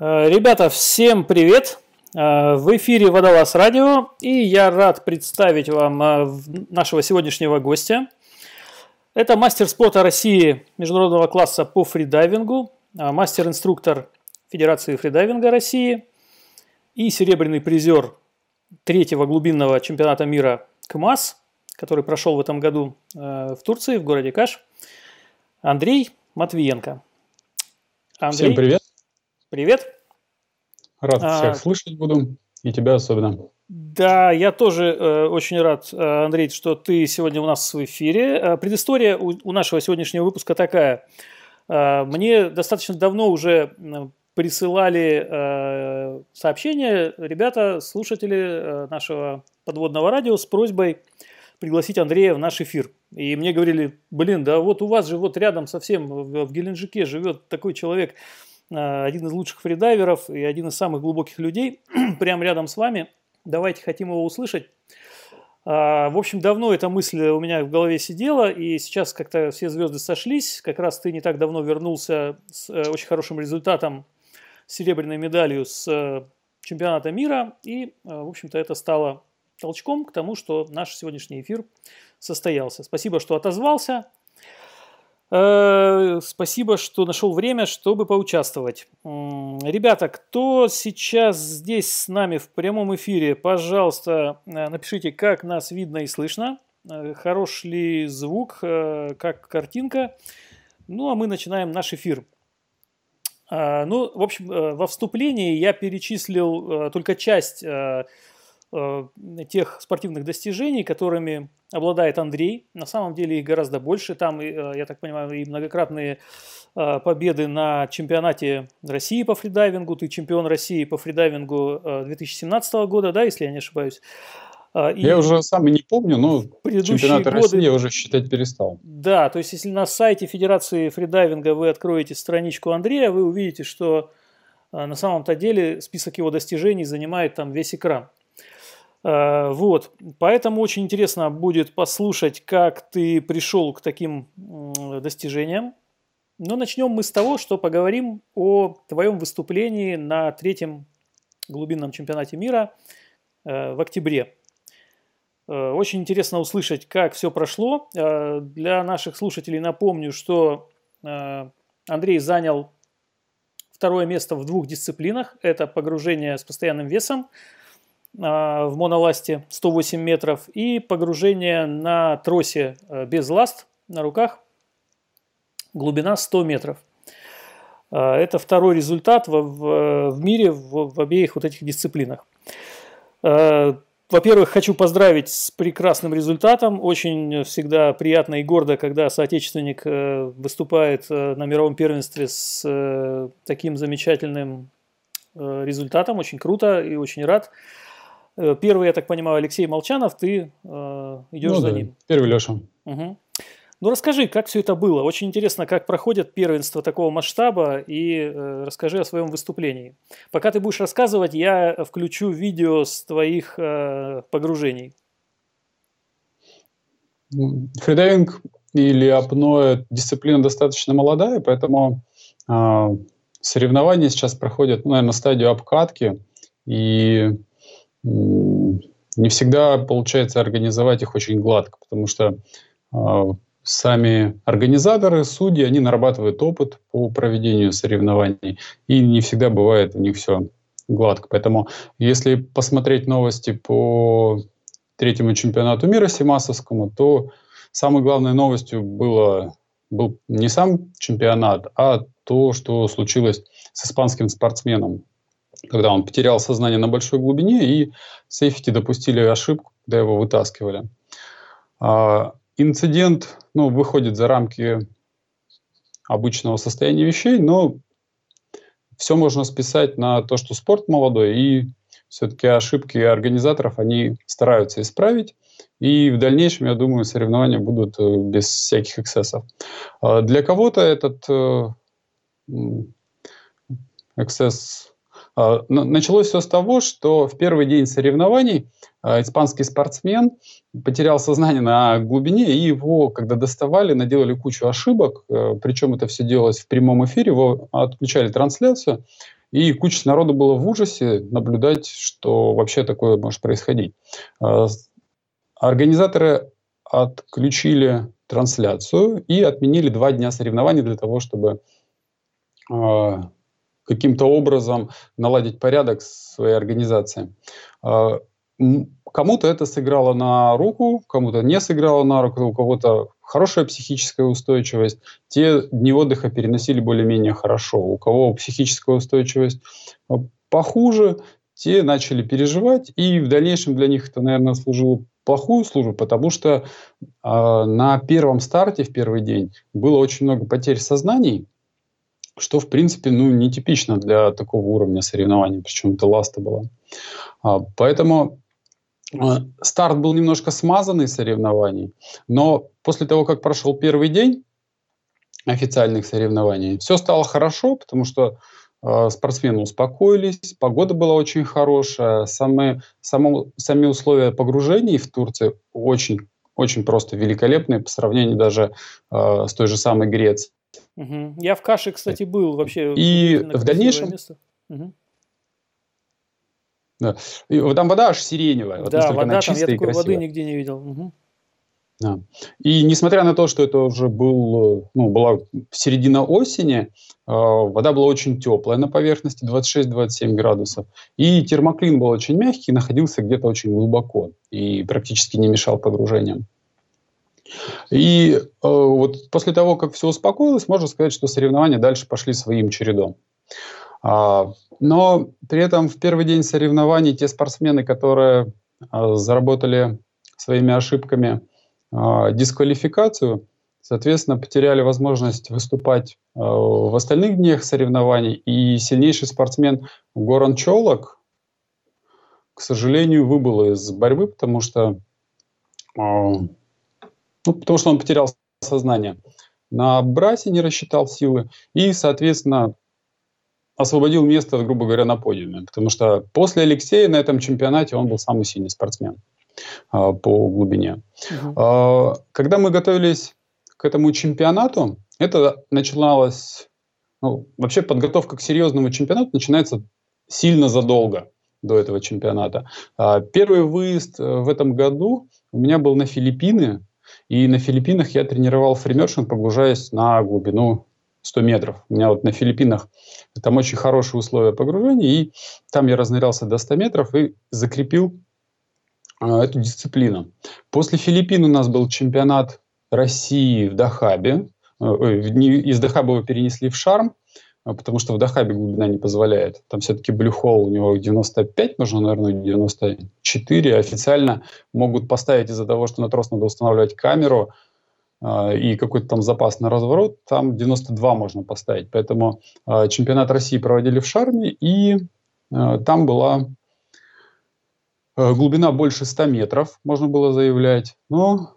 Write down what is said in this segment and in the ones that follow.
Э, ребята, всем привет! Э, в эфире Водолаз Радио, и я рад представить вам э, нашего сегодняшнего гостя. Это мастер спорта России международного класса по фридайвингу, мастер-инструктор Федерации фридайвинга России и серебряный призер третьего глубинного чемпионата мира КМАС, который прошел в этом году в Турции, в городе Каш, Андрей Матвиенко. Андрей, Всем привет! Привет. Рад а, всех слышать буду, и тебя особенно. Да, я тоже э, очень рад, э, Андрей, что ты сегодня у нас в эфире. Э, предыстория у, у нашего сегодняшнего выпуска такая. Э, мне достаточно давно уже присылали э, сообщения ребята, слушатели э, нашего подводного радио с просьбой пригласить Андрея в наш эфир. И мне говорили, блин, да вот у вас же вот рядом совсем в, в Геленджике живет такой человек, один из лучших фридайверов и один из самых глубоких людей, прямо рядом с вами. Давайте хотим его услышать. А, в общем, давно эта мысль у меня в голове сидела, и сейчас как-то все звезды сошлись. Как раз ты не так давно вернулся с э, очень хорошим результатом, серебряной медалью с э, чемпионата мира, и, в общем-то, это стало толчком к тому, что наш сегодняшний эфир состоялся. Спасибо, что отозвался. Э, спасибо, что нашел время, чтобы поучаствовать. Ребята, кто сейчас здесь с нами в прямом эфире, пожалуйста, э, напишите, как нас видно и слышно, э, хорош ли звук, как картинка. Ну, а мы начинаем наш эфир. Ну, в общем, во вступлении я перечислил только часть тех спортивных достижений, которыми обладает Андрей. На самом деле их гораздо больше. Там, э, я так понимаю, и многократные э, победы на чемпионате России по фридайвингу. Ты чемпион России по фридайвингу 2017 года, да, если я не ошибаюсь. И я уже сам и не помню, но чемпионаты годы, России я уже считать перестал. Да, то есть если на сайте Федерации фридайвинга вы откроете страничку Андрея, вы увидите, что на самом-то деле список его достижений занимает там весь экран. Э, вот, поэтому очень интересно будет послушать, как ты пришел к таким достижениям. Но начнем мы с того, что поговорим о твоем выступлении на третьем глубинном чемпионате мира э, в октябре. Э, очень интересно услышать, как все прошло. Для наших слушателей напомню, что Андрей занял второе место в двух дисциплинах. Это погружение с постоянным весом – в моноласте 108 метров и погружение на тросе э, без ласт на руках глубина 100 метров. А, это второй результат в, в, мире в, обеих вот этих дисциплинах. А, во-первых, хочу поздравить с прекрасным результатом. Очень всегда приятно и гордо, когда соотечественник э, выступает э, на мировом первенстве с таким замечательным результатом. Очень круто и очень рад. Э, первый, я так понимаю, Алексей Молчанов, ты э, идешь ну, за да. ним. Первый Леша. Угу. Ну расскажи, как все это было. Очень интересно, как проходят первенства такого масштаба, и э, расскажи о своем выступлении. Пока ты будешь рассказывать, я включу видео с твоих э, погружений. Фридайвинг или апноэ дисциплина достаточно молодая, поэтому э, соревнования сейчас проходят, ну, наверное, стадию обкатки, и не всегда получается организовать их очень гладко, потому что э, сами организаторы, судьи, они нарабатывают опыт по проведению соревнований, и не всегда бывает у них все гладко. Поэтому если посмотреть новости по третьему чемпионату мира Симасовскому, то самой главной новостью было, был не сам чемпионат, а то, что случилось с испанским спортсменом когда он потерял сознание на большой глубине, и сейфти допустили ошибку, когда его вытаскивали. А, инцидент ну, выходит за рамки обычного состояния вещей, но все можно списать на то, что спорт молодой, и все-таки ошибки организаторов они стараются исправить. И в дальнейшем, я думаю, соревнования будут э, без всяких эксцессов. А, для кого-то этот э, эксцесс началось все с того, что в первый день соревнований а, испанский спортсмен потерял сознание на глубине, и его, когда доставали, наделали кучу ошибок, э, причем это все делалось в прямом эфире, его отключали трансляцию, И куча народу было в ужасе наблюдать, что вообще такое может происходить. А, организаторы отключили трансляцию и отменили два дня соревнований для того, чтобы а, каким-то образом наладить порядок в своей организации. А, кому-то это сыграло на руку, кому-то не сыграло на руку, у кого-то хорошая психическая устойчивость. Те дни отдыха переносили более-менее хорошо. У кого психическая устойчивость похуже, те начали переживать, и в дальнейшем для них это, наверное, служило плохую службу, потому что э, на первом старте, в первый день, было очень много потерь сознаний, что, в принципе, ну, нетипично для такого уровня соревнований, причем это ласта была. А, поэтому э, старт был немножко смазанный соревнований, но после того, как прошел первый день официальных соревнований, все стало хорошо, потому что э, спортсмены успокоились, погода была очень хорошая, самые, само, сами условия погружений в Турции очень, очень просто великолепные по сравнению даже э, с той же самой Грецией. Угу. Я в каше, кстати, был вообще. И в дальнейшем... Угу. Да. И там вода аж сиреневая. Вот да, вода там, я такой воды нигде не видел. Угу. Да. И несмотря на то, что это уже был, ну, была середина осени, э, вода была очень теплая на поверхности, 26-27 градусов. И термоклин был очень мягкий, находился где-то очень глубоко и практически не мешал погружениям. И э, вот после того, как все успокоилось, можно сказать, что соревнования дальше пошли своим чередом. А, но при этом в первый день соревнований те спортсмены, которые а, заработали своими ошибками а, дисквалификацию, соответственно, потеряли возможность выступать а, в остальных днях соревнований. И сильнейший спортсмен Горан Чолок, к сожалению, выбыл из борьбы, потому что ну, потому что он потерял сознание. На брасе не рассчитал силы и, соответственно, освободил место, грубо говоря, на подиуме. Потому что после Алексея на этом чемпионате он был самый сильный спортсмен а, по глубине. Угу. А, когда мы готовились к этому чемпионату, это начиналось... Ну, вообще подготовка к серьезному чемпионату начинается сильно задолго до этого чемпионата. А, первый выезд э, в этом году у меня был на Филиппины, и на Филиппинах я тренировал фримершин, погружаясь на глубину 100 метров. У меня вот на Филиппинах там очень хорошие условия погружения, и там я разнырялся до 100 метров и закрепил э, эту дисциплину. После Филиппин у нас был чемпионат России в Дахабе. Э, из Дахаба его перенесли в Шарм. А, потому что в Дахабе глубина не позволяет. Там все-таки блюхол у него 95, нужно, наверное, 94. Официально могут поставить из-за того, что на трос надо устанавливать камеру э, и какой-то там запас на разворот, там 92 можно поставить. Поэтому э, чемпионат России проводили в Шарме, и э, там была глубина больше 100 метров, можно было заявлять. Но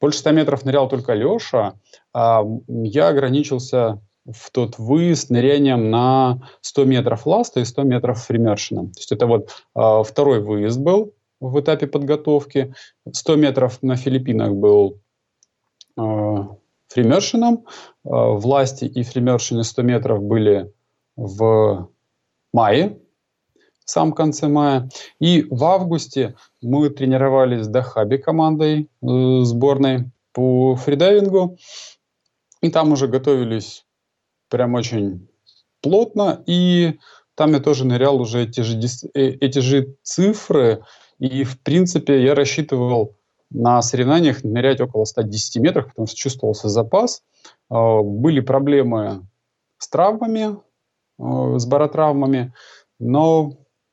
больше 100 метров нырял только Леша, а я ограничился в тот выезд нырянием на 100 метров ласта и 100 метров фримершином. То есть это вот э, второй выезд был в этапе подготовки. 100 метров на Филиппинах был э, фримершином. Э, власти и фримершины 100 метров были в мае, в самом конце мая. И в августе мы тренировались с Дахаби командой э, сборной по фридайвингу. И там уже готовились прям очень плотно, и там я тоже нырял уже эти же, э, эти же цифры, и в принципе я рассчитывал на соревнованиях нырять около 110 метров, потому что чувствовался запас. А, были проблемы с травмами, а, с баротравмами, но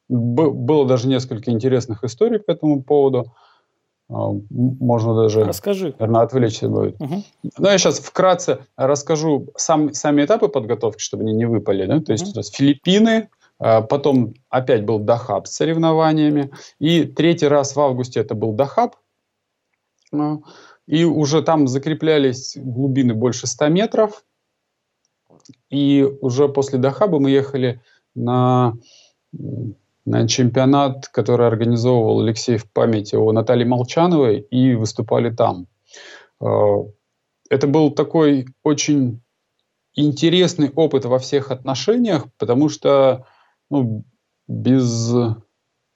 было даже несколько интересных историй по этому поводу. А, можно даже, Расскажи. наверное, отвлечься будет. Угу. Ну, я сейчас вкратце расскажу сам, сами этапы подготовки, чтобы они не выпали. Да? То есть, угу. Филиппины, а, потом опять был Дахаб с соревнованиями, и третий раз в августе это был Дахаб, а, и уже там закреплялись глубины больше 100 метров, и уже после Дахаба мы ехали на на чемпионат, который организовывал Алексей в памяти о Наталье Молчановой, и выступали там. Э, это был такой очень интересный опыт во всех отношениях, потому что ну, без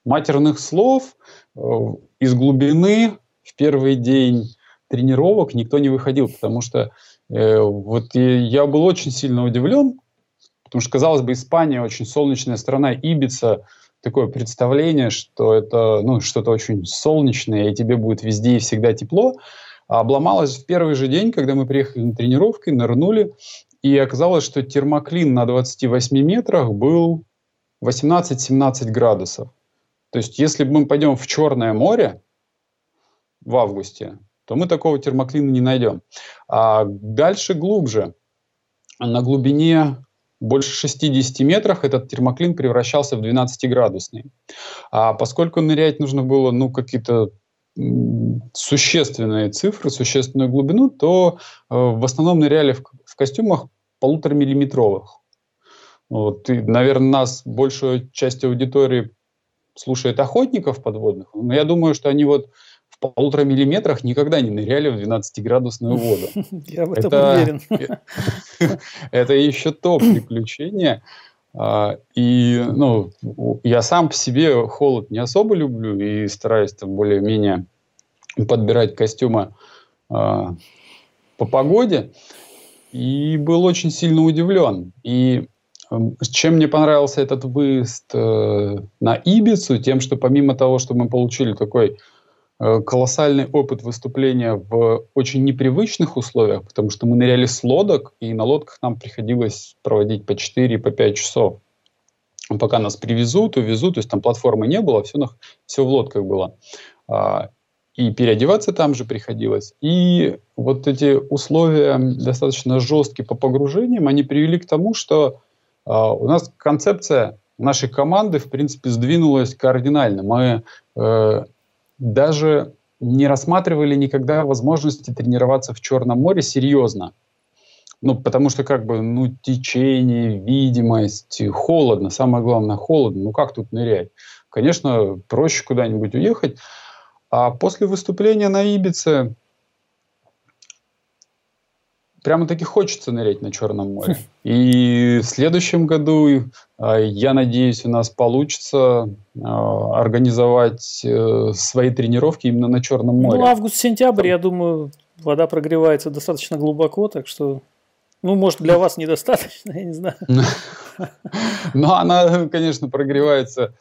матерных слов э, из глубины в первый день тренировок никто не выходил, потому что э, вот я был очень сильно удивлен, потому что, казалось бы, Испания очень солнечная страна, Ибица, такое представление, что это ну, что-то очень солнечное, и тебе будет везде и всегда тепло. А обломалось в первый же день, когда мы приехали на тренировки, нырнули, и оказалось, что термоклин на 28 метрах был 18-17 градусов. То есть, если мы пойдем в Черное море в августе, то мы такого термоклина не найдем. А дальше глубже, на глубине больше 60 метрах этот термоклин превращался в 12-градусный. А поскольку нырять нужно было ну, какие-то существенные цифры, существенную глубину, то э, в основном ныряли в, в костюмах полуторамиллиметровых. Вот, и, наверное, нас большую часть аудитории слушает охотников подводных, но я думаю, что они вот в полутора миллиметрах никогда не ныряли в 12-градусную воду. Я в этом это, уверен. Это еще то приключение. А, и ну, я сам по себе холод не особо люблю и стараюсь там более-менее подбирать костюмы а, по погоде. И был очень сильно удивлен. И Эм, чем мне понравился этот выезд э, на Ибицу? Тем, что помимо того, что мы получили такой э, колоссальный опыт выступления в очень непривычных условиях, потому что мы ныряли с лодок, и на лодках нам приходилось проводить по 4, по 5 часов. Пока нас привезут, увезут, то есть там платформы не было, все, на, все в лодках было. А, и переодеваться там же приходилось. И вот эти условия достаточно жесткие по погружениям, они привели к тому, что а, у нас концепция нашей команды, в принципе, сдвинулась кардинально. Мы э, даже не рассматривали никогда возможности тренироваться в Черном море серьезно. Ну, потому что как бы, ну, течение, видимость, холодно, самое главное, холодно. Ну, как тут нырять? Конечно, проще куда-нибудь уехать. А после выступления на Ибице прямо таки хочется нырять на Черном море. И в следующем году, а, я надеюсь, у нас получится а, организовать э, свои тренировки именно на Черном море. Ну, август-сентябрь, я думаю, вода прогревается достаточно глубоко, так что, ну, может, для вас недостаточно, я не знаю. Но она, конечно, прогревается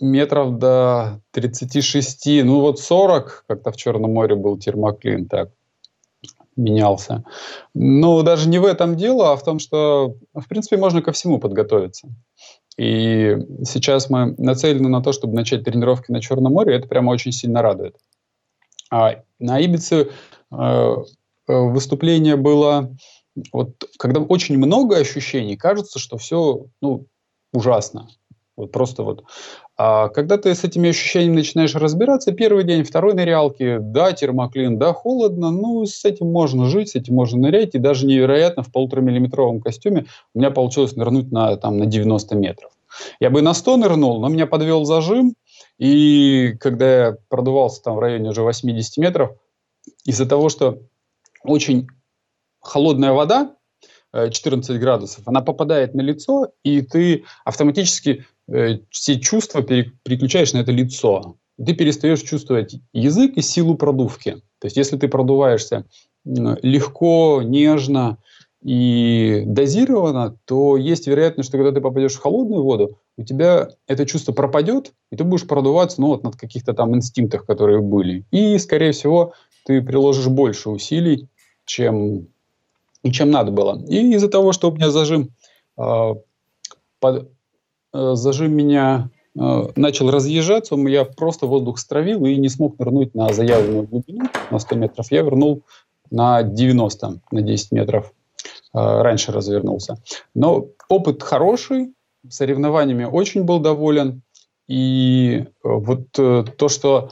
метров до 36, ну вот 40, как-то в Черном море был термоклин, так менялся. Но даже не в этом дело, а в том, что, в принципе, можно ко всему подготовиться. И сейчас мы нацелены на то, чтобы начать тренировки на Черном море, и это прямо очень сильно радует. А на Ибице э, э, выступление было, вот, когда очень много ощущений, кажется, что все ну, ужасно. Вот просто вот. А когда ты с этими ощущениями начинаешь разбираться, первый день, второй нырялки, да, термоклин, да, холодно, ну, с этим можно жить, с этим можно нырять, и даже невероятно в полуторамиллиметровом костюме у меня получилось нырнуть на, там, на 90 метров. Я бы на 100 нырнул, но меня подвел зажим, и когда я продувался там в районе уже 80 метров, из-за того, что очень холодная вода, 14 э, градусов, она попадает на лицо, и ты автоматически все чувства переключаешь на это лицо. Ты перестаешь чувствовать язык и силу продувки. То есть, если ты продуваешься легко, нежно и дозированно, то есть вероятность, что когда ты попадешь в холодную воду, у тебя это чувство пропадет, и ты будешь продуваться ну, вот, над каких-то там инстинктах, которые были. И, скорее всего, ты приложишь больше усилий, чем, чем надо было. И из-за того, что у меня зажим э, под, Э, зажим меня э, начал разъезжаться, я просто воздух стравил и не смог нырнуть на заявленную глубину на 100 метров. Я вернул на 90, на 10 метров. Э, раньше развернулся. Но опыт хороший, соревнованиями очень был доволен. И вот то, что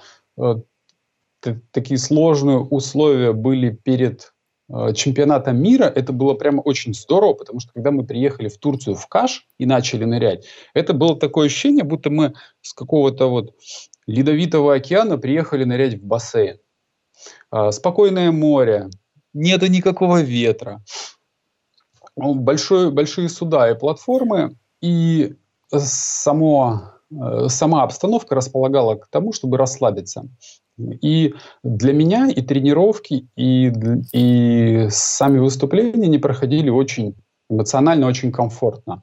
такие сложные условия были перед Э, чемпионата мира это было прямо очень здорово, потому что когда мы приехали в Турцию в Каш и начали нырять, это было такое ощущение, будто мы с какого-то вот ледовитого океана приехали нырять в бассейн. Э, спокойное море, нету никакого ветра. большой, большие суда и платформы, и само, э, сама обстановка располагала к тому, чтобы расслабиться. И для меня и тренировки, и, и сами выступления не проходили очень эмоционально, очень комфортно.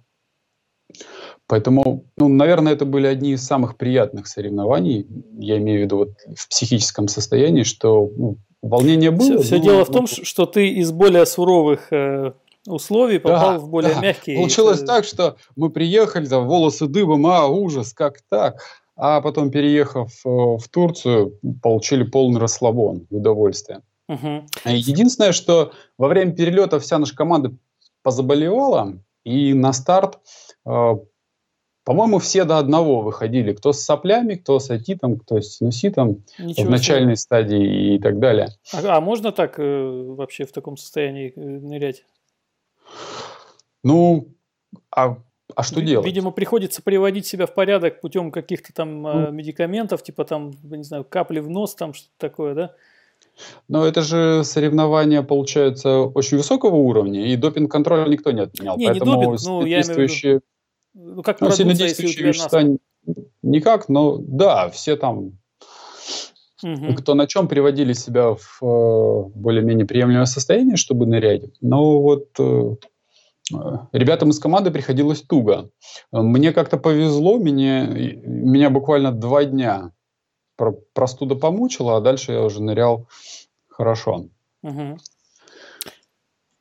Поэтому, ну, наверное, это были одни из самых приятных соревнований, я имею в виду вот в психическом состоянии, что ну, волнение было. Все, все дело в том, что ты из более суровых э, условий попал да, в более да. мягкие. Получилось так, что мы приехали, там волосы дыбом, а ужас, как так? А потом, переехав э, в Турцию, получили полный расслабон и удовольствие. Угу. Единственное, что во время перелета вся наша команда позаболевала, и на старт, э, по-моему, все до одного выходили. Кто с соплями, кто с атитом, кто с синуситом Ничего в начальной себе. стадии и так далее. А, а можно так э, вообще в таком состоянии э, нырять? Ну, а а что делать? Видимо, приходится приводить себя в порядок путем каких-то там ну, медикаментов, типа там, не знаю, капли в нос, там что-то такое, да? Но это же соревнования, получается, очень высокого уровня, и допинг-контроль никто не отменял. Не, поэтому не допинг, ну, я виду, ну, как ну, сильно действующие вещества никак, но да, все там, угу. кто на чем приводили себя в э, более-менее приемлемое состояние, чтобы нырять. Но вот э, ребятам из команды приходилось туго. Мне как-то повезло, меня, меня буквально два дня простуда помучила, а дальше я уже нырял хорошо. Угу.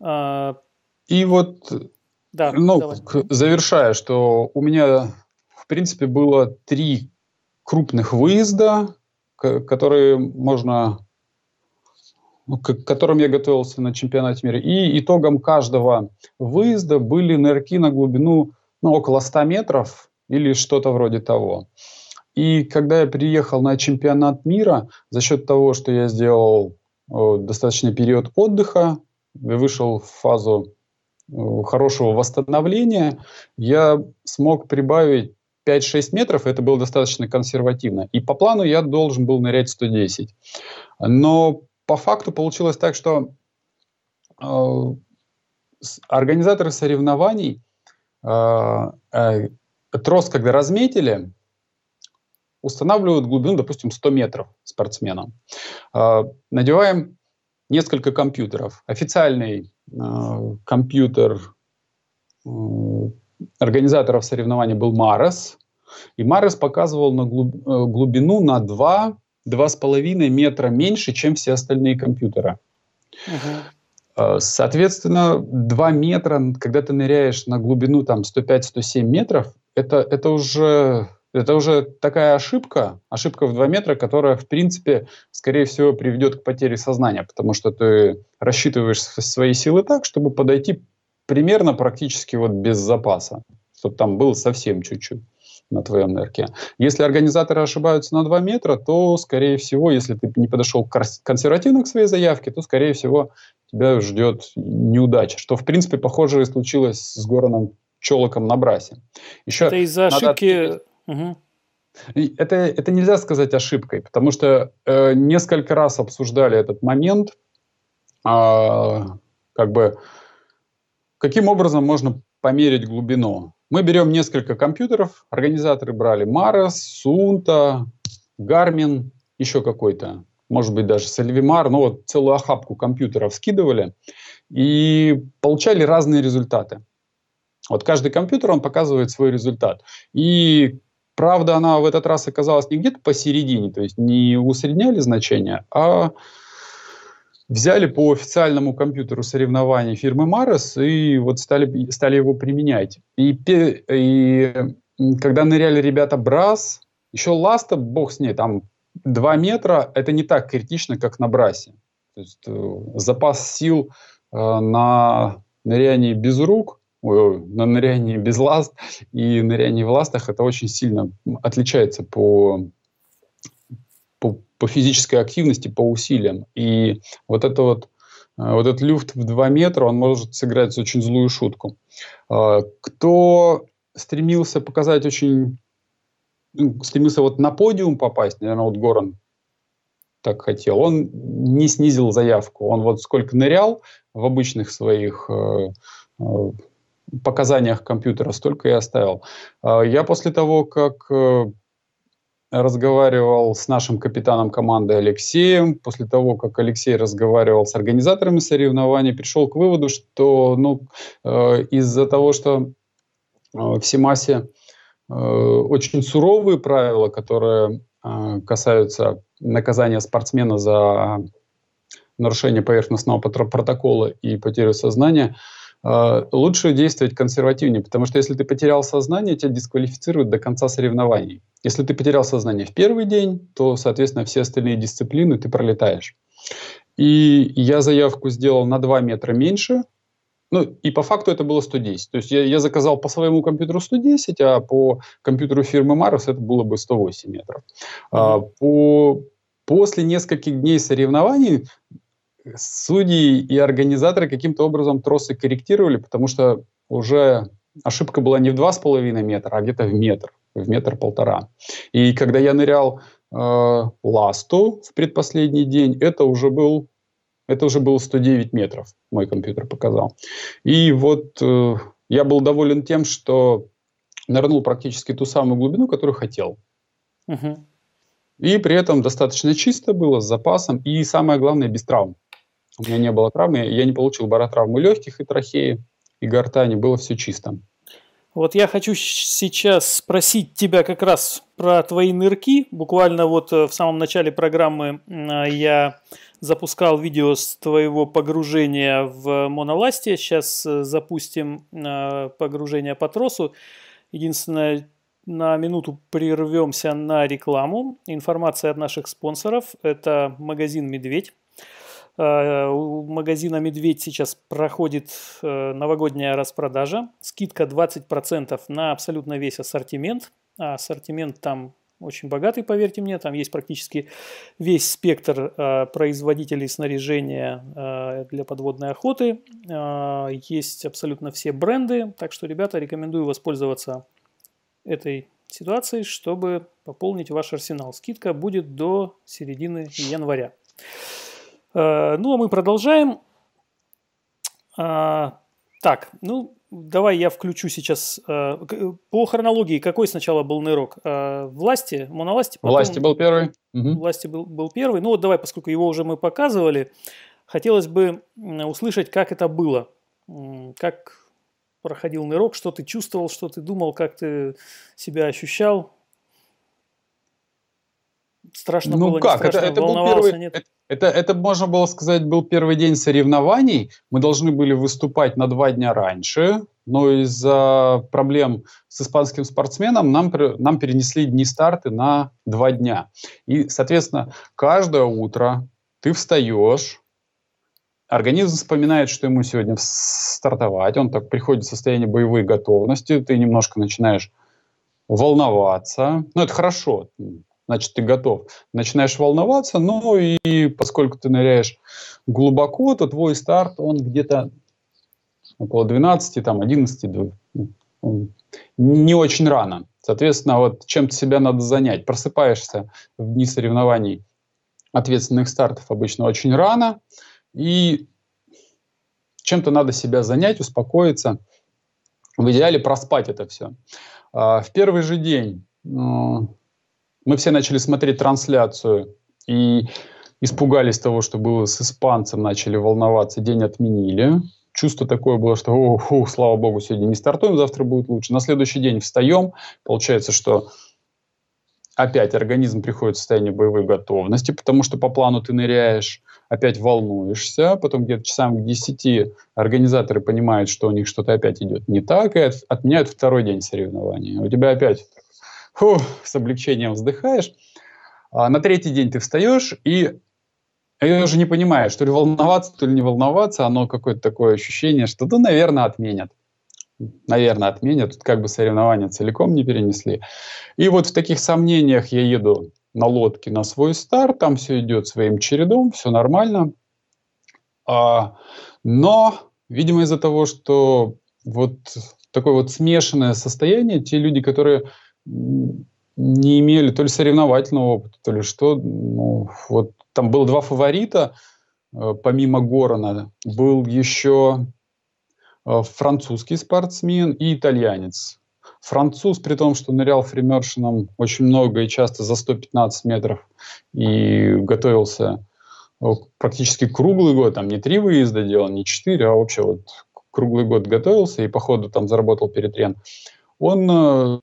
А... И вот, да, ну, давай. завершая, что у меня, в принципе, было три крупных выезда, которые можно к которым я готовился на чемпионате мира. И итогом каждого выезда были нырки на глубину ну, около 100 метров или что-то вроде того. И когда я приехал на чемпионат мира, за счет того, что я сделал э, достаточный период отдыха, вышел в фазу э, хорошего восстановления, я смог прибавить 5-6 метров, это было достаточно консервативно. И по плану я должен был нырять 110. Но по факту получилось так, что э, организаторы соревнований э, э, трос, когда разметили, устанавливают глубину, допустим, 100 метров спортсменам. Э, надеваем несколько компьютеров. Официальный компьютер организаторов соревнований был Марес, и Марес показывал на глуб, глубину на 2 2,5 метра меньше, чем все остальные компьютеры. Угу. Соответственно, 2 метра, когда ты ныряешь на глубину там 105-107 метров, это, это, уже, это уже такая ошибка, ошибка в 2 метра, которая, в принципе, скорее всего, приведет к потере сознания, потому что ты рассчитываешь свои силы так, чтобы подойти примерно практически вот без запаса, чтобы там было совсем чуть-чуть на твоем нырке. Если организаторы ошибаются на 2 метра, то, скорее всего, если ты не подошел консервативно к своей заявке, то, скорее всего, тебя ждет неудача. Что, в принципе, похоже и случилось с Гороном Чолоком на Брасе. Еще Это из-за ошибки... Угу. Это, это нельзя сказать ошибкой, потому что э, несколько раз обсуждали этот момент, э, как бы каким образом можно померить глубину. Мы берем несколько компьютеров, организаторы брали Maros, Sunta, Garmin, еще какой-то, может быть, даже Salvimar, ну вот целую охапку компьютеров скидывали и получали разные результаты. Вот каждый компьютер, он показывает свой результат. И правда, она в этот раз оказалась не где-то посередине, то есть не усредняли значения, а взяли по официальному компьютеру соревнований фирмы Марес и вот стали, стали его применять. И, и когда ныряли ребята Брас, еще Ласта, бог с ней, там 2 метра, это не так критично, как на Брасе. То есть э, запас сил э, на нырянии без рук, ой, на нырянии без ласт и нырянии в ластах, это очень сильно отличается по по, физической активности, по усилиям. И вот это вот э, вот этот люфт в 2 метра, он может сыграть очень злую шутку. А, кто стремился показать очень... Ну, стремился вот на подиум попасть, наверное, вот Горан так хотел, он не снизил заявку. Он вот сколько нырял в обычных своих э, показаниях компьютера, столько и оставил. Я после того, как разговаривал с нашим капитаном команды Алексеем. После того, как Алексей разговаривал с организаторами соревнований, пришел к выводу, что ну, э, из-за того, что э, в Симасе э, очень суровые правила, которые э, касаются наказания спортсмена за нарушение поверхностного протокола и потерю сознания, э, лучше действовать консервативнее, потому что если ты потерял сознание, тебя дисквалифицируют до конца соревнований. Если ты потерял сознание в первый день, то, соответственно, все остальные дисциплины ты пролетаешь. И я заявку сделал на 2 метра меньше, ну, и по факту это было 110. То есть я, я заказал по своему компьютеру 110, а по компьютеру фирмы Марус это было бы 108 метров. Mm-hmm. А, по, после нескольких дней соревнований судьи и организаторы каким-то образом тросы корректировали, потому что уже ошибка была не в 2,5 метра, а где-то в метр в метр-полтора. И когда я нырял э, ласту в предпоследний день, это уже был это уже было 109 метров, мой компьютер показал. И вот э, я был доволен тем, что нырнул практически ту самую глубину, которую хотел. Угу. И при этом достаточно чисто было, с запасом, и самое главное, без травм. У меня не было травмы, я не получил баротравмы легких и трахеи, и гортани, было все чисто. Вот я хочу сейчас спросить тебя как раз про твои нырки. Буквально вот э, в самом начале программы я запускал видео с твоего погружения в моноласте. Сейчас э, запустим э, погружение по тросу. Единственное, на минуту прервемся на рекламу. Информация от наших спонсоров. Это магазин «Медведь». Э, у магазина «Медведь» сейчас проходит э, новогодняя распродажа. Скидка 20% на абсолютно весь ассортимент. А ассортимент там очень богатый, поверьте мне. Там есть практически весь спектр э, производителей снаряжения для подводной охоты. Есть абсолютно все бренды. Так что, ребята, рекомендую воспользоваться этой ситуацией, чтобы пополнить ваш арсенал. Скидка будет до середины января. Э, ну, а мы продолжаем. А, так, ну, давай я включу сейчас э, по хронологии. Какой сначала был нырок? Э, власти, моновласти? Потом... Власти был первый. Угу. Власти был, был первый. Ну вот давай, поскольку его уже мы показывали, хотелось бы услышать, как это было. Как проходил нырок, что ты чувствовал, что ты думал, как ты себя ощущал. Страшно ну было, как? не страшно, это, это был первый, нет? Это, это, это, можно было сказать, был первый день соревнований. Мы должны были выступать на два дня раньше, но из-за проблем с испанским спортсменом нам, нам перенесли дни старты на два дня. И, соответственно, каждое утро ты встаешь, организм вспоминает, что ему сегодня стартовать, он так приходит в состояние боевой готовности, ты немножко начинаешь волноваться. Ну, это хорошо, значит, ты готов. Начинаешь волноваться, ну и поскольку ты ныряешь глубоко, то твой старт, он где-то около 12, там, 11, не очень рано. Соответственно, вот чем-то себя надо занять. Просыпаешься в дни соревнований ответственных стартов обычно очень рано, и чем-то надо себя занять, успокоиться. В идеале проспать это все. А, в первый же день мы все начали смотреть трансляцию и испугались того, что было с испанцем, начали волноваться, день отменили. Чувство такое было, что, о, фу, слава богу, сегодня не стартуем, завтра будет лучше. На следующий день встаем, получается, что опять организм приходит в состояние боевой готовности, потому что по плану ты ныряешь, опять волнуешься, потом где-то часам к 10 организаторы понимают, что у них что-то опять идет не так, и отменяют второй день соревнований. У тебя опять фу, с облегчением вздыхаешь. А на третий день ты встаешь и я уже не понимаю, что ли волноваться, то ли не волноваться, оно какое-то такое ощущение, что, ну, наверное, отменят. Наверное, отменят. Тут как бы соревнования целиком не перенесли. И вот в таких сомнениях я еду на лодке на свой старт, там все идет своим чередом, все нормально. А, но, видимо, из-за того, что вот такое вот смешанное состояние, те люди, которые не имели то ли соревновательного опыта, то ли что. Ну, вот там было два фаворита, э, помимо Горона. Был еще французский спортсмен и итальянец. Француз, при том, что нырял фримершином очень много и часто за 115 метров, и готовился практически круглый год, там не три выезда делал, не четыре, а вообще вот круглый год готовился и по ходу там заработал перетрен. Он э,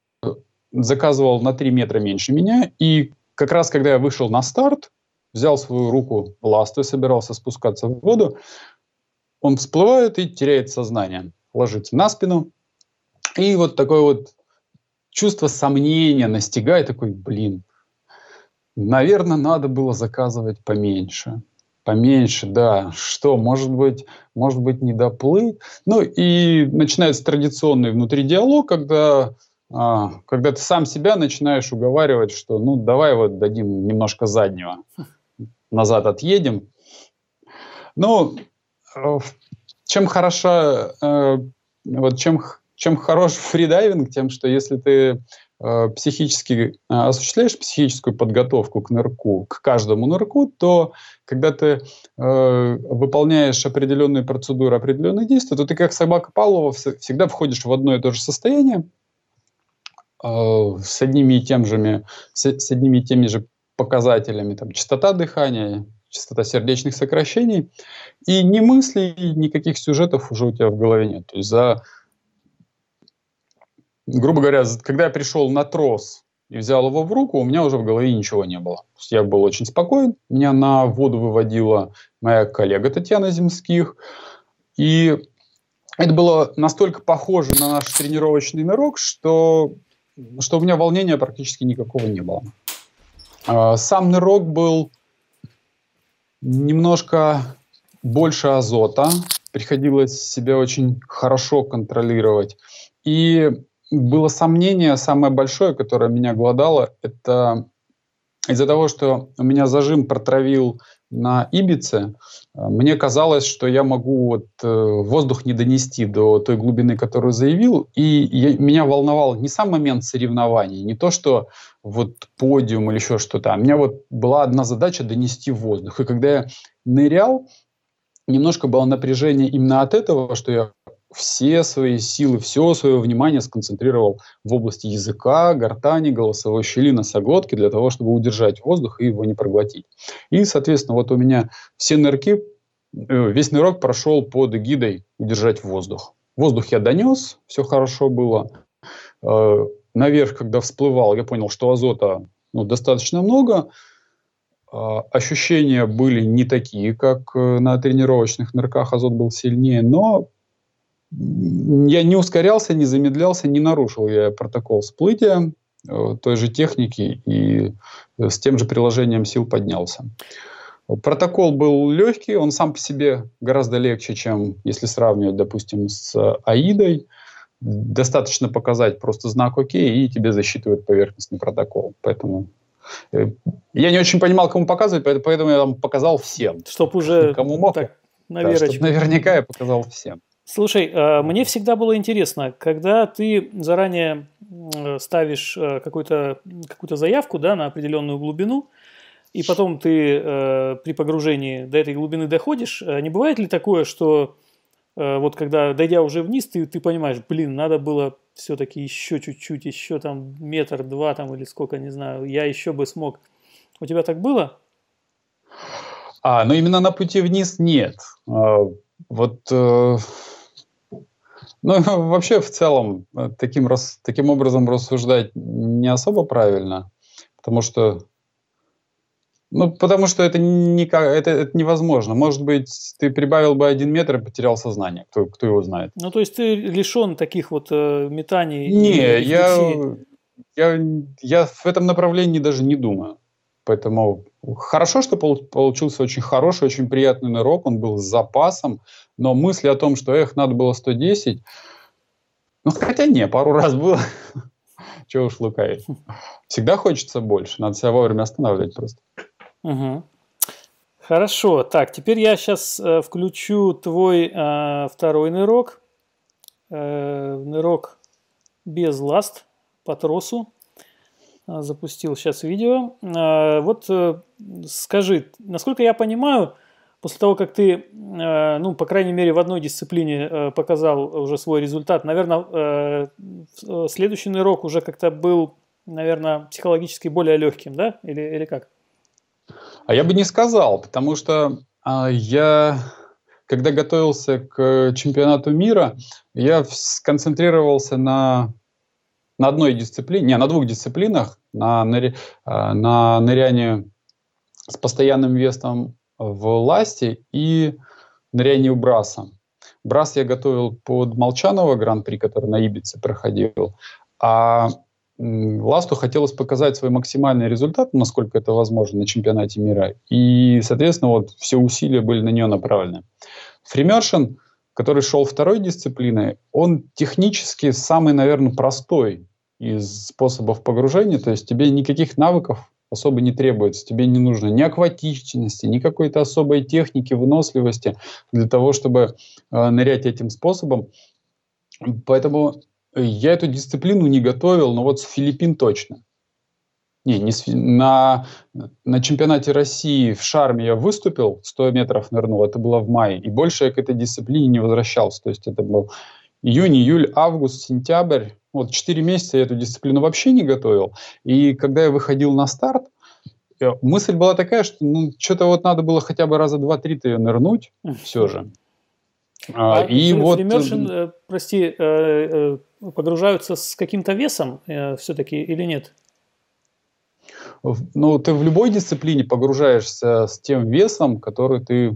заказывал на 3 метра меньше меня, и как раз когда я вышел на старт, взял свою руку ластой, собирался спускаться в воду, он всплывает и теряет сознание, ложится на спину, и вот такое вот чувство сомнения настигает, такой, блин, наверное, надо было заказывать поменьше. Поменьше, да. Что, может быть, может быть, не доплыть? Ну и начинается традиционный внутри диалог, когда, когда ты сам себя начинаешь уговаривать, что ну давай вот дадим немножко заднего, назад отъедем. Ну, э, чем хороша, э, вот чем чем хорош фридайвинг, тем, что если ты э, психически осуществляешь психическую подготовку к нырку, к каждому нырку, то когда ты э, выполняешь определенные процедуры, определенные действия, то ты как собака Павлова всегда входишь в одно и то же состояние с одними и тем же, с, одними и теми же показателями, там, частота дыхания, частота сердечных сокращений, и ни мыслей, никаких сюжетов уже у тебя в голове нет. То есть за грубо говоря, когда я пришел на трос и взял его в руку, у меня уже в голове ничего не было. Я был очень спокоен. Меня на воду выводила моя коллега Татьяна Земских. И это было настолько похоже на наш тренировочный нырок, что, что у меня волнения практически никакого не было. А, сам нырок был немножко больше азота, приходилось себя очень хорошо контролировать. И было сомнение самое большое, которое меня гладало, это из-за того, что у меня зажим протравил на Ибице, э, мне казалось, что я могу вот, э, воздух не донести до той глубины, которую заявил, и я, меня волновал не сам момент соревнований, не то, что вот подиум или еще что-то, а у меня вот была одна задача донести воздух. И когда я нырял, немножко было напряжение именно от этого, что я все свои силы, все свое внимание сконцентрировал в области языка, гортани, голосовой щели, носоглотки для того, чтобы удержать воздух и его не проглотить. И, соответственно, вот у меня все нырки, э, весь нырок прошел под эгидой удержать воздух. Воздух я донес, все хорошо было. Э, наверх, когда всплывал, я понял, что азота ну, достаточно много. Э, ощущения были не такие, как на тренировочных нырках азот был сильнее, но я не ускорялся, не замедлялся, не нарушил я протокол всплытия э, той же техники и с тем же приложением сил поднялся. Протокол был легкий, он сам по себе гораздо легче, чем если сравнивать, допустим, с АИДой. Достаточно показать просто знак ОК, и тебе засчитывают поверхностный протокол. Поэтому э, я не очень понимал, кому показывать, поэтому я там показал всем. Чтоб уже кому мог. Так, да, чтоб наверняка я показал всем. Слушай, а, мне всегда было интересно, когда ты заранее ставишь э, какую-то какую заявку да, на определенную глубину, и потом ты э, при погружении до этой глубины доходишь, э, не бывает ли такое, что вот когда, дойдя уже вниз, ты, ты понимаешь, блин, надо было все-таки еще чуть-чуть, еще там метр, два там или сколько, не знаю, я еще бы смог. У тебя так было? А, ну именно на пути вниз нет. А, вот э, ну, вообще, в целом, э, таким, рас, таким образом рассуждать не особо правильно, потому что ну, потому что это, не, это, это невозможно. Может быть, ты прибавил бы один метр и потерял сознание. Кто, кто его знает? Ну, то есть ты лишен таких вот э, метаний? Не, я, я, я в этом направлении даже не думаю. Поэтому хорошо, что получился очень хороший, очень приятный нырок. Он был с запасом. Но мысли о том, что, эх, надо было 110, ну, хотя не, пару раз было. Чего уж лукавить. Всегда хочется больше. Надо себя вовремя останавливать просто. Хорошо. Так, теперь я сейчас э, включу твой э, второй нырок. Э, нырок без ласт по тросу. Э, запустил сейчас видео. Э, вот э, скажи, насколько я понимаю, после того, как ты, ну, по крайней мере, в одной дисциплине показал уже свой результат, наверное, следующий нырок уже как-то был, наверное, психологически более легким, да? Или, или как? А я бы не сказал, потому что а, я, когда готовился к чемпионату мира, я сконцентрировался на, на одной дисциплине, не, на двух дисциплинах, на, ныря, а, на ныряние с постоянным весом в ласте и ныряние браса. Брас я готовил под Молчанова гран-при, который на Ибице проходил. А Ласту хотелось показать свой максимальный результат, насколько это возможно, на чемпионате мира. И, соответственно, вот все усилия были на нее направлены. Фримершин, который шел второй дисциплиной, он технически самый, наверное, простой из способов погружения. То есть тебе никаких навыков особо не требуется. Тебе не нужно ни акватичности, ни какой-то особой техники, выносливости для того, чтобы э, нырять этим способом. Поэтому я эту дисциплину не готовил, но вот с Филиппин точно. Не, не с, на, на чемпионате России в Шарме я выступил, 100 метров нырнул, это было в мае, и больше я к этой дисциплине не возвращался. То есть это был июнь, июль, август, сентябрь. Вот 4 месяца я эту дисциплину вообще не готовил. И когда я выходил на старт, э, мысль была такая, что ну, что-то вот надо было хотя бы раза два-три-то ее нырнуть все же. А, а и вот... Фримершин, э, прости, э, погружаются с каким-то весом все-таки или нет? Ну, ты в любой дисциплине погружаешься с тем весом, который ты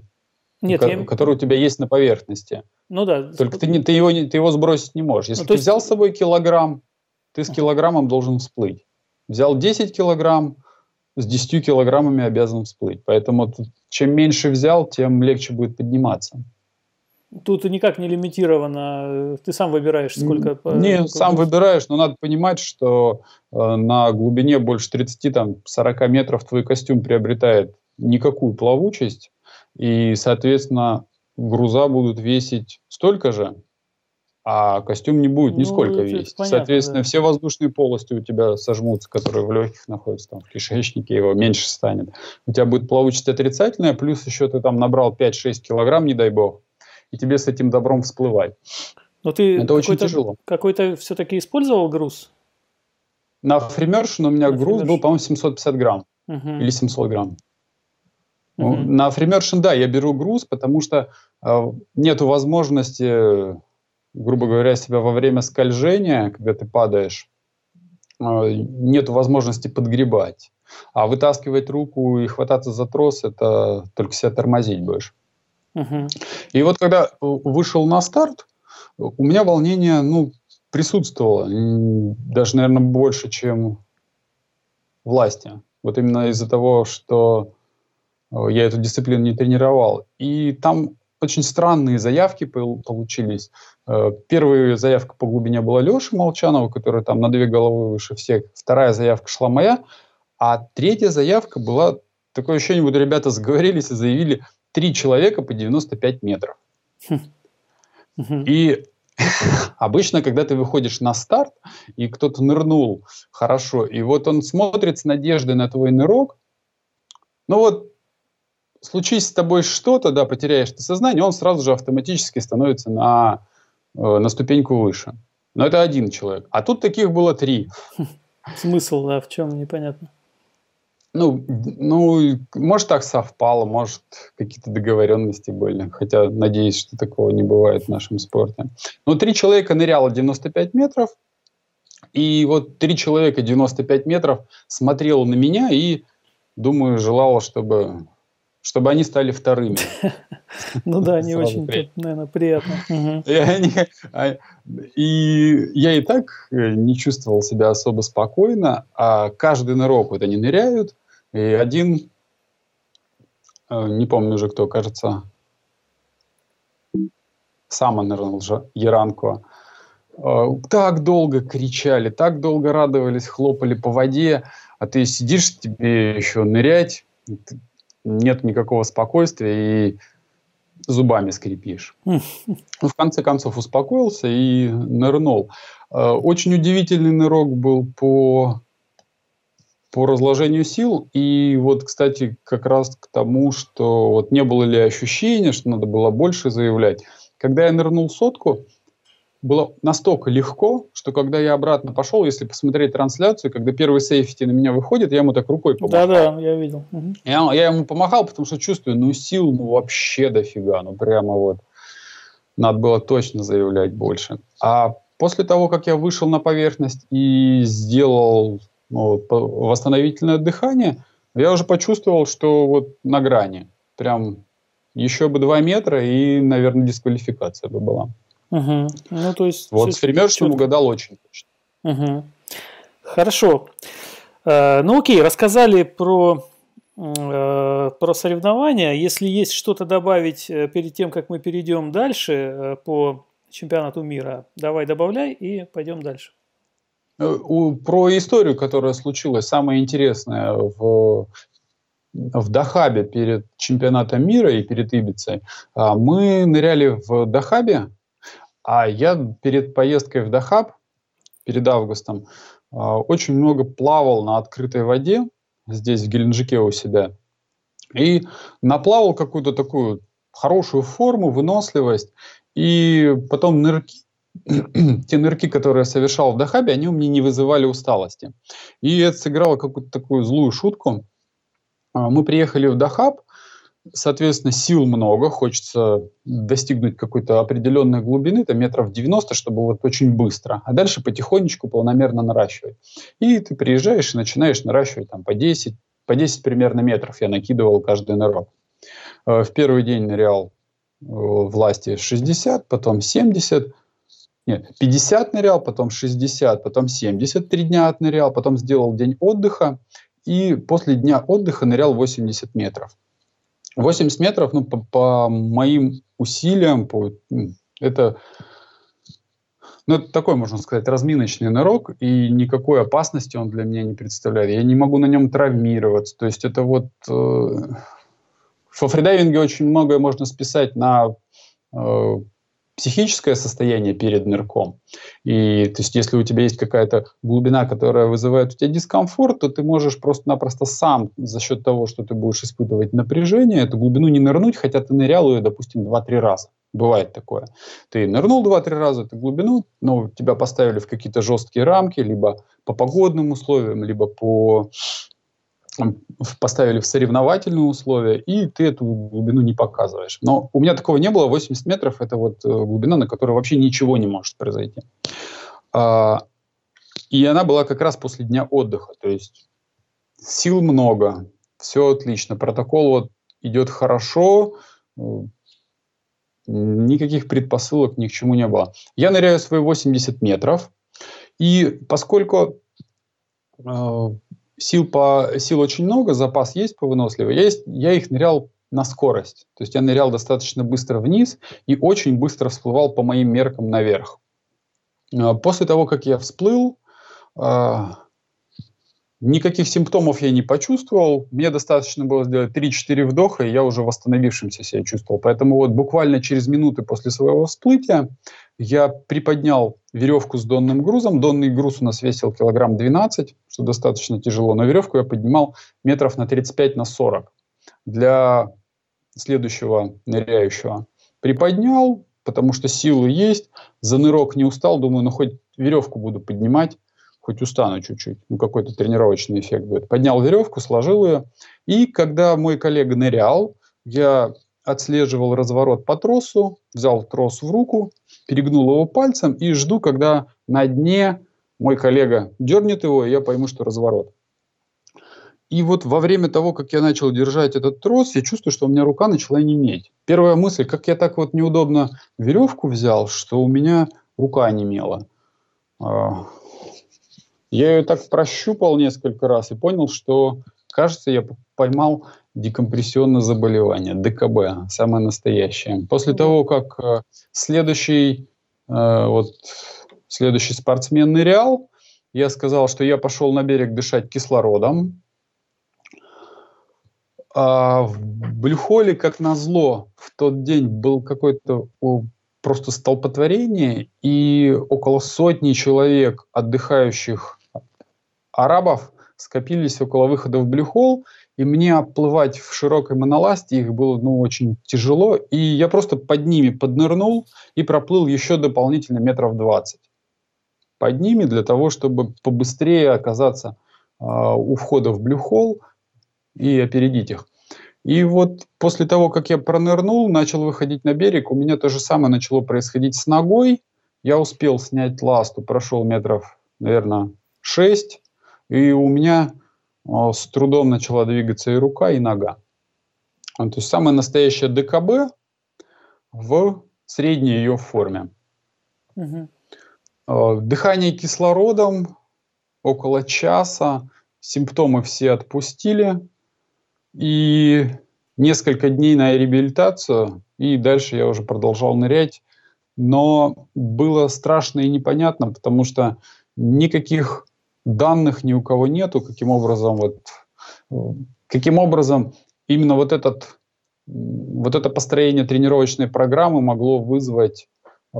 нет, ко- я... который у тебя есть на поверхности. Ну да. Только ты, не, ты, его, ты его сбросить не можешь. Если ну, ты есть... взял с собой килограмм, ты с килограммом должен всплыть. Взял 10 килограмм, с 10 килограммами обязан всплыть. Поэтому чем меньше взял, тем легче будет подниматься. Тут никак не лимитировано, ты сам выбираешь, сколько... Не, сколько сам выбираешь, но надо понимать, что э, на глубине больше 30-40 метров твой костюм приобретает никакую плавучесть, и, соответственно, груза будут весить столько же, а костюм не будет нисколько ну, весить. Понятно, Соответственно, да. все воздушные полости у тебя сожмутся, которые в легких находятся, там, в кишечнике его меньше станет. У тебя будет плавучесть отрицательная, плюс еще ты там набрал 5-6 килограмм, не дай бог, и тебе с этим добром всплывать. Но ты Это очень тяжело. Какой-то все-таки использовал груз? На фримершин у меня На груз был, по-моему, 750 грамм. Угу. Или 700 грамм. Угу. На фримершин, да, я беру груз, потому что э, нет возможности, грубо говоря, себя во время скольжения, когда ты падаешь, э, нет возможности подгребать. А вытаскивать руку и хвататься за трос, это только себя тормозить будешь. И вот когда вышел на старт, у меня волнение, ну, присутствовало, даже, наверное, больше, чем власти. Вот именно из-за того, что э, я эту дисциплину не тренировал. И там очень странные заявки получились. Э, первая заявка по глубине была Леши Молчанова, который там на две головы выше всех. Вторая заявка шла моя. А третья заявка была... Такое ощущение, будто ребята сговорились и заявили, три человека по 95 метров. И обычно, когда ты выходишь на старт, и кто-то нырнул хорошо, и вот он смотрит с надеждой на твой нырок, ну вот, случись с тобой что-то, да, потеряешь ты сознание, он сразу же автоматически становится на, э, на ступеньку выше. Но это один человек. А тут таких было три. Смысл, да, в чем непонятно. Ну, ну, может, так совпало, может, какие-то договоренности были. Хотя, надеюсь, что такого не бывает в нашем спорте. Но три человека ныряло 95 метров, и вот три человека 95 метров смотрело на меня и, думаю, желало, чтобы чтобы они стали вторыми. Ну да, не очень, наверное, приятно. А, и я и так э, не чувствовал себя особо спокойно, а каждый нырок вот они ныряют, и один, э, не помню уже кто, кажется, сам нырнул же, Яранко, э, так долго кричали, так долго радовались, хлопали по воде, а ты сидишь, тебе еще нырять, нет никакого спокойствия и зубами скрипишь. Ну, в конце концов успокоился и нырнул. Э, очень удивительный нырок был по по разложению сил. И вот, кстати, как раз к тому, что вот не было ли ощущения, что надо было больше заявлять. Когда я нырнул сотку, было настолько легко, что когда я обратно пошел, если посмотреть трансляцию, когда первый сейфти на меня выходит, я ему так рукой помахал. Да-да, я видел. Угу. Я, я ему помахал, потому что чувствую, ну сил ну вообще дофига, ну прямо вот. Надо было точно заявлять больше. А после того, как я вышел на поверхность и сделал ну, восстановительное дыхание, я уже почувствовал, что вот на грани. Прям еще бы два метра и, наверное, дисквалификация бы была. Угу. Ну, то есть... Вот с фермерским угадал очень точно. Угу. Хорошо. Э, ну, окей, рассказали про, э, про соревнования. Если есть что-то добавить э, перед тем, как мы перейдем дальше по чемпионату мира, давай добавляй и пойдем дальше. Про историю, которая случилась, самое интересное в в Дахабе перед чемпионатом мира и перед Ибицей. А, мы ныряли в Дахабе, а я перед поездкой в Дахаб, перед августом, а, очень много плавал на открытой воде, здесь в Геленджике у себя. И наплавал какую-то такую хорошую форму, выносливость. И потом нырки, те нырки, которые я совершал в Дахабе, они у меня не вызывали усталости. И это сыграло какую-то такую злую шутку. А, мы приехали в Дахаб, соответственно, сил много, хочется достигнуть какой-то определенной глубины, там метров 90, чтобы вот очень быстро, а дальше потихонечку, планомерно наращивать. И ты приезжаешь и начинаешь наращивать там по 10, по 10 примерно метров я накидывал каждый нырок. Э, в первый день нырял э, власти 60, потом 70, нет, 50 нырял, потом 60, потом 70, три дня отнырял, потом сделал день отдыха, и после дня отдыха нырял 80 метров. 80 метров, ну, по, по моим усилиям, по, это, ну, это такой, можно сказать, разминочный нырок, и никакой опасности он для меня не представляет. Я не могу на нем травмироваться. То есть это вот... Э, во фридайвинге очень многое можно списать на э, психическое состояние перед нырком. И то есть, если у тебя есть какая-то глубина, которая вызывает у тебя дискомфорт, то ты можешь просто-напросто сам за счет того, что ты будешь испытывать напряжение, эту глубину не нырнуть, хотя ты нырял ее, допустим, 2-3 раза. Бывает такое. Ты нырнул 2-3 раза эту глубину, но тебя поставили в какие-то жесткие рамки, либо по погодным условиям, либо по поставили в соревновательные условия, и ты эту глубину не показываешь. Но у меня такого не было. 80 метров – это вот э, глубина, на которой вообще ничего не может произойти. А, и она была как раз после дня отдыха. То есть сил много, все отлично. Протокол вот идет хорошо, э, никаких предпосылок ни к чему не было. Я ныряю свои 80 метров, и поскольку э, сил, по, сил очень много, запас есть по выносливой, я, я их нырял на скорость. То есть я нырял достаточно быстро вниз и очень быстро всплывал по моим меркам наверх. А, после того, как я всплыл, а, Никаких симптомов я не почувствовал. Мне достаточно было сделать 3-4 вдоха, и я уже восстановившимся себя чувствовал. Поэтому вот буквально через минуты после своего всплытия я приподнял веревку с донным грузом. Донный груз у нас весил килограмм 12, что достаточно тяжело. Но веревку я поднимал метров на 35 на 40 для следующего ныряющего. Приподнял, потому что силы есть, за нырок не устал, думаю, ну хоть веревку буду поднимать хоть устану чуть-чуть, ну какой-то тренировочный эффект будет. Поднял веревку, сложил ее, и когда мой коллега нырял, я отслеживал разворот по тросу, взял трос в руку, перегнул его пальцем и жду, когда на дне мой коллега дернет его, и я пойму, что разворот. И вот во время того, как я начал держать этот трос, я чувствую, что у меня рука начала неметь. Первая мысль, как я так вот неудобно веревку взял, что у меня рука немела. А, я ее так прощупал несколько раз и понял, что, кажется, я поймал декомпрессионное заболевание, ДКБ, самое настоящее. После того, как э, следующий, э, вот, следующий спортсмен нырял, я сказал, что я пошел на берег дышать кислородом. А в Блюхоле, как назло, в тот день был какой-то просто столпотворение, и около сотни человек, отдыхающих арабов, скопились около выхода в блюхол, и мне оплывать в широкой моноласте их было ну, очень тяжело, и я просто под ними поднырнул и проплыл еще дополнительно метров 20 под ними для того, чтобы побыстрее оказаться э, у входа в блюхол и опередить их. И вот после того, как я пронырнул, начал выходить на берег, у меня то же самое начало происходить с ногой. Я успел снять ласту, прошел метров, наверное, 6, и у меня с трудом начала двигаться и рука, и нога. То есть самая настоящая ДКБ в средней ее форме. Угу. Дыхание кислородом около часа, симптомы все отпустили, и несколько дней на реабилитацию, и дальше я уже продолжал нырять. Но было страшно и непонятно, потому что никаких данных ни у кого нету, каким образом вот, каким образом именно вот этот вот это построение тренировочной программы могло вызвать э,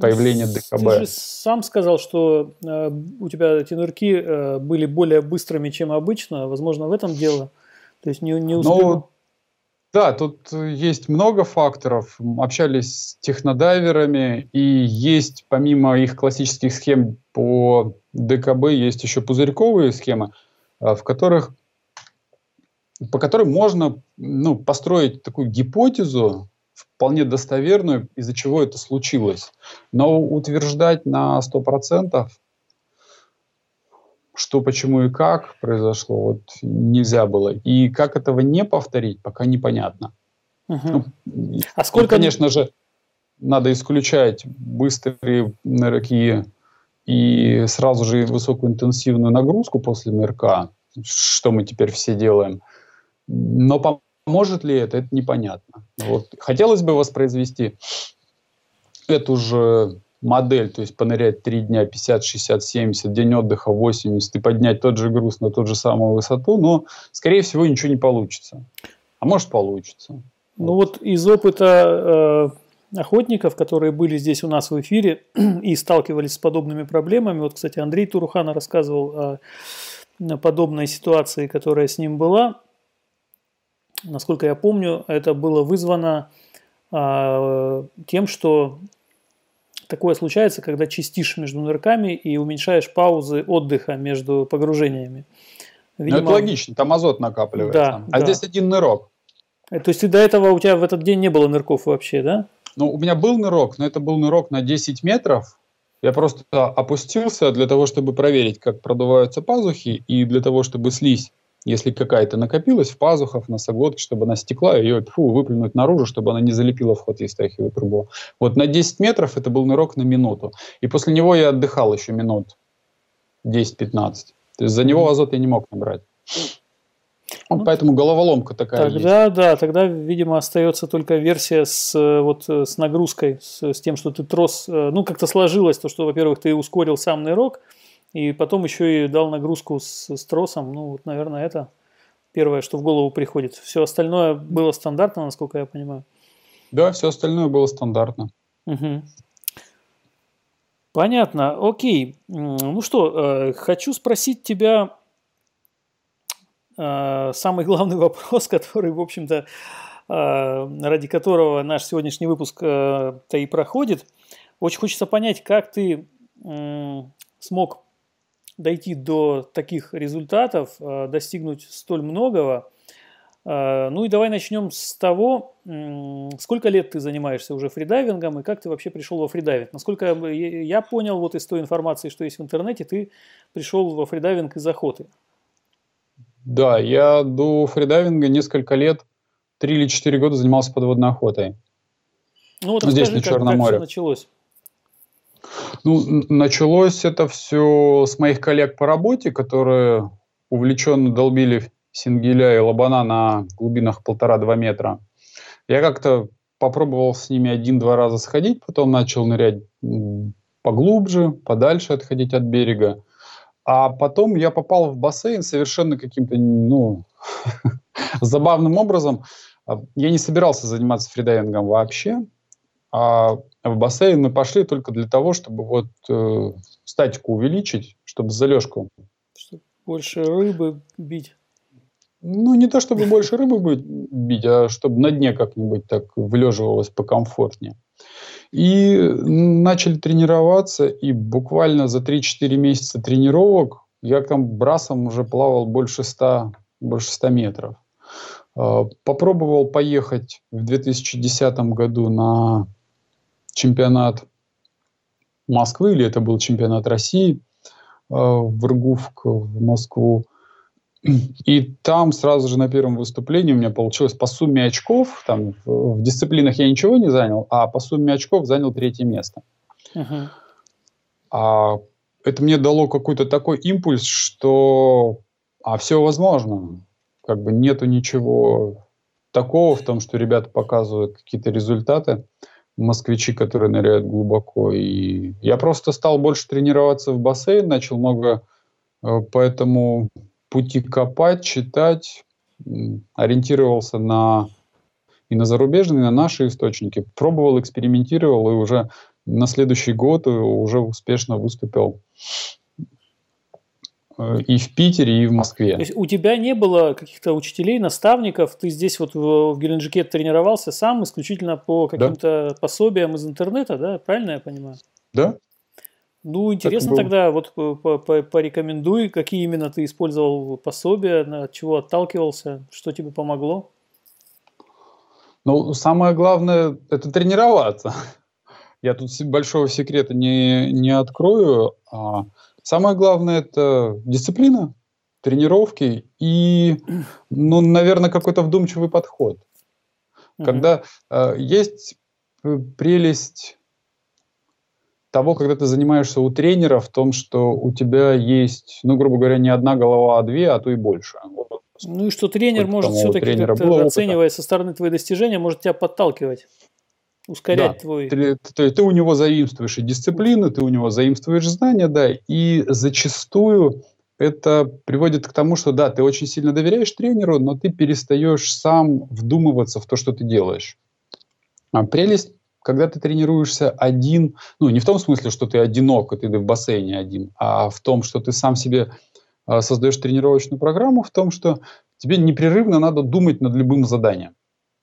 появление ДКБ. Ты же сам сказал, что э, у тебя эти нырки э, были более быстрыми, чем обычно. Возможно, в этом дело. То есть не, не успел... Ну, да, тут есть много факторов. Общались с технодайверами, и есть, помимо их классических схем по ДКБ, есть еще пузырьковые схемы, а, в которых, по которым можно ну, построить такую гипотезу, вполне достоверную, из-за чего это случилось. Но утверждать на 100% что, почему и как произошло, вот нельзя было. И как этого не повторить, пока непонятно. Угу. Ну, а сколько... И, конечно же, надо исключать быстрые нырки и сразу же высокую интенсивную нагрузку после нырка, что мы теперь все делаем. Но поможет ли это, это непонятно. Вот. Хотелось бы воспроизвести эту же модель, то есть понырять 3 дня 50, 60, 70, день отдыха 80 и поднять тот же груз на ту же самую высоту, но, скорее всего, ничего не получится. А может, получится. Ну вот, вот из опыта э, охотников, которые были здесь у нас в эфире и сталкивались с подобными проблемами, вот, кстати, Андрей Турухана рассказывал о подобной ситуации, которая с ним была. Насколько я помню, это было вызвано э, тем, что Такое случается, когда чистишь между нырками и уменьшаешь паузы отдыха между погружениями. Видимо, ну, это логично, там азот накапливается. Да, а да. здесь один нырок. Э, то есть ты до этого у тебя в этот день не было нырков вообще, да? Ну, у меня был нырок, но это был нырок на 10 метров. Я просто опустился для того, чтобы проверить, как продуваются пазухи, и для того, чтобы слизь если какая-то накопилась в пазухах, в носоглотке, чтобы она стекла, ее фу, выплюнуть наружу, чтобы она не залепила вход естрахиевой трубу. Вот на 10 метров это был нырок на минуту. И после него я отдыхал еще минут 10-15. То есть за него азот я не мог набрать. Ну, поэтому головоломка такая Тогда, есть. да, тогда, видимо, остается только версия с, вот, с нагрузкой, с, с тем, что ты трос, э, ну, как-то сложилось, то, что, во-первых, ты ускорил сам нырок, и потом еще и дал нагрузку с, с тросом. Ну, вот, наверное, это первое, что в голову приходит. Все остальное было стандартно, насколько я понимаю. Да, все остальное было стандартно. Угу. Понятно. Окей. Ну что, э, хочу спросить тебя э, самый главный вопрос, который, в общем-то, э, ради которого наш сегодняшний выпуск-то и проходит. Очень хочется понять, как ты смог дойти до таких результатов, э, достигнуть столь многого. Э, ну и давай начнем с того, сколько лет ты занимаешься уже фридайвингом и как ты вообще пришел во фридайвинг. Насколько я понял вот из той информации, что есть в интернете, ты пришел во фридайвинг из охоты. Да, я до фридайвинга несколько лет, три или четыре года занимался подводной охотой. Ну вот расскажи, Здесь, на Черном как, как все началось. Ну, началось это все с моих коллег по работе, которые увлеченно долбили сингеля и лобана на глубинах полтора-два метра. Я как-то попробовал с ними один-два раза сходить, потом начал нырять поглубже, подальше отходить от берега. А потом я попал в бассейн совершенно каким-то, ну, забавным образом. Я не собирался заниматься фридайвингом вообще. А в бассейн мы пошли только для того, чтобы вот э, статику увеличить, чтобы залежку Больше рыбы бить. Ну, не то чтобы больше рыбы будет бить, а чтобы на дне как-нибудь так влеживалось покомфортнее. И начали тренироваться, и буквально за 3-4 месяца тренировок я там брасом уже плавал больше 100, больше 100 метров. А, попробовал поехать в 2010 году на чемпионат Москвы, или это был чемпионат России а, в Иргувк, в Москву. И там сразу же на первом выступлении у меня получилось по сумме очков, там в, в дисциплинах я ничего не занял, а по сумме очков занял третье место. Uh-huh. А это мне дало какой-то такой импульс, что а все возможно. Как бы нету ничего такого в том, что ребята показывают какие-то результаты, москвичи, которые ныряют глубоко. И я просто стал больше тренироваться в бассейн, начал много э, по этому пути копать, читать, ориентировался на и на зарубежные, и на наши источники. Пробовал, экспериментировал, и уже на следующий год уже успешно выступил э, и в Питере, и в Москве. То есть у тебя не было каких-то учителей, наставников, ты здесь вот в, в Геленджике тренировался сам исключительно по каким-то да. пособиям из интернета, да? Правильно я понимаю? Да, ну, интересно тогда, вот порекомендуй, какие именно ты использовал пособия, от чего отталкивался, что тебе помогло? Ну, самое главное – это тренироваться. Я тут большого секрета не, не открою. А самое главное – это дисциплина, тренировки и, ну, наверное, какой-то вдумчивый подход. Когда э, есть прелесть того, когда ты занимаешься у тренера, в том, что у тебя есть, ну, грубо говоря, не одна голова, а две, а то и больше. Вот. Ну и что тренер Хоть может все-таки, оценивая со стороны твои достижения, может тебя подталкивать, ускорять да, твой... Ты, ты, ты у него заимствуешь и дисциплину, ты у него заимствуешь знания, да, и зачастую это приводит к тому, что да, ты очень сильно доверяешь тренеру, но ты перестаешь сам вдумываться в то, что ты делаешь. А прелесть когда ты тренируешься один, ну, не в том смысле, что ты одинок, и ты в бассейне один, а в том, что ты сам себе э, создаешь тренировочную программу, в том, что тебе непрерывно надо думать над любым заданием.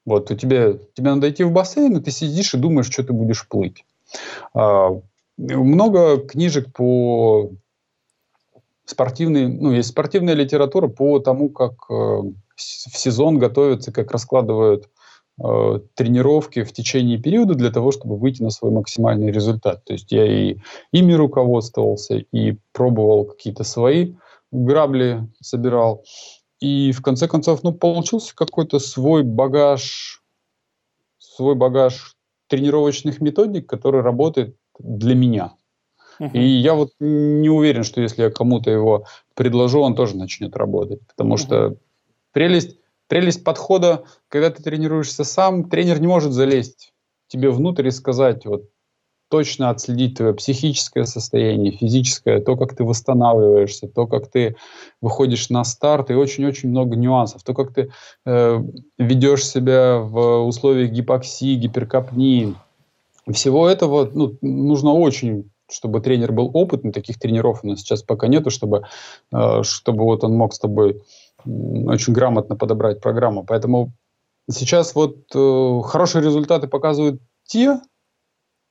Вот, у тебя, тебе надо идти в бассейн, и ты сидишь и думаешь, что ты будешь плыть. А, много книжек по спортивной, ну, есть спортивная литература по тому, как э, в сезон готовятся, как раскладывают тренировки в течение периода для того, чтобы выйти на свой максимальный результат. То есть я и ими руководствовался, и пробовал какие-то свои грабли, собирал. И в конце концов, ну, получился какой-то свой багаж, свой багаж тренировочных методик, который работает для меня. Uh-huh. И я вот не уверен, что если я кому-то его предложу, он тоже начнет работать. Потому uh-huh. что прелесть Прелесть подхода, когда ты тренируешься сам, тренер не может залезть тебе внутрь и сказать, вот точно отследить твое психическое состояние, физическое, то, как ты восстанавливаешься, то, как ты выходишь на старт, и очень-очень много нюансов, то, как ты э, ведешь себя в условиях гипоксии, гиперкапнии. Всего этого ну, нужно очень чтобы тренер был опытный, таких тренеров у нас сейчас пока нету, чтобы, э, чтобы вот он мог с тобой очень грамотно подобрать программу. Поэтому сейчас вот э, хорошие результаты показывают те,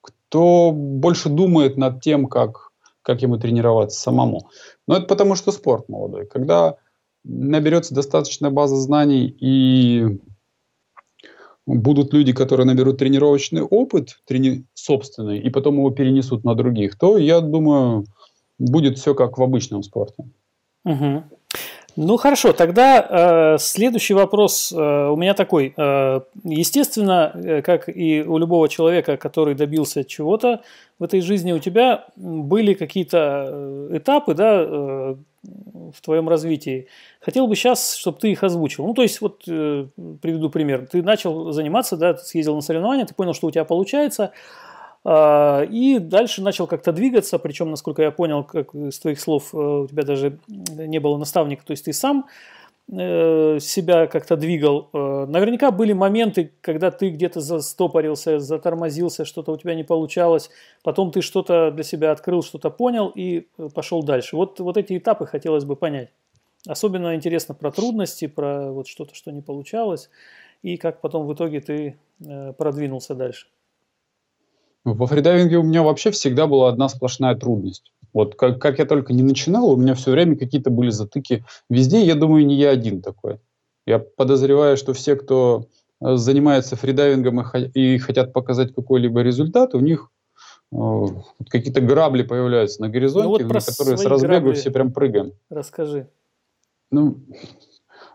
кто больше думает над тем, как, как ему тренироваться самому. Но это потому, что спорт молодой. Когда наберется достаточная база знаний и будут люди, которые наберут тренировочный опыт трени... собственный, и потом его перенесут на других, то, я думаю, будет все как в обычном спорте. Угу. Ну хорошо, тогда э, следующий вопрос э, у меня такой. Э, естественно, э, как и у любого человека, который добился чего-то в этой жизни, у тебя были какие-то э, этапы да, э, в твоем развитии. Хотел бы сейчас, чтобы ты их озвучил. Ну, то есть, вот э, приведу пример. Ты начал заниматься, да, ты съездил на соревнования, ты понял, что у тебя получается, и дальше начал как-то двигаться, причем, насколько я понял, как из твоих слов, э, у тебя даже не было наставника, то есть ты сам э, себя как-то двигал. Э, наверняка были моменты, когда ты где-то застопорился, затормозился, что-то у тебя не получалось, потом ты что-то для себя открыл, что-то понял и пошел дальше. Вот, вот эти этапы хотелось бы понять. Особенно интересно про трудности, про вот что-то, что не получалось, и как потом в итоге ты продвинулся дальше. Во фридайвинге у меня вообще всегда была одна сплошная трудность. Вот как, как я только не начинал, у меня все время какие-то были затыки везде. Я думаю, не я один такой. Я подозреваю, что все, кто э, занимается фридайвингом и, и хотят показать какой-либо результат, у них э, какие-то грабли появляются на горизонте, ну, вот на которые с разбегу все прям прыгаем. Расскажи. Ну,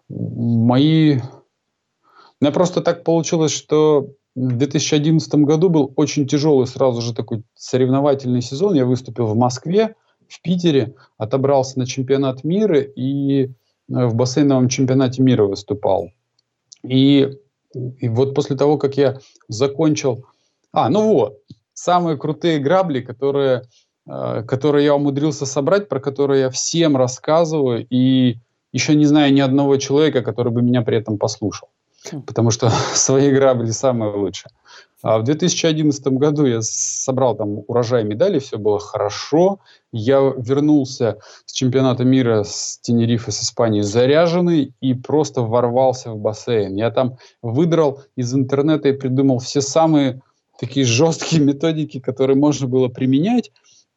мои... У меня просто так получилось, что 2011 году был очень тяжелый сразу же такой соревновательный сезон. Я выступил в Москве, в Питере, отобрался на чемпионат мира и э, в бассейновом чемпионате мира выступал. И, и вот после того, как я закончил... А, ну вот, самые крутые грабли, которые, э, которые я умудрился собрать, про которые я всем рассказываю, и еще не знаю ни одного человека, который бы меня при этом послушал. Потому что свои игра были самые лучшие. А в 2011 году я собрал там урожай медалей, все было хорошо. Я вернулся с чемпионата мира с Тенерифе, с Испании заряженный и просто ворвался в бассейн. Я там выдрал из интернета и придумал все самые такие жесткие методики, которые можно было применять.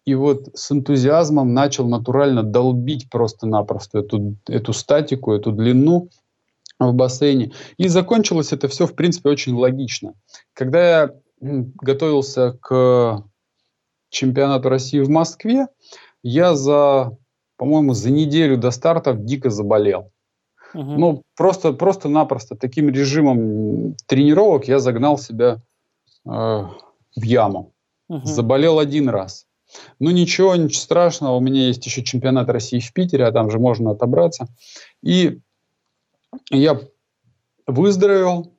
И вот с энтузиазмом начал натурально долбить просто-напросто эту, эту статику, эту длину – в бассейне. И закончилось это все, в принципе, очень логично. Когда я готовился к чемпионату России в Москве, я за, по-моему, за неделю до старта дико заболел. Угу. Ну, просто, просто-напросто таким режимом тренировок я загнал себя э, в яму. Угу. Заболел один раз. Ну, ничего, ничего страшного. У меня есть еще чемпионат России в Питере, а там же можно отобраться. И я выздоровел,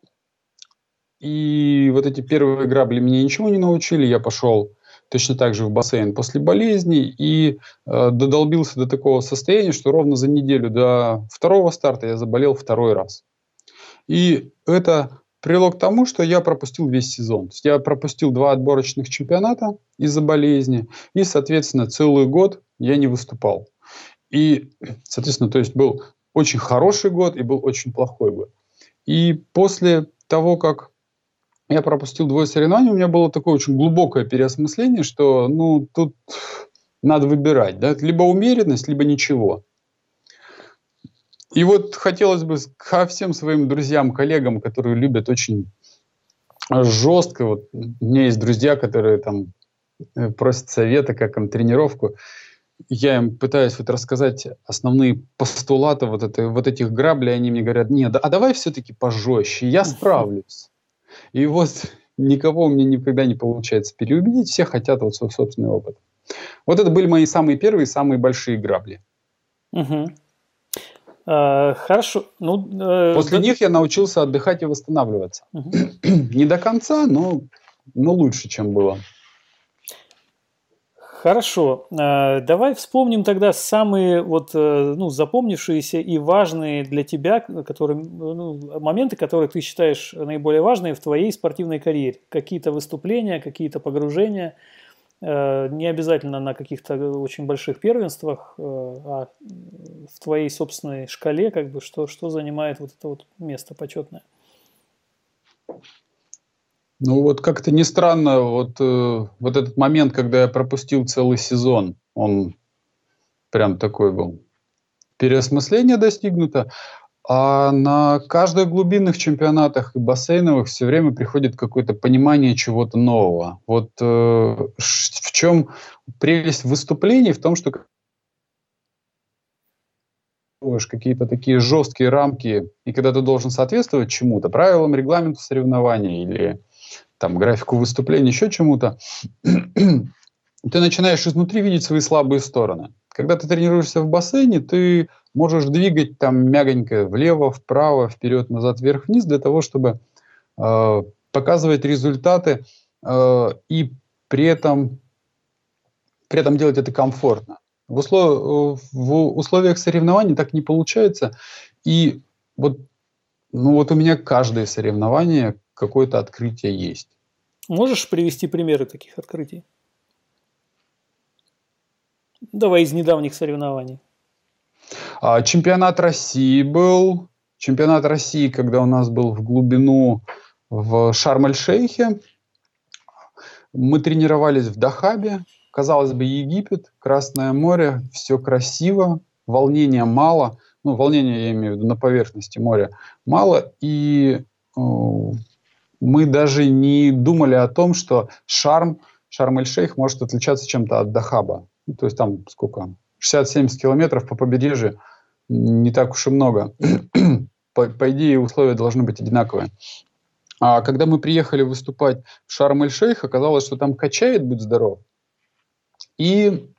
и вот эти первые грабли меня ничего не научили. Я пошел точно так же в бассейн после болезни и э, додолбился до такого состояния, что ровно за неделю до второго старта я заболел второй раз. И это привело к тому, что я пропустил весь сезон. То есть я пропустил два отборочных чемпионата из-за болезни, и, соответственно, целый год я не выступал. И, соответственно, то есть был очень хороший год и был очень плохой год. И после того, как я пропустил двое соревнований, у меня было такое очень глубокое переосмысление, что ну тут надо выбирать, да, либо умеренность, либо ничего. И вот хотелось бы ко всем своим друзьям, коллегам, которые любят очень жестко, вот у меня есть друзья, которые там просят совета, как им тренировку, я им пытаюсь вот рассказать основные постулаты вот, это, вот этих граблей, они мне говорят, нет, а давай все-таки пожестче, я справлюсь. И вот никого у меня никогда не получается переубедить, все хотят вот свой собственный опыт. Вот это были мои самые первые, самые большие грабли. Угу. А, хорошо. Ну, э, После да... них я научился отдыхать и восстанавливаться. Угу. Не до конца, но, но лучше, чем было. Хорошо, э, давай вспомним тогда самые вот, э, ну, запомнившиеся и важные для тебя которые, ну, моменты, которые ты считаешь наиболее важные в твоей спортивной карьере. Какие-то выступления, какие-то погружения, э, не обязательно на каких-то очень больших первенствах, а в твоей собственной шкале, как бы, что, что занимает вот это вот место почетное. Ну вот как-то не странно, вот, э, вот этот момент, когда я пропустил целый сезон, он прям такой был. Переосмысление достигнуто, а на каждых глубинных чемпионатах и бассейновых все время приходит какое-то понимание чего-то нового. Вот э, в чем прелесть выступлений? В том, что какие-то такие жесткие рамки, и когда ты должен соответствовать чему-то, правилам, регламенту соревнований или там, графику выступления, еще чему-то, ты начинаешь изнутри видеть свои слабые стороны. Когда ты тренируешься в бассейне, ты можешь двигать там мягонько влево, вправо, вперед, назад, вверх, вниз для того, чтобы э, показывать результаты э, и при этом, при этом делать это комфортно. В, услов, в условиях соревнований так не получается. И вот, ну вот у меня каждое соревнование какое-то открытие есть. Можешь привести примеры таких открытий? Давай из недавних соревнований. А, чемпионат России был. Чемпионат России, когда у нас был в глубину в Шарм-эль-Шейхе. Мы тренировались в Дахабе. Казалось бы, Египет, Красное море, все красиво, волнения мало. Ну, волнения я имею в виду на поверхности моря мало. И э, мы даже не думали о том, что Шарм, Шарм-эль-Шейх может отличаться чем-то от Дахаба. Ну, то есть там сколько? 60-70 километров по побережью не так уж и много. по, по идее, условия должны быть одинаковые. А когда мы приехали выступать в Шарм-эль-Шейх, оказалось, что там качает, будь здоров. И,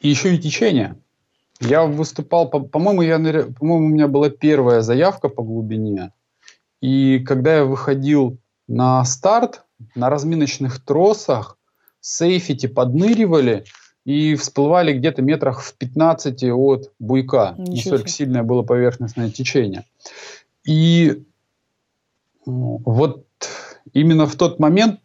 и еще и течение. Я выступал, по- по-моему, я, по-моему, у меня была первая заявка по глубине. И когда я выходил на старт, на разминочных тросах, сейфити подныривали и всплывали где-то метрах в 15 от буйка. Ничего Настолько сильное было поверхностное течение. И вот именно в тот момент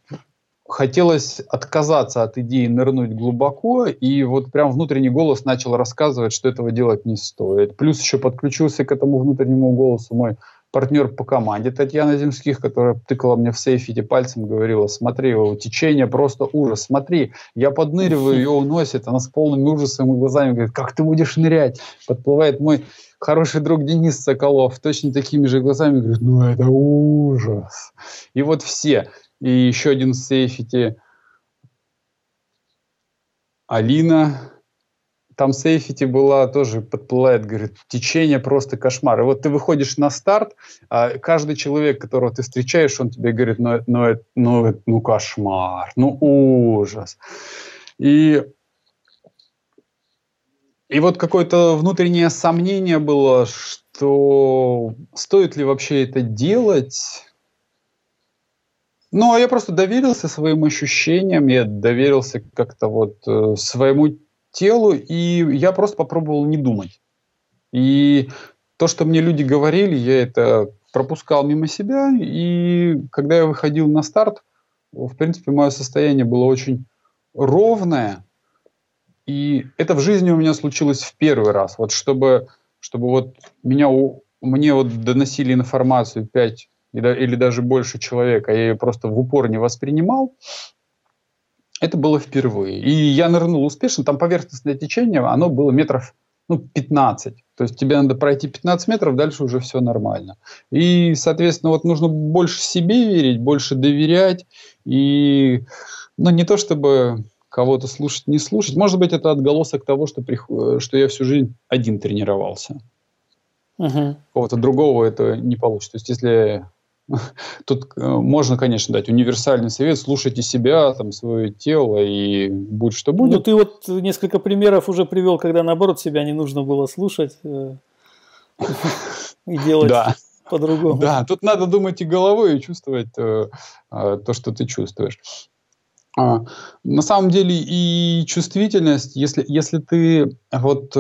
хотелось отказаться от идеи нырнуть глубоко, и вот прям внутренний голос начал рассказывать, что этого делать не стоит. Плюс еще подключился к этому внутреннему голосу мой партнер по команде Татьяна Земских, которая тыкала мне в сейфите пальцем, говорила, смотри, его течение просто ужас, смотри, я подныриваю, ее уносит, она с полными ужасом и глазами говорит, как ты будешь нырять? Подплывает мой хороший друг Денис Соколов, точно такими же глазами говорит, ну это ужас. И вот все. И еще один в сейфите Алина, там сейфити была тоже подплывает, говорит, течение просто кошмар. И вот ты выходишь на старт, а каждый человек, которого ты встречаешь, он тебе говорит, ну, ну, ну, ну кошмар, ну ужас. И и вот какое-то внутреннее сомнение было, что стоит ли вообще это делать. Ну, а я просто доверился своим ощущениям, я доверился как-то вот э, своему телу, и я просто попробовал не думать. И то, что мне люди говорили, я это пропускал мимо себя, и когда я выходил на старт, в принципе, мое состояние было очень ровное, и это в жизни у меня случилось в первый раз. Вот чтобы, чтобы вот меня, мне вот доносили информацию 5 или даже больше человек, а я ее просто в упор не воспринимал, это было впервые. И я нырнул успешно. Там поверхностное течение, оно было метров ну, 15. То есть тебе надо пройти 15 метров, дальше уже все нормально. И, соответственно, вот нужно больше себе верить, больше доверять. И, ну, не то чтобы кого-то слушать, не слушать. Может быть, это отголосок того, что, прих... что я всю жизнь один тренировался. Угу. Кого-то другого это не получится. То есть, если Тут э, можно, конечно, дать универсальный совет. Слушайте себя, там, свое тело, и будет что будет. Ну, ты вот несколько примеров уже привел, когда, наоборот, себя не нужно было слушать э, и делать по-другому. Да, тут надо думать и головой, и чувствовать э, то, что ты чувствуешь. А, на самом деле и чувствительность, если, если ты вот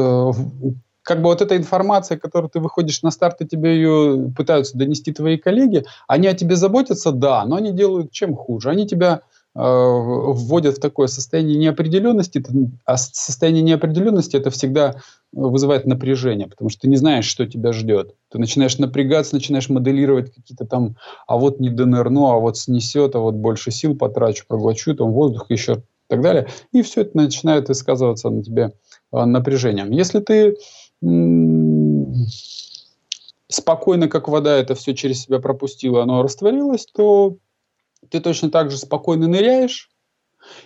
как бы вот эта информация, которую ты выходишь на старт, и тебе ее пытаются донести твои коллеги, они о тебе заботятся, да, но они делают чем хуже. Они тебя э, вводят в такое состояние неопределенности, а состояние неопределенности это всегда вызывает напряжение, потому что ты не знаешь, что тебя ждет. Ты начинаешь напрягаться, начинаешь моделировать какие-то там, а вот не донырну, а вот снесет, а вот больше сил потрачу, проглочу, там воздух еще и так далее. И все это начинает высказываться на тебе э, напряжением. Если ты спокойно, как вода, это все через себя пропустило, оно растворилось, то ты точно так же спокойно ныряешь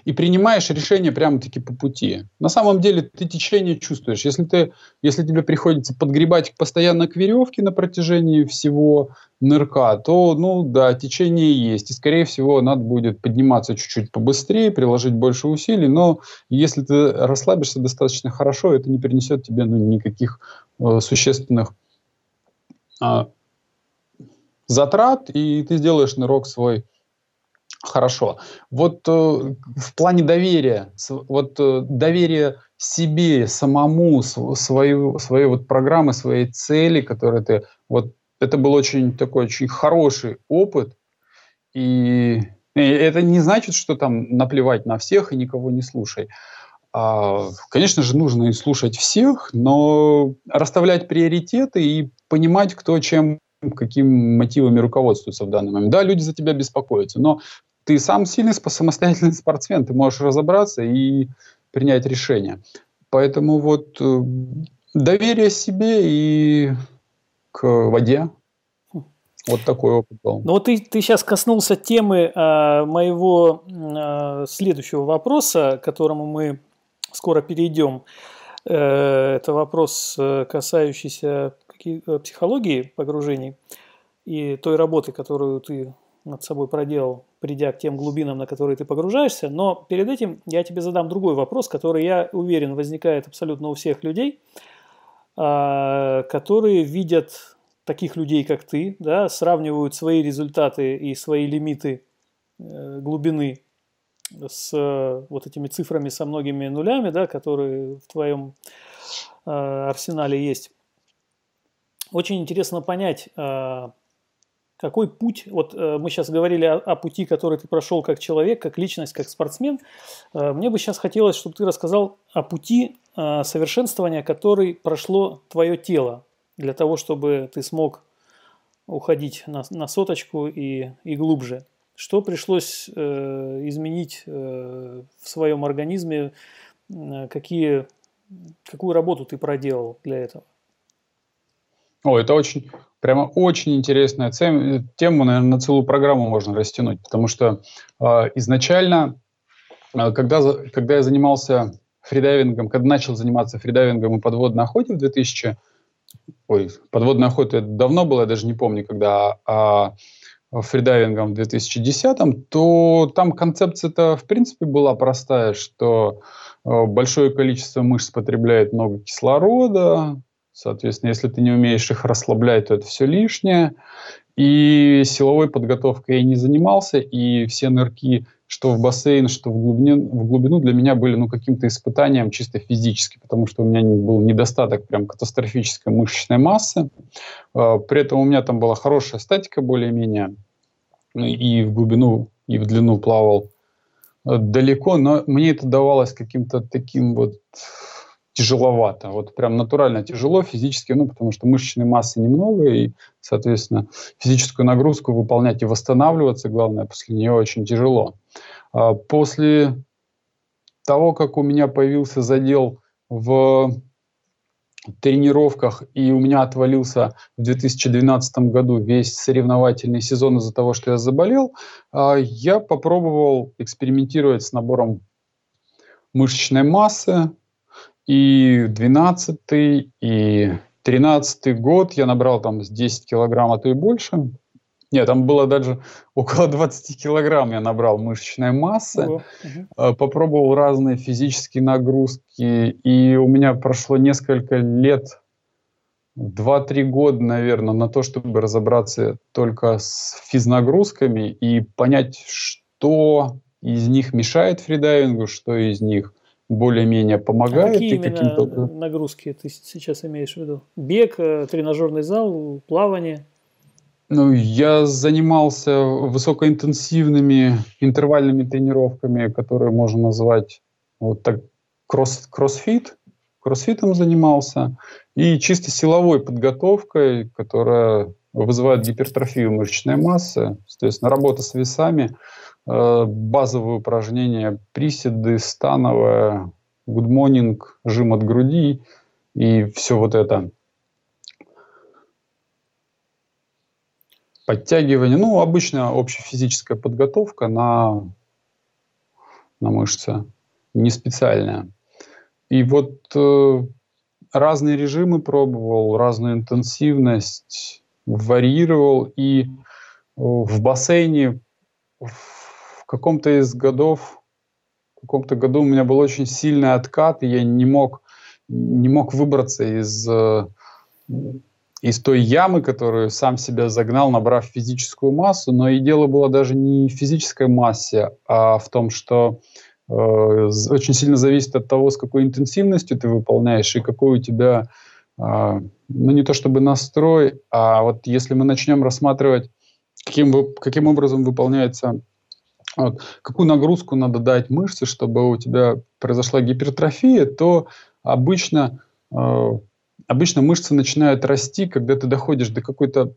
и принимаешь решение прямо-таки по пути. На самом деле ты течение чувствуешь. Если, ты, если тебе приходится подгребать постоянно к веревке на протяжении всего нырка, то, ну да, течение есть. И, скорее всего, надо будет подниматься чуть-чуть побыстрее, приложить больше усилий. Но если ты расслабишься достаточно хорошо, это не принесет тебе ну, никаких э, существенных э, затрат, и ты сделаешь нырок свой хорошо. Вот э, в плане доверия, вот э, доверие себе, самому, свою, своей вот программы, своей цели, которые ты вот это был очень такой очень хороший опыт. И, и это не значит, что там наплевать на всех и никого не слушай. А, конечно же, нужно и слушать всех, но расставлять приоритеты и понимать, кто чем, какими мотивами руководствуется в данный момент. Да, люди за тебя беспокоятся, но ты сам сильный, самостоятельный спортсмен, ты можешь разобраться и принять решение. Поэтому вот э, доверие себе и к воде. Вот такой опыт был. Ну вот ты, ты сейчас коснулся темы э, моего э, следующего вопроса, к которому мы скоро перейдем. Э, это вопрос, э, касающийся э, психологии погружений и той работы, которую ты над собой проделал, придя к тем глубинам, на которые ты погружаешься. Но перед этим я тебе задам другой вопрос, который, я уверен, возникает абсолютно у всех людей, а, которые видят таких людей, как ты, да, сравнивают свои результаты и свои лимиты э, глубины с вот этими цифрами со многими нулями, да, которые в твоем э, арсенале есть. Очень интересно понять, а, какой путь, вот э, мы сейчас говорили о, о пути, который ты прошел как человек, как личность, как спортсмен. Э, мне бы сейчас хотелось, чтобы ты рассказал о пути э, совершенствования, который прошло твое тело, для того, чтобы ты смог уходить на, на соточку и, и глубже. Что пришлось э, изменить э, в своем организме, э, какие, какую работу ты проделал для этого? О, это очень, прямо очень интересная тема, наверное, на целую программу можно растянуть, потому что э, изначально, э, когда, когда я занимался фридайвингом, когда начал заниматься фридайвингом и подводной охотой в 2000, ой, подводная охота это давно было, я даже не помню, когда, а фридайвингом в 2010, то там концепция-то в принципе была простая, что э, большое количество мышц потребляет много кислорода, Соответственно, если ты не умеешь их расслаблять, то это все лишнее. И силовой подготовкой я не занимался, и все нырки, что в бассейн, что в глубину, в глубину для меня были ну, каким-то испытанием чисто физически, потому что у меня был недостаток прям катастрофической мышечной массы. А, при этом у меня там была хорошая статика более-менее, ну, и в глубину, и в длину плавал э, далеко, но мне это давалось каким-то таким вот тяжеловато. Вот прям натурально тяжело физически, ну, потому что мышечной массы немного, и, соответственно, физическую нагрузку выполнять и восстанавливаться, главное, после нее очень тяжело. А после того, как у меня появился задел в тренировках, и у меня отвалился в 2012 году весь соревновательный сезон из-за того, что я заболел, а, я попробовал экспериментировать с набором мышечной массы, и 12 и 13 год я набрал там с 10 килограмм, а то и больше. Нет, там было даже около 20 килограмм я набрал мышечной массы. Ого. Угу. Попробовал разные физические нагрузки. И у меня прошло несколько лет, 2-3 года, наверное, на то, чтобы разобраться только с физнагрузками и понять, что из них мешает фридайвингу, что из них более-менее помогает. А какие именно нагрузки ты сейчас имеешь в виду? Бег, э, тренажерный зал, плавание? Ну, я занимался высокоинтенсивными интервальными тренировками, которые можно назвать вот так кросс, кроссфит. Кроссфитом занимался. И чисто силовой подготовкой, которая вызывает гипертрофию мышечной массы. Соответственно, работа с весами – базовые упражнения, приседы, становая, good morning, жим от груди и все вот это. Подтягивание, ну, обычная общефизическая подготовка на, на мышцы, не специальная. И вот э, разные режимы пробовал, разную интенсивность варьировал. И э, в бассейне каком-то из годов, в каком-то году у меня был очень сильный откат, и я не мог, не мог выбраться из, э, из той ямы, которую сам себя загнал, набрав физическую массу. Но и дело было даже не в физической массе, а в том, что э, очень сильно зависит от того, с какой интенсивностью ты выполняешь и какой у тебя, э, ну не то чтобы настрой, а вот если мы начнем рассматривать, каким, каким образом выполняется вот, какую нагрузку надо дать мышце, чтобы у тебя произошла гипертрофия, то обычно, э, обычно мышцы начинают расти, когда ты доходишь до какой-то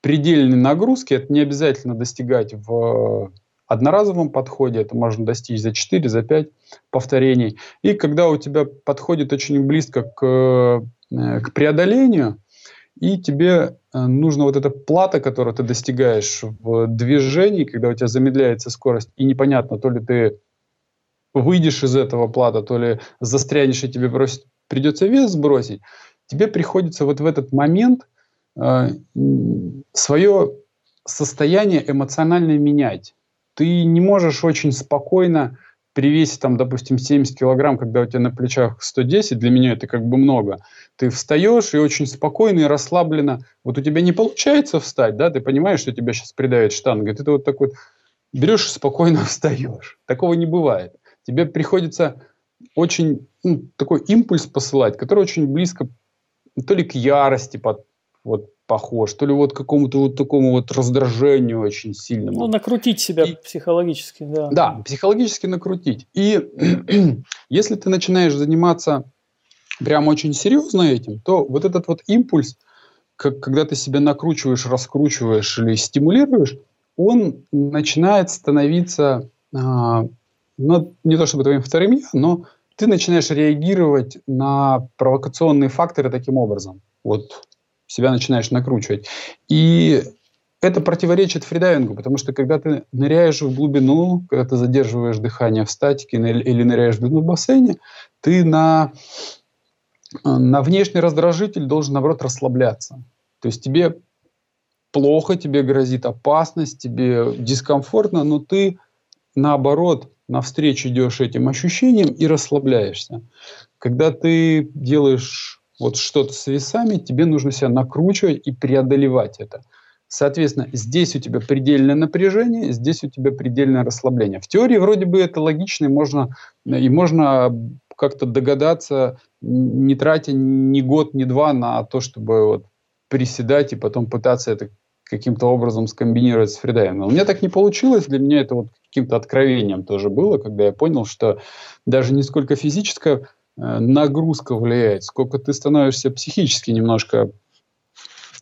предельной нагрузки. Это не обязательно достигать в одноразовом подходе, это можно достичь за 4, за 5 повторений. И когда у тебя подходит очень близко к, э, к преодолению, и тебе нужно вот эта плата, которую ты достигаешь в движении, когда у тебя замедляется скорость, и непонятно, то ли ты выйдешь из этого плата, то ли застрянешь, и тебе бросить, придется вес сбросить, тебе приходится вот в этот момент э, свое состояние эмоционально менять. Ты не можешь очень спокойно при весе, там, допустим, 70 килограмм, когда у тебя на плечах 110, для меня это как бы много, ты встаешь и очень спокойно и расслабленно, вот у тебя не получается встать, да, ты понимаешь, что тебя сейчас придавит штанга, ты вот так вот берешь и спокойно встаешь. Такого не бывает. Тебе приходится очень ну, такой импульс посылать, который очень близко то ли к ярости под, вот, похож, то ли вот какому-то вот такому вот раздражению очень сильному. Ну, накрутить себя и, психологически, да. Да, психологически накрутить. И если ты начинаешь заниматься прям очень серьезно этим, то вот этот вот импульс, как, когда ты себя накручиваешь, раскручиваешь или стимулируешь, он начинает становиться, а, ну, не то чтобы твоим вторым я, но ты начинаешь реагировать на провокационные факторы таким образом. Вот себя начинаешь накручивать. И это противоречит фридайвингу, потому что когда ты ныряешь в глубину, когда ты задерживаешь дыхание в статике или ныряешь в глубину в бассейне, ты на, на внешний раздражитель должен, наоборот, расслабляться. То есть тебе плохо, тебе грозит опасность, тебе дискомфортно, но ты, наоборот, навстречу идешь этим ощущениям и расслабляешься. Когда ты делаешь вот что-то с весами, тебе нужно себя накручивать и преодолевать это. Соответственно, здесь у тебя предельное напряжение, здесь у тебя предельное расслабление. В теории вроде бы это логично, и можно, и можно как-то догадаться, не тратя ни год, ни два на то, чтобы вот приседать и потом пытаться это каким-то образом скомбинировать с фридайвингом. У меня так не получилось, для меня это вот каким-то откровением тоже было, когда я понял, что даже не сколько физическое нагрузка влияет, сколько ты становишься психически немножко,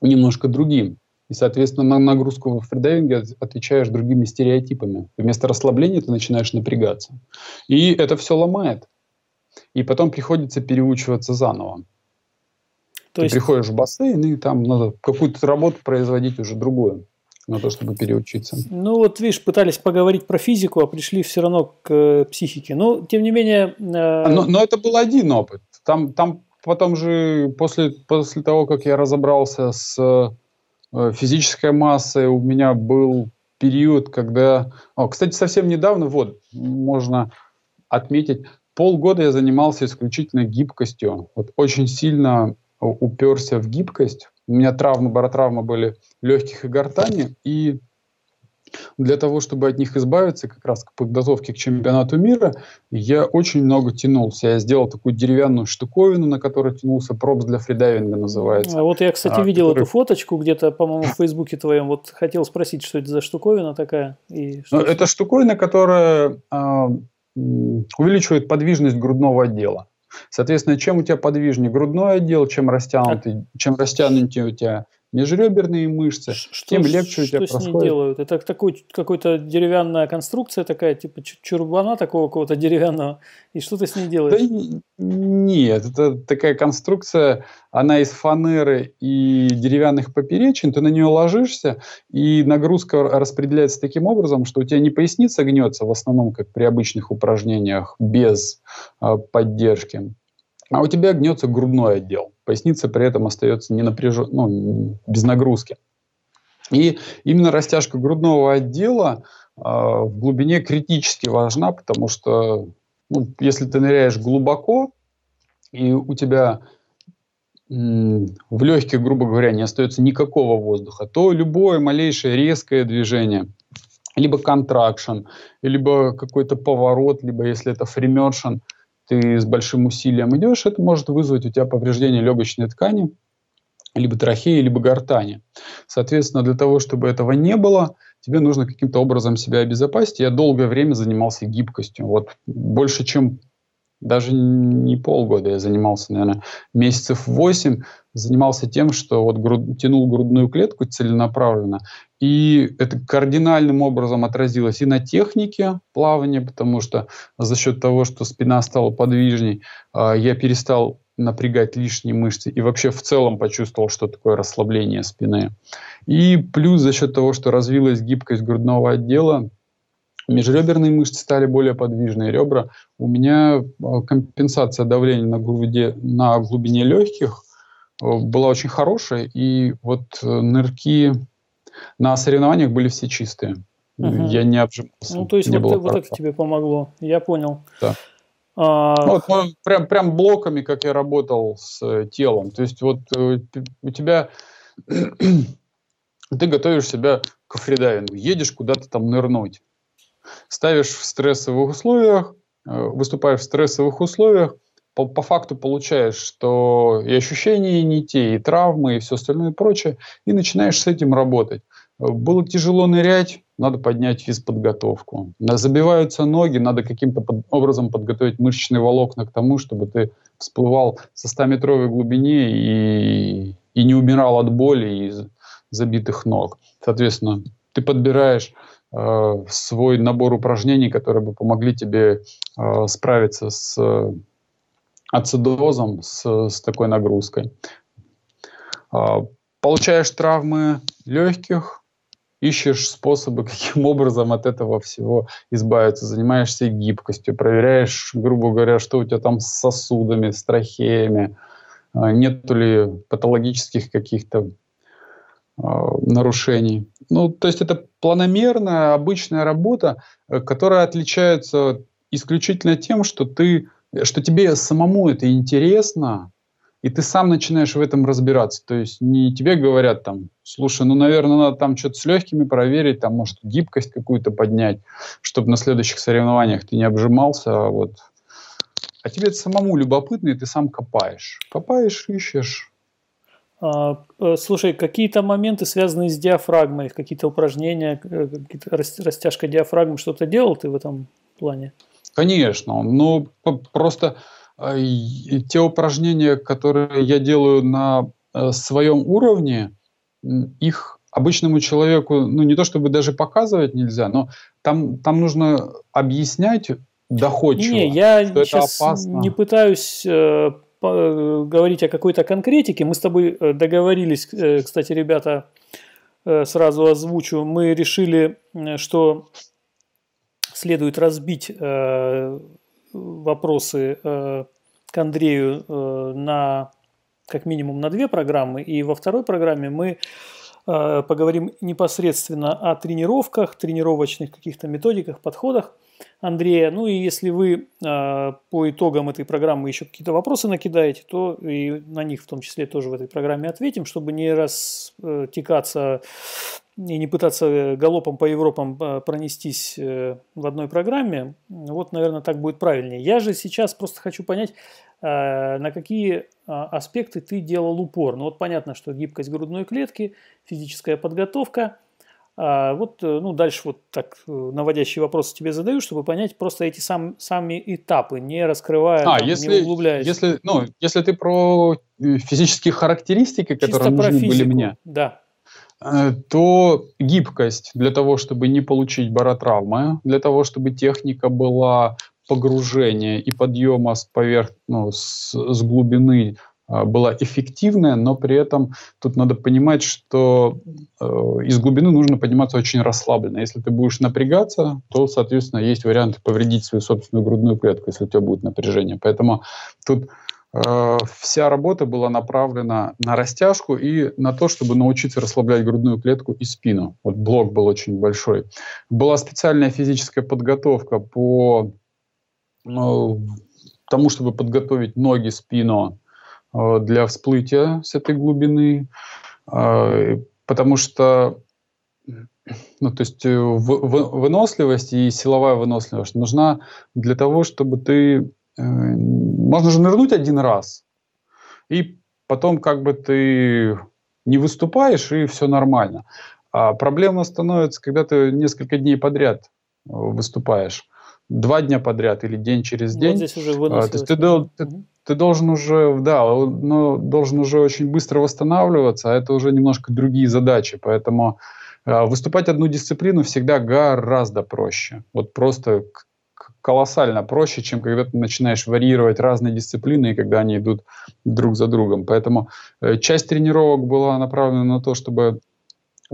немножко другим. И, соответственно, на нагрузку в фридайвинге отвечаешь другими стереотипами. Вместо расслабления ты начинаешь напрягаться. И это все ломает. И потом приходится переучиваться заново. То ты есть... приходишь в бассейн, и там надо какую-то работу производить уже другую на то, чтобы переучиться. Ну вот, видишь, пытались поговорить про физику, а пришли все равно к э, психике. Но, тем не менее... Э... Но, но это был один опыт. Там, там потом же, после, после того, как я разобрался с э, физической массой, у меня был период, когда... О, кстати, совсем недавно, вот, можно отметить, полгода я занимался исключительно гибкостью. Вот очень сильно уперся в гибкость. У меня травмы, баротравмы были легких и гортани, и для того, чтобы от них избавиться, как раз к подготовке к чемпионату мира, я очень много тянулся. Я сделал такую деревянную штуковину, на которой тянулся, пробс для фридайвинга называется. А вот я, кстати, а, видел который... эту фоточку где-то, по-моему, в Фейсбуке твоем. Вот хотел спросить, что это за штуковина такая? И что ну, это штуковина, которая э, увеличивает подвижность грудного отдела. Соответственно, чем у тебя подвижнее? Грудной отдел, чем растянутый, чем растянутый у тебя межреберные мышцы, что, тем легче у тебя что происходит. Что с ней делают? Это такой, какой-то деревянная конструкция такая, типа чурбана такого какого-то деревянного, и что ты с ней делаешь? Да нет, это такая конструкция, она из фанеры и деревянных поперечин, ты на нее ложишься, и нагрузка распределяется таким образом, что у тебя не поясница гнется, в основном, как при обычных упражнениях, без э, поддержки, а у тебя гнется грудной отдел. Поясница при этом остается не напряжен, ну, без нагрузки. И именно растяжка грудного отдела э, в глубине критически важна, потому что ну, если ты ныряешь глубоко, и у тебя в легких, грубо говоря, не остается никакого воздуха, то любое малейшее резкое движение, либо контракшн, либо какой-то поворот, либо если это фримершн – ты с большим усилием идешь, это может вызвать у тебя повреждение легочной ткани, либо трахеи, либо гортани. Соответственно, для того, чтобы этого не было, тебе нужно каким-то образом себя обезопасить. Я долгое время занимался гибкостью. Вот больше, чем даже не полгода я занимался, наверное, месяцев восемь занимался тем, что вот груд, тянул грудную клетку целенаправленно, и это кардинальным образом отразилось и на технике плавания, потому что за счет того, что спина стала подвижней, а, я перестал напрягать лишние мышцы и вообще в целом почувствовал, что такое расслабление спины. И плюс за счет того, что развилась гибкость грудного отдела, межреберные мышцы стали более подвижные, ребра. У меня а, компенсация давления на, груди, на глубине легких э, была очень хорошая, и вот э, нырки на соревнованиях были все чистые. Угу. Я не обжимался. Ну, то есть вот, вот это тебе помогло, я понял. Да. А... Ну, вот, ну, прям, прям блоками, как я работал с э, телом. То есть вот у тебя ты готовишь себя к фридайвингу, едешь куда-то там нырнуть ставишь в стрессовых условиях, э, выступаешь в стрессовых условиях, по, по факту получаешь, что и ощущения не те, и травмы, и все остальное и прочее, и начинаешь с этим работать. Э, было тяжело нырять, надо поднять физподготовку. Забиваются ноги, надо каким-то под, образом подготовить мышечные волокна к тому, чтобы ты всплывал со 100-метровой глубине и, и не умирал от боли из забитых ног. Соответственно, ты подбираешь Э, свой набор упражнений, которые бы помогли тебе э, справиться с ацидозом, с, с такой нагрузкой. Э, получаешь травмы легких, ищешь способы, каким образом от этого всего избавиться, занимаешься гибкостью, проверяешь, грубо говоря, что у тебя там с сосудами, с трахеями, нет ли патологических каких-то Э, нарушений. Ну, то есть это планомерная, обычная работа, э, которая отличается исключительно тем, что ты, что тебе самому это интересно, и ты сам начинаешь в этом разбираться. То есть не тебе говорят там, слушай, ну, наверное, надо там что-то с легкими проверить, там, может, гибкость какую-то поднять, чтобы на следующих соревнованиях ты не обжимался, а вот. А тебе это самому любопытно, и ты сам копаешь. Копаешь, ищешь, а, э, слушай, какие-то моменты, связанные с диафрагмой, какие-то упражнения, э, какие-то растяжка диафрагмы, что-то делал ты в этом плане? Конечно, ну просто э, те упражнения, которые я делаю на своем уровне, их обычному человеку, ну не то чтобы даже показывать нельзя, но там, там нужно объяснять доходчиво, не, я что это опасно. не пытаюсь Э, говорить о какой-то конкретике. Мы с тобой э, договорились, э, кстати, ребята, сразу озвучу, мы решили, что следует разбить вопросы к Андрею на как минимум на две программы, и во второй программе мы поговорим непосредственно о тренировках, тренировочных каких-то методиках, подходах – Андрея. Ну и если вы э, по итогам этой программы еще какие-то вопросы накидаете, то и на них в том числе тоже в этой программе ответим, чтобы не растекаться и не пытаться галопом по Европам а, пронестись э, в одной программе. Вот, наверное, так будет правильнее. Я же сейчас просто хочу понять, э, на какие аспекты ты делал упор. Ну вот понятно, что гибкость грудной клетки, физическая подготовка – а вот, э, ну, дальше вот так э, наводящие вопросы тебе задаю, чтобы понять просто эти сам, сами этапы, не раскрывая, а, там, если, не углубляясь. Если, ну, если ты про э, физические характеристики, которые Чисто нужны были мне, да. То гибкость для того, чтобы не получить баротравмы, для того, чтобы техника была погружения и подъема с поверх, ну, с, с глубины а, была эффективная, но при этом тут надо понимать, что э, из глубины нужно подниматься очень расслабленно. Если ты будешь напрягаться, то, соответственно, есть вариант повредить свою собственную грудную клетку, если у тебя будет напряжение. Поэтому тут э, вся работа была направлена на растяжку и на то, чтобы научиться расслаблять грудную клетку и спину. Вот блок был очень большой. Была специальная физическая подготовка по э, тому, чтобы подготовить ноги, спину, Э, для всплытия с этой глубины, э, потому что ну, то есть э, выносливость и силовая выносливость нужна для того, чтобы ты... Можно же нырнуть один раз, и потом как бы ты не выступаешь, и все нормально. А проблема становится, когда ты несколько дней подряд э, выступаешь. Два дня подряд или день через день. Вот здесь уже а, То есть ты, ты, ты должен уже, да, но должен уже очень быстро восстанавливаться, а это уже немножко другие задачи. Поэтому э, выступать одну дисциплину всегда гораздо проще. Вот просто колоссально проще, чем когда ты начинаешь варьировать разные дисциплины и когда они идут друг за другом. Поэтому э, часть тренировок была направлена на то, чтобы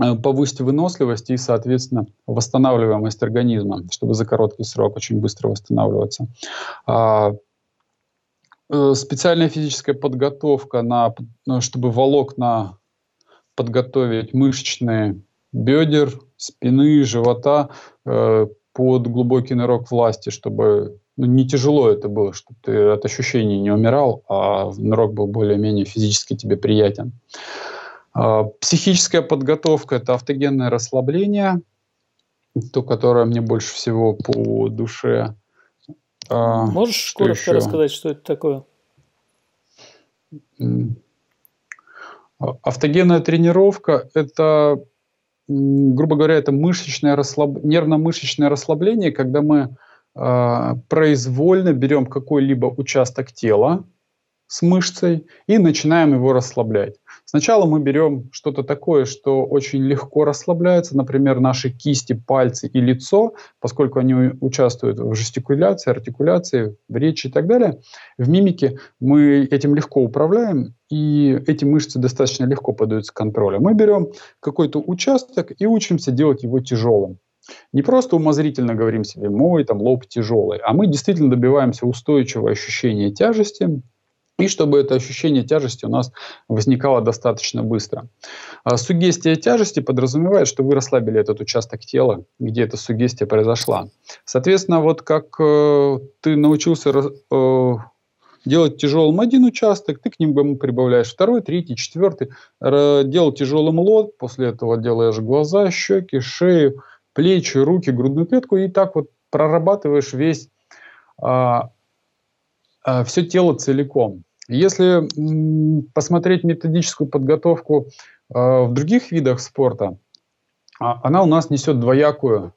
э, повысить выносливость и, соответственно, восстанавливаемость организма, чтобы за короткий срок очень быстро восстанавливаться. А, э, специальная физическая подготовка, на, чтобы волокна подготовить мышечные бедер, спины, живота, под глубокий нырок власти, чтобы ну, не тяжело это было, чтобы ты от ощущений не умирал, а нырок был более-менее физически тебе приятен. А, психическая подготовка – это автогенное расслабление, то, которое мне больше всего по душе. А, Можешь коротко еще? рассказать, что это такое? Автогенная тренировка – это грубо говоря, это мышечное расслаб... нервно-мышечное расслабление, когда мы э, произвольно берем какой-либо участок тела с мышцей и начинаем его расслаблять. Сначала мы берем что-то такое, что очень легко расслабляется, например, наши кисти, пальцы и лицо, поскольку они участвуют в жестикуляции, артикуляции, в речи и так далее. В мимике мы этим легко управляем, и эти мышцы достаточно легко поддаются контролю. Мы берем какой-то участок и учимся делать его тяжелым. Не просто умозрительно говорим себе «мой там, лоб тяжелый», а мы действительно добиваемся устойчивого ощущения тяжести, и чтобы это ощущение тяжести у нас возникало достаточно быстро. А сугестия тяжести подразумевает, что вы расслабили этот участок тела, где эта сугестия произошла. Соответственно, вот как э, ты научился э, делать тяжелым один участок, ты к ним прибавляешь второй, третий, четвертый. Делал тяжелым лот, после этого делаешь глаза, щеки, шею, плечи, руки, грудную клетку и так вот прорабатываешь весь а, а, все тело целиком. Если посмотреть методическую подготовку э, в других видах спорта, а, она у нас несет двоякую,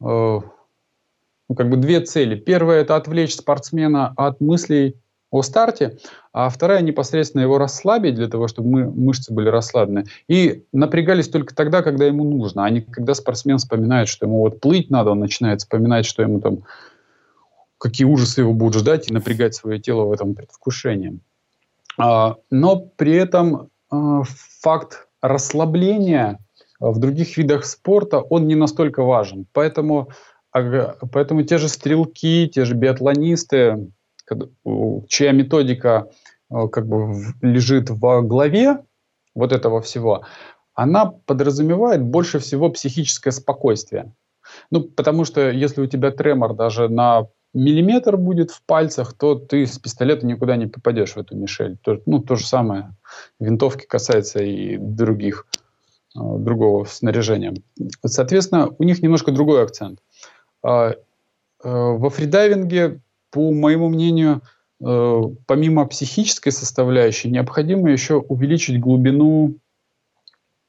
э, ну, как бы две цели. Первая – это отвлечь спортсмена от мыслей о старте, а вторая – непосредственно его расслабить для того, чтобы мы, мышцы были расслаблены. И напрягались только тогда, когда ему нужно, а не когда спортсмен вспоминает, что ему вот плыть надо, он начинает вспоминать, что ему там какие ужасы его будут ждать и напрягать свое тело в этом предвкушении. А, но при этом а, факт расслабления в других видах спорта, он не настолько важен. Поэтому, поэтому те же стрелки, те же биатлонисты, чья методика а, как бы лежит во главе вот этого всего, она подразумевает больше всего психическое спокойствие. Ну, потому что если у тебя тремор даже на миллиметр будет в пальцах, то ты с пистолета никуда не попадешь в эту мишель. То, ну, то же самое. Винтовки касается и других, э, другого снаряжения. Соответственно, у них немножко другой акцент. Э, э, во фридайвинге, по моему мнению, помимо психической составляющей, необходимо еще увеличить глубину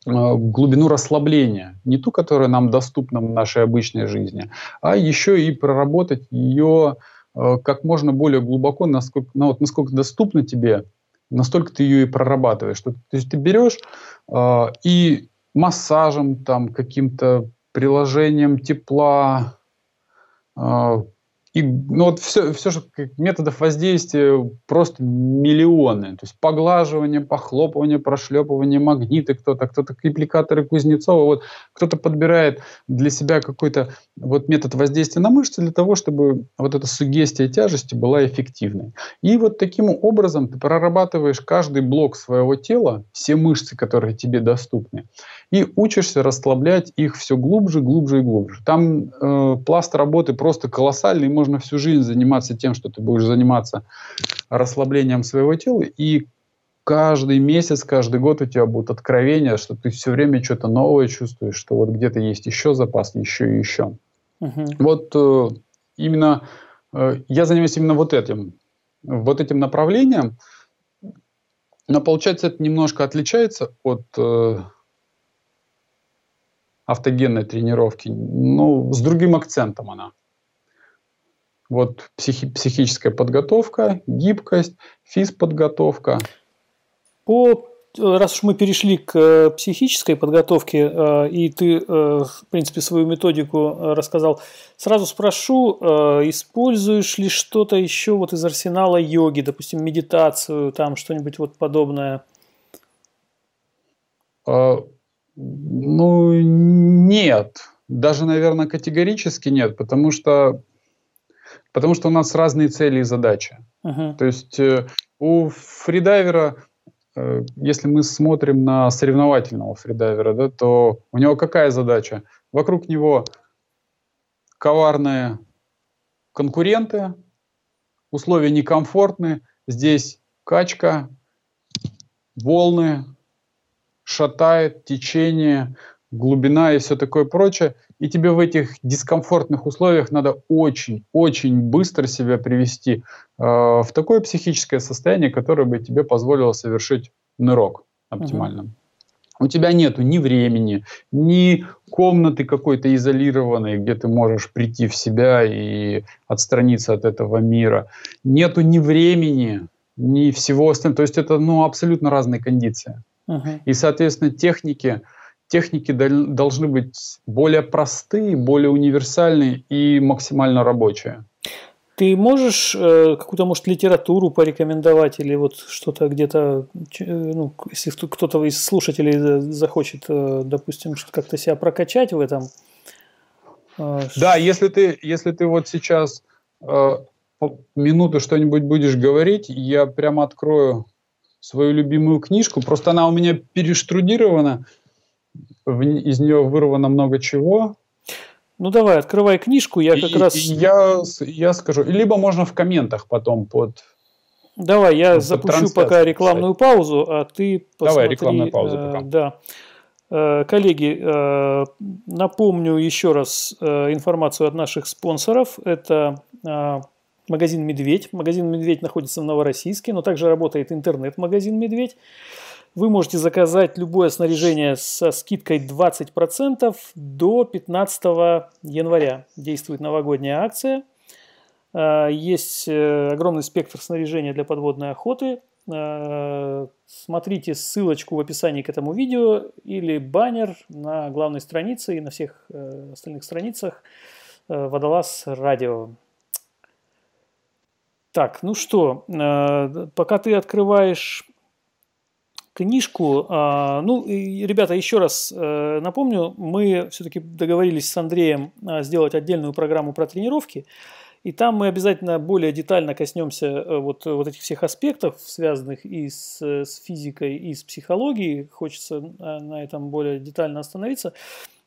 глубину расслабления, не ту, которая нам доступна в нашей обычной жизни, а еще и проработать ее э, как можно более глубоко, насколько, ну, вот, насколько доступно тебе, настолько ты ее и прорабатываешь. Что, то есть ты берешь э, и массажем, там, каким-то приложением тепла, э, и ну, вот все, все же методов воздействия просто миллионы. То есть поглаживание, похлопывание, прошлепывание, магниты кто-то, кто-то репликаторы Кузнецова. Вот кто-то подбирает для себя какой-то вот метод воздействия на мышцы для того, чтобы вот эта сугестия тяжести была эффективной. И вот таким образом ты прорабатываешь каждый блок своего тела, все мышцы, которые тебе доступны, и учишься расслаблять их все глубже, глубже и глубже. Там э, пласт работы просто колоссальный, всю жизнь заниматься тем, что ты будешь заниматься расслаблением своего тела, и каждый месяц, каждый год у тебя будут откровения, что ты все время что-то новое чувствуешь, что вот где-то есть еще запас, еще и еще. Угу. Вот э, именно э, я занимаюсь именно вот этим, вот этим направлением, но получается это немножко отличается от э, автогенной тренировки, ну, с другим акцентом она. Вот психи, психическая подготовка, гибкость, физподготовка. По раз уж мы перешли к э, психической подготовке, э, и ты, э, в принципе, свою методику рассказал, сразу спрошу, используешь ли что-то еще вот из арсенала йоги, допустим, медитацию, там что-нибудь вот подобное? Ну, нет. Даже, наверное, категорически нет, потому что, потому что у нас разные цели и задачи. Uh-huh. То есть у фридайвера Э, если мы смотрим на соревновательного фридайвера, да, то у него какая задача? Вокруг него коварные конкуренты, условия некомфортны, здесь качка, волны, шатает, течение, глубина и все такое прочее. И тебе в этих дискомфортных условиях надо очень-очень быстро себя привести э, в такое психическое состояние, которое бы тебе позволило совершить нырок оптимально. Угу. У тебя нету ни времени, ни комнаты какой-то изолированной, где ты можешь прийти в себя и отстраниться от этого мира. Нету ни времени, ни всего остального. То есть это ну, абсолютно разные кондиции. Uh-huh. И, соответственно, техники, техники должны быть более простые, более универсальные и максимально рабочие. Ты можешь э, какую-то, может, литературу порекомендовать или вот что-то где-то, э, ну, если кто-то из слушателей захочет, э, допустим, как-то себя прокачать в этом? Э, да, если ты, если ты вот сейчас э, минуту что-нибудь будешь говорить, я прямо открою свою любимую книжку. Просто она у меня перештрудирована, в, из нее вырвано много чего. Ну давай, открывай книжку, я как и, раз... Я, я скажу, либо можно в комментах потом под... Давай, я под запущу пока рекламную писать. паузу, а ты посмотри... Давай, рекламную паузу э, пока. Да. Э, коллеги, э, напомню еще раз э, информацию от наших спонсоров. Это магазин «Медведь». Магазин «Медведь» находится в Новороссийске, но также работает интернет-магазин «Медведь». Вы можете заказать любое снаряжение со скидкой 20% до 15 января. Действует новогодняя акция. А, есть э, огромный спектр снаряжения для подводной охоты. А, смотрите ссылочку в описании к этому видео или баннер на главной странице и на всех э, остальных страницах э, Водолаз Радио. Так, ну что, пока ты открываешь книжку. А, ну, ребята, еще раз э, напомню, мы все-таки договорились с Андреем а, сделать отдельную программу про тренировки. И там мы обязательно более детально коснемся э, вот, вот этих всех аспектов, связанных и с, с физикой, и с психологией. Хочется э, на этом более детально остановиться.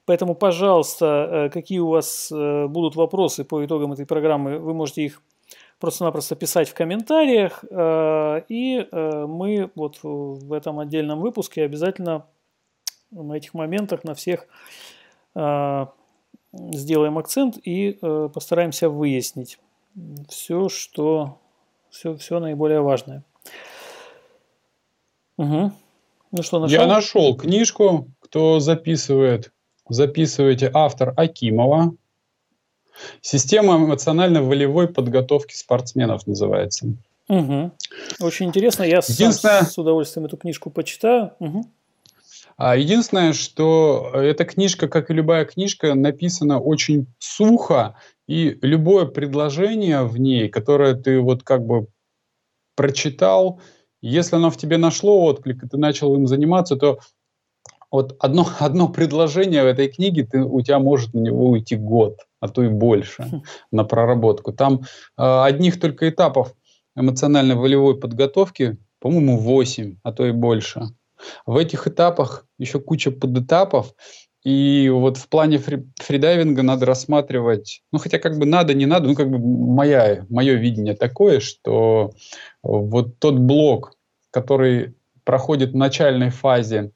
Поэтому, пожалуйста, какие у вас будут вопросы по итогам этой программы, вы можете их просто-напросто писать в комментариях, э, и э, мы вот в этом отдельном выпуске обязательно на этих моментах на всех э, сделаем акцент и постараемся выяснить все, что все, все наиболее важное. Угу. Ну что, нашел? Я нашел книжку, кто записывает, записывайте автор Акимова, Система эмоционально-волевой подготовки спортсменов называется. Угу. Очень интересно. Я Единственное... с удовольствием эту книжку почитаю. Угу. Единственное, что эта книжка, как и любая книжка, написана очень сухо, и любое предложение в ней, которое ты вот как бы прочитал, если оно в тебе нашло отклик, и ты начал им заниматься, то вот одно, одно предложение в этой книге, ты, у тебя может на него уйти год, а то и больше хм. на проработку. Там э, одних только этапов эмоционально-волевой подготовки, по-моему, 8, а то и больше. В этих этапах еще куча подэтапов, и вот в плане фри фридайвинга надо рассматривать, ну хотя как бы надо, не надо, ну как бы моя, мое видение такое, что вот тот блок, который проходит в начальной фазе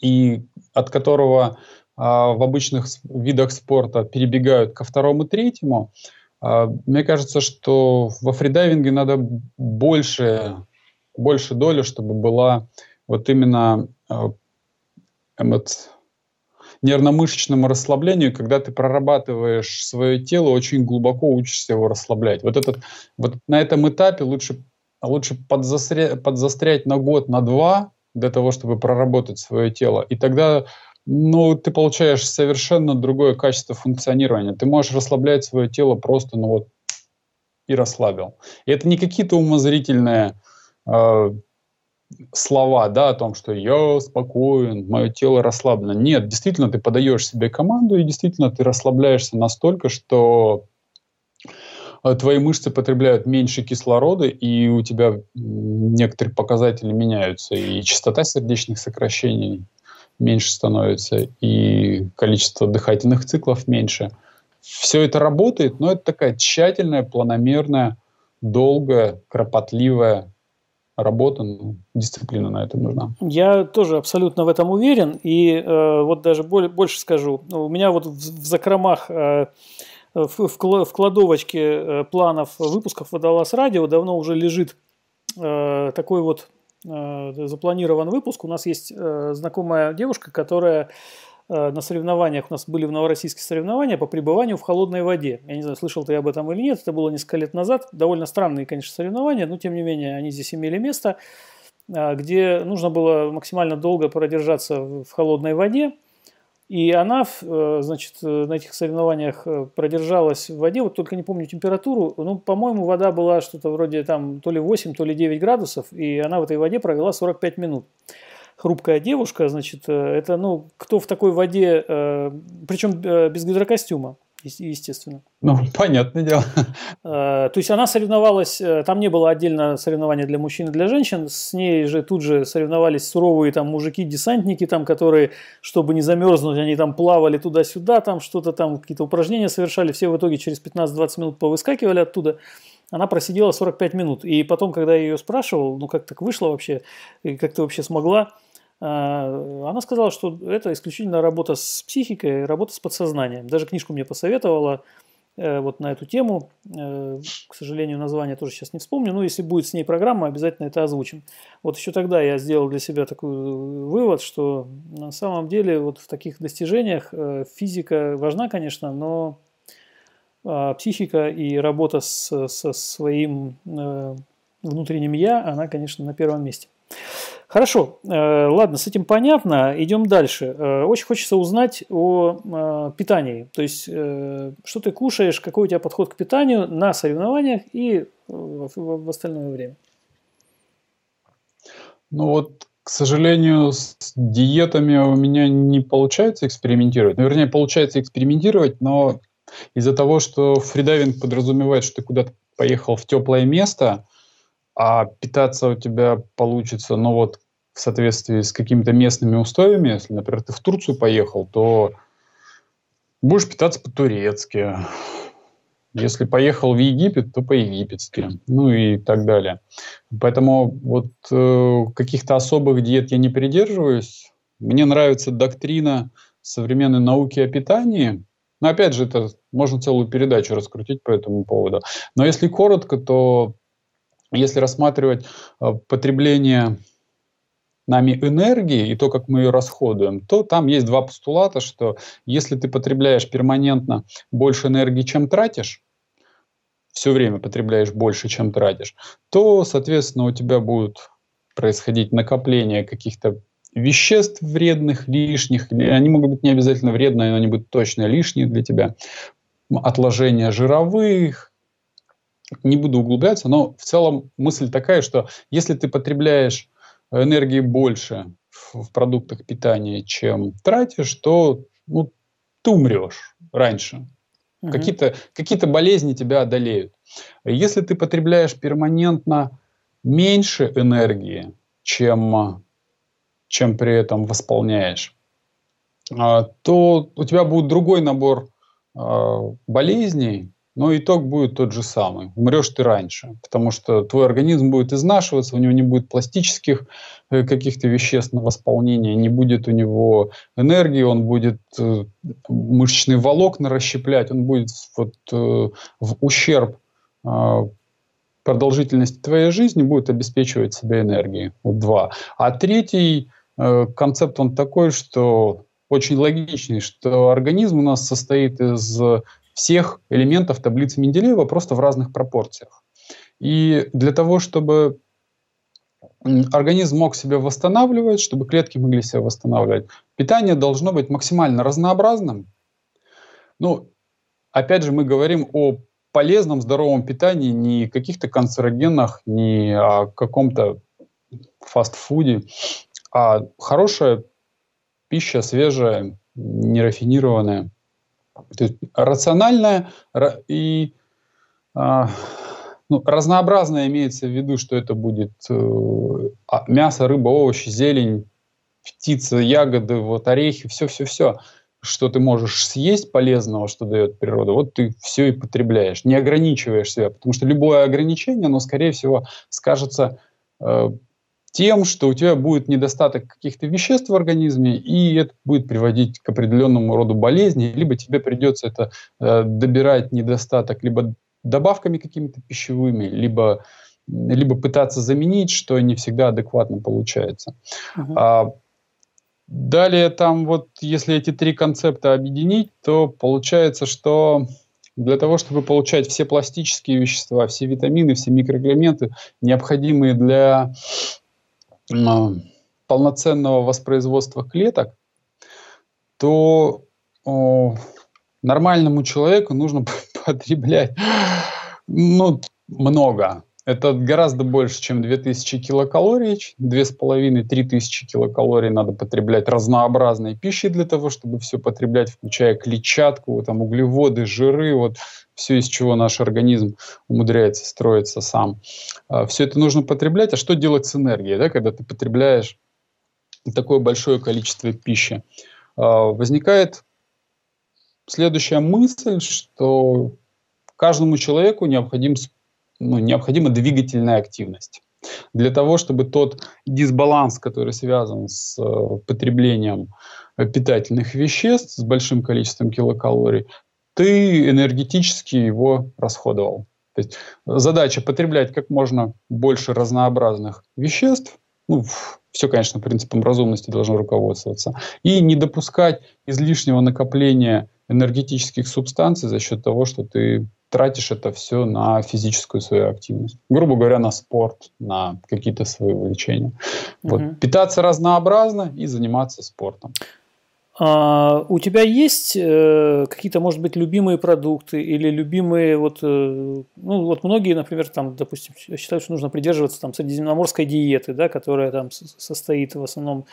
и от которого в обычных видах спорта перебегают ко второму, третьему, а, мне кажется, что во фридайвинге надо больше, больше доли, чтобы была вот именно а, эмоц... нервно-мышечному расслаблению, когда ты прорабатываешь свое тело, очень глубоко учишься его расслаблять. Вот, этот, вот на этом этапе лучше, лучше подзастря, подзастрять на год, на два, для того, чтобы проработать свое тело. И тогда ну, ты получаешь совершенно другое качество функционирования. Ты можешь расслаблять свое тело просто, ну вот, и расслабил. И это не какие-то умозрительные э, слова, да, о том, что я спокоен, мое тело расслаблено. Нет, действительно, ты подаешь себе команду, и действительно ты расслабляешься настолько, что э, твои мышцы потребляют меньше кислорода, и у тебя некоторые показатели меняются, и частота сердечных сокращений меньше становится, и количество дыхательных циклов меньше. Все это работает, но это такая тщательная, планомерная, долгая, кропотливая работа, ну, дисциплина на это нужна. Я тоже абсолютно в этом уверен, и э, вот даже более, больше скажу. У меня вот в, в закромах э, в, кладовочке э, планов выпусков «Водолаз радио» давно уже лежит э, такой вот запланирован выпуск. У нас есть э, знакомая девушка, которая э, на соревнованиях, у нас были в новороссийских соревнования по пребыванию в холодной воде. Я не знаю, слышал ты об этом или нет, это было несколько лет назад. Довольно странные, конечно, соревнования, но тем не менее они здесь имели место, где нужно было максимально долго продержаться в холодной воде. И она, э, значит, э, на этих соревнованиях э, продержалась в воде, вот только не помню температуру, ну, по-моему, вода была что-то вроде там то ли 8, то ли 9 градусов, и она в этой воде провела 45 минут. Хрупкая девушка, значит, это, ну, кто в такой воде, причем без гидрокостюма, естественно. Ну, понятное дело. А, то есть она соревновалась, э, там не было отдельно соревнования для мужчин и для женщин, с ней же тут же соревновались суровые там мужики-десантники, там, которые, чтобы не замерзнуть, они там плавали туда-сюда, там что-то там, какие-то упражнения совершали, все в итоге через 15-20 минут повыскакивали оттуда. Она просидела 45 минут. И потом, когда я ее спрашивал, ну как так вышло вообще, как ты вообще смогла, она сказала, что это исключительно работа с психикой, работа с подсознанием. Даже книжку мне посоветовала э, вот на эту тему. Э, к сожалению, название тоже сейчас не вспомню, но если будет с ней программа, обязательно это озвучим. Вот еще тогда я сделал для себя такой вывод, что на самом деле вот в таких достижениях э, физика важна, конечно, но а, психика и работа с, со своим внутренним «я», она, конечно, на первом месте. Хорошо, э, ладно, с этим понятно. Идем дальше. Э, очень хочется узнать о э, питании. То есть, что ты кушаешь, какой у тебя подход к питанию на соревнованиях и в остальное время. Ну вот, к сожалению, с диетами у меня не получается экспериментировать. Ну, вернее, получается экспериментировать, но из-за того, что фридайвинг подразумевает, что ты куда-то поехал в теплое место, а питаться у тебя получится, ну вот, в соответствии с какими-то местными условиями, если, например, ты в Турцию поехал, то будешь питаться по-турецки. Если поехал в Египет, то по-египетски, ну и так далее. Поэтому вот э, каких-то особых диет я не придерживаюсь. Мне нравится доктрина современной науки о питании. Но опять же, это можно целую передачу раскрутить по этому поводу. Но если коротко, то если рассматривать э, потребление нами энергии и то, как мы ее расходуем, то там есть два постулата, что если ты потребляешь перманентно больше энергии, чем тратишь, все время потребляешь больше, чем тратишь, то, соответственно, у тебя будут происходить накопление каких-то веществ вредных, лишних, они могут быть не обязательно вредные, но они будут точно лишние для тебя, отложение жировых, не буду углубляться, но в целом мысль такая, что если ты потребляешь энергии больше в, в продуктах питания, чем тратишь, то ну, ты умрешь раньше. Угу. Какие-то какие болезни тебя одолеют. Если ты потребляешь перманентно меньше энергии, чем, чем при этом восполняешь, а, то у тебя будет другой набор а, болезней, но итог будет тот же самый. Умрешь ты раньше, потому что твой организм будет изнашиваться, у него не будет пластических э, каких-то веществ на восполнение, не будет у него энергии, он будет э, мышечные волокна расщеплять, он будет вот, э, в ущерб э, продолжительности твоей жизни будет обеспечивать себя энергией. Вот два. А третий концепт, он такой, что очень логичный, что организм у нас состоит из всех элементов таблицы Менделеева просто в разных пропорциях. И для того, чтобы организм мог себя восстанавливать, чтобы клетки могли себя восстанавливать, питание должно быть максимально разнообразным. Ну, опять же, мы говорим о полезном, здоровом питании, не каких-то канцерогенах, не о каком-то фастфуде, а хорошая пища, свежая, нерафинированная. То есть рациональная и а, ну, разнообразное имеется в виду, что это будет э, а, мясо, рыба, овощи, зелень, птица, ягоды, вот орехи, все-все-все, что ты можешь съесть полезного, что дает природа, вот ты все и потребляешь, не ограничиваешь себя, потому что любое ограничение, оно, скорее всего, скажется э, тем, что у тебя будет недостаток каких-то веществ в организме, и это будет приводить к определенному роду болезни, либо тебе придется это э, добирать недостаток либо добавками какими-то пищевыми, либо, либо пытаться заменить, что не всегда адекватно получается. Uh-huh. А, далее там вот, если эти три концепта объединить, то получается, что для того, чтобы получать все пластические вещества, все витамины, все микроэлементы, необходимые для полноценного воспроизводства клеток, то нормальному человеку нужно потреблять ну, много. Это гораздо больше, чем 2000 килокалорий. 2500-3000 килокалорий надо потреблять разнообразной пищи для того, чтобы все потреблять, включая клетчатку, там, углеводы, жиры, вот все, из чего наш организм умудряется строиться сам. А, все это нужно потреблять. А что делать с энергией, да, когда ты потребляешь такое большое количество пищи? А, возникает следующая мысль, что каждому человеку необходим, ну, необходима двигательная активность. Для того, чтобы тот дисбаланс, который связан с э, потреблением питательных веществ с большим количеством килокалорий, ты энергетически его расходовал. То есть задача потреблять как можно больше разнообразных веществ, ну, все, конечно, принципом разумности должно руководствоваться, и не допускать излишнего накопления энергетических субстанций за счет того, что ты тратишь это все на физическую свою активность. Грубо говоря, на спорт, на какие-то свои увлечения. Угу. Вот. Питаться разнообразно и заниматься спортом. А, у тебя есть э, какие-то, может быть, любимые продукты или любимые вот, э, ну вот многие, например, там, допустим, считают, что нужно придерживаться там средиземноморской диеты, да, которая там состоит в основном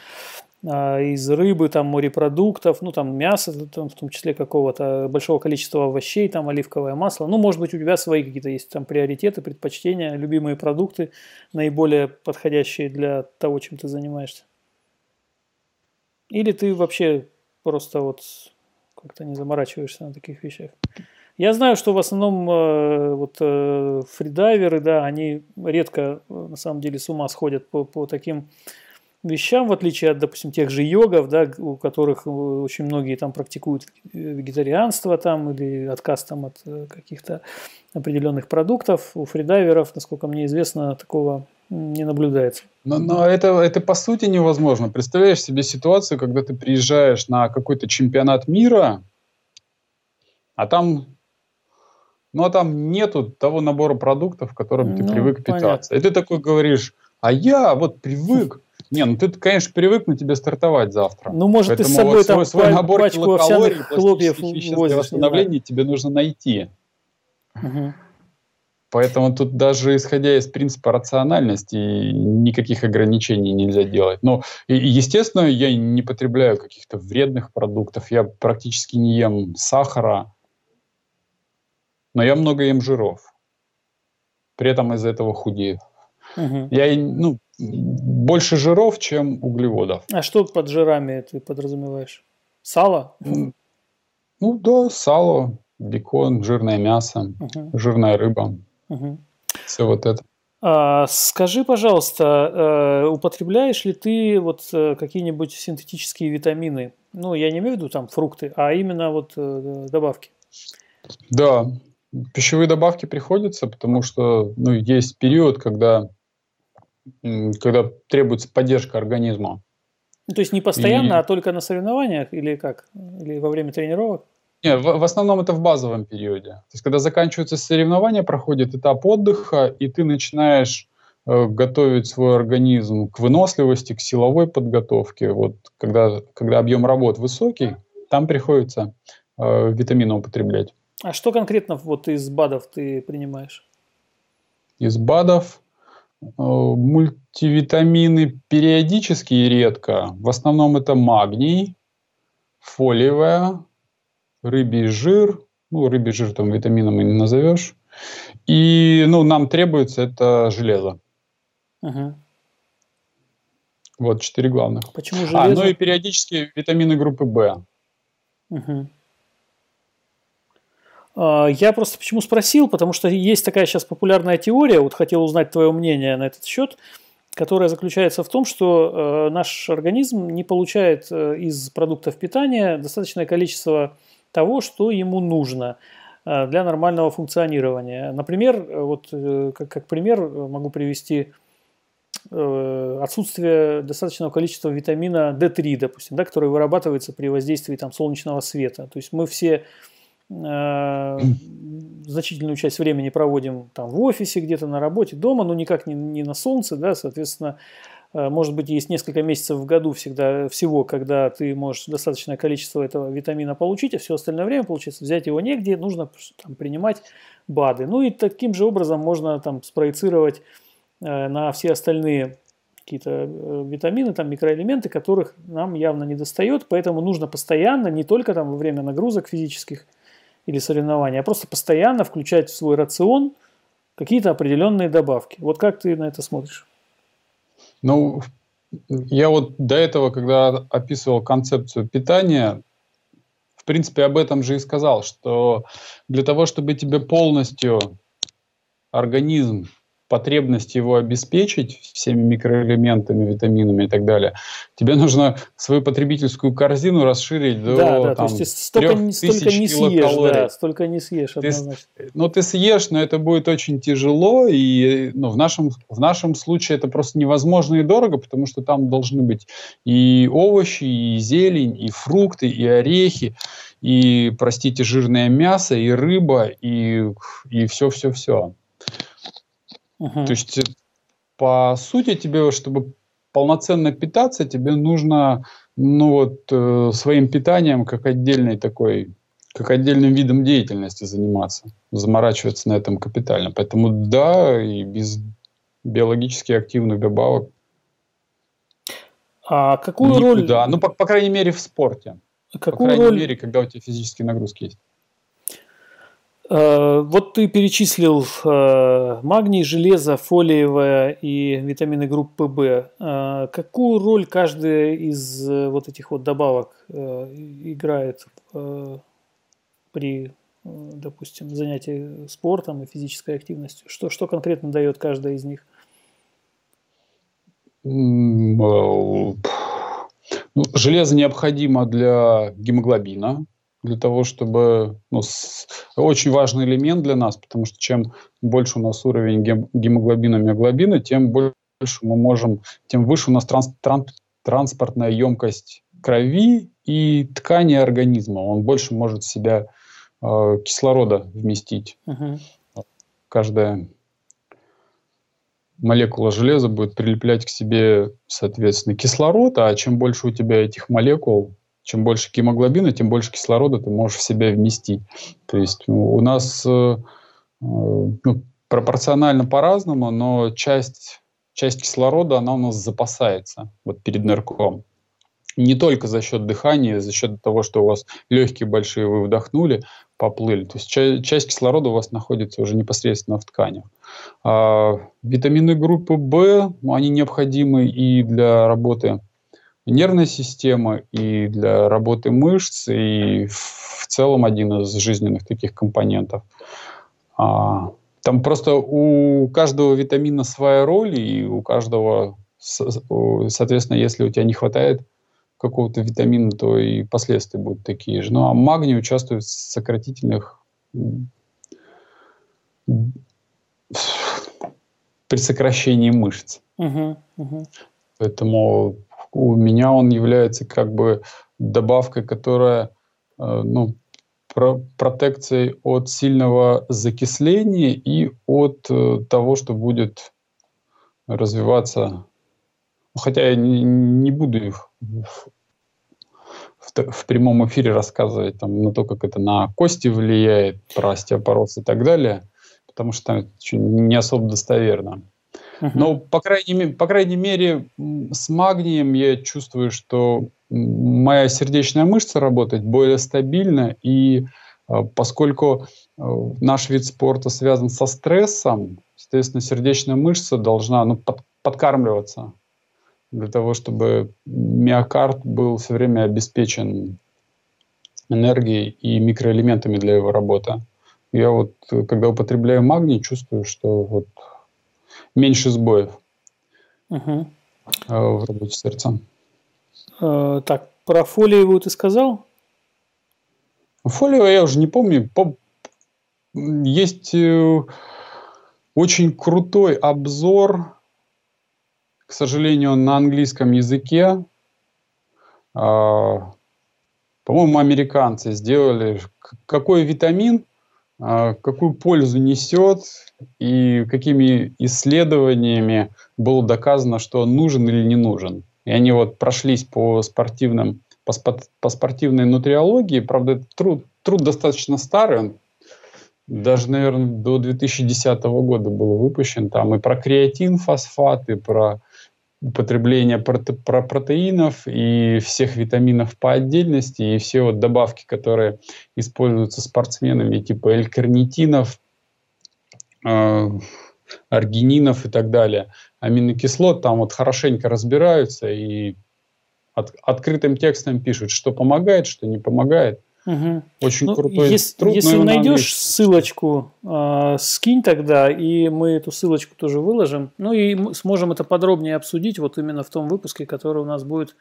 из рыбы, там, морепродуктов, ну, там, мяса, там, в том числе какого-то большого количества овощей, там, оливковое масло. Ну, может быть, у тебя свои какие-то есть там приоритеты, предпочтения, любимые продукты, наиболее подходящие для того, чем ты занимаешься. Или ты вообще просто вот как-то не заморачиваешься на таких вещах. Я знаю, что в основном э, вот э, фридайверы, да, они редко э, на самом деле с ума сходят по, по таким вещам, в отличие от, допустим, тех же йогов, да, у которых э, очень многие там практикуют вегетарианство там или отказ там от э, каких-то определенных продуктов. У фридайверов, насколько мне известно, такого не наблюдается. Но, но это, это по сути невозможно. Представляешь себе ситуацию, когда ты приезжаешь на какой-то чемпионат мира, а там ну, а там нету того набора продуктов, которым ты ну, привык питаться. Понятно. И ты такой говоришь, а я вот привык не, ну ты, конечно, привык на тебе стартовать завтра. Ну, может, Поэтому ты с собой вот там свой, свой набор пачку килокалорий, хлопьев возишь, восстановления тебе нужно найти. Угу. Поэтому тут даже исходя из принципа рациональности никаких ограничений нельзя делать. Но, естественно, я не потребляю каких-то вредных продуктов. Я практически не ем сахара, но я много ем жиров. При этом из-за этого худею. Угу. Я ну, больше жиров, чем углеводов. А что под жирами ты подразумеваешь? Сало? Ну да, сало, бекон, жирное мясо, угу. жирная рыба. Угу. Все вот это. А, скажи, пожалуйста, э, употребляешь ли ты вот э, какие-нибудь синтетические витамины? Ну, я не имею в виду там фрукты, а именно вот э, добавки. Да, пищевые добавки приходится, потому что ну, есть период, когда когда требуется поддержка организма. Ну, то есть не постоянно, и... а только на соревнованиях или как? Или во время тренировок? Нет, в, в основном это в базовом периоде. То есть, когда заканчиваются соревнования, проходит этап отдыха, и ты начинаешь э, готовить свой организм к выносливости, к силовой подготовке. Вот когда, когда объем работ высокий, там приходится э, витамины употреблять. А что конкретно вот из БАДов ты принимаешь? Из БАДов мультивитамины периодически и редко. В основном это магний, фолиевая, рыбий жир, ну, рыбий жир там витамином и не назовешь. И, ну, нам требуется это железо. Угу. Вот четыре главных. Почему железо? А, ну и периодически витамины группы В. Угу. Я просто почему спросил, потому что есть такая сейчас популярная теория, вот хотел узнать твое мнение на этот счет, которая заключается в том, что э, наш организм не получает э, из продуктов питания достаточное количество того, что ему нужно э, для нормального функционирования. Например, вот как, как пример могу привести отсутствие достаточного количества витамина D3, допустим, да, который вырабатывается при воздействии там, солнечного света. То есть мы все значительную часть времени проводим там в офисе, где-то на работе, дома, но никак не, не на солнце, да, соответственно, Э, может быть, есть несколько месяцев в году всегда всего, когда ты можешь достаточное количество этого витамина получить, а все остальное время, получается, взять его негде, нужно там, принимать БАДы. Ну и таким же образом можно там спроецировать э, на все остальные какие-то э, витамины, там микроэлементы, которых нам явно не достает, поэтому нужно постоянно, не только там во время нагрузок физических или соревнований, а просто постоянно включать в свой рацион какие-то определенные добавки. Вот как ты на это смотришь? Ну, я вот до этого, когда описывал концепцию питания, в принципе, об этом же и сказал, что для того, чтобы тебе полностью организм потребность его обеспечить всеми микроэлементами, витаминами и так далее, тебе нужно свою потребительскую корзину расширить до да, да, там, то есть столько, столько не съешь, да, столько не съешь. Ты, ну, ты съешь, но это будет очень тяжело, и ну, в, нашем, в нашем случае это просто невозможно и дорого, потому что там должны быть и овощи, и зелень, и фрукты, и орехи, и, простите, жирное мясо, и рыба, и, и все-все-все. Угу. То есть, э, по сути, тебе, чтобы полноценно питаться, тебе нужно ну вот э, своим питанием как отдельной такой, как отдельным видом деятельности заниматься, заморачиваться на этом капитально. Поэтому да, и без биологически активных добавок. А какую Никуда. роль? Да, ну по, по крайней мере в спорте. Какую по крайней роль... мере, когда у тебя физические нагрузки есть. Э, вот ты перечислил э, магний, железо, фолиевое и витамины группы В. Э, какую роль каждая из вот этих вот добавок играет при, допустим, занятии спортом и физической активностью? Что, что конкретно дает каждая из них? Ну, железо необходимо для гемоглобина, для того, чтобы... Ну, с, очень важный элемент для нас, потому что чем больше у нас уровень гем, гемоглобина, миоглобина, тем больше мы можем, тем выше у нас транс, транс, транспортная емкость крови и ткани организма. Он больше может в себя э, кислорода вместить. Uh-huh. Каждая молекула железа будет прилеплять к себе, соответственно, кислород, а чем больше у тебя этих молекул, чем больше гемоглобина, тем больше кислорода ты можешь в себя вместить. То есть ну, у нас э, э, ну, пропорционально по-разному, но часть, часть кислорода, она у нас запасается вот перед нырком. Не только за счет дыхания, за счет того, что у вас легкие большие, вы вдохнули, поплыли. То есть ча- часть кислорода у вас находится уже непосредственно в тканях. А витамины группы В, они необходимы и для работы нервной системы, и для работы мышц, и в целом один из жизненных таких компонентов. А, там просто у каждого витамина своя роль, и у каждого, соответственно, если у тебя не хватает какого-то витамина, то и последствия будут такие же. Ну, а магний участвует в сократительных при сокращении мышц. Угу, угу. Поэтому у меня он является как бы добавкой, которая э, ну, про протекцией от сильного закисления и от э, того, что будет развиваться. Хотя я не, не буду их в, в, в прямом эфире рассказывать там, на то, как это на кости влияет, про остеопороз и так далее, потому что там не особо достоверно. Но, по крайней, по крайней мере, с магнием я чувствую, что моя сердечная мышца работает более стабильно, и э, поскольку э, наш вид спорта связан со стрессом, соответственно, сердечная мышца должна ну, под, подкармливаться для того, чтобы миокард был все время обеспечен энергией и микроэлементами для его работы. Я вот, э, когда употребляю магний, чувствую, что вот меньше сбоев угу. в работе сердца. Э, так, про фолиевую ты сказал? Фолиевая я уже не помню. Есть э, очень крутой обзор, к сожалению, на английском языке. А, по-моему, американцы сделали, какой витамин какую пользу несет и какими исследованиями было доказано, что он нужен или не нужен. И они вот прошлись по спортивным, по, спорт, по спортивной нутриологии. Правда, труд, труд достаточно старый, он даже, наверное, до 2010 года был выпущен. Там и про креатин, фосфат, и про употребление проте про протеинов и всех витаминов по отдельности, и все вот добавки, которые используются спортсменами, типа элькарнитинов, э, аргининов и так далее. Аминокислот там вот хорошенько разбираются и от, открытым текстом пишут, что помогает, что не помогает – Угу. Очень ну, крутой если, труд. Если найдешь ссылочку, э, скинь тогда, и мы эту ссылочку тоже выложим. Ну и мы сможем это подробнее обсудить вот именно в том выпуске, который у нас будет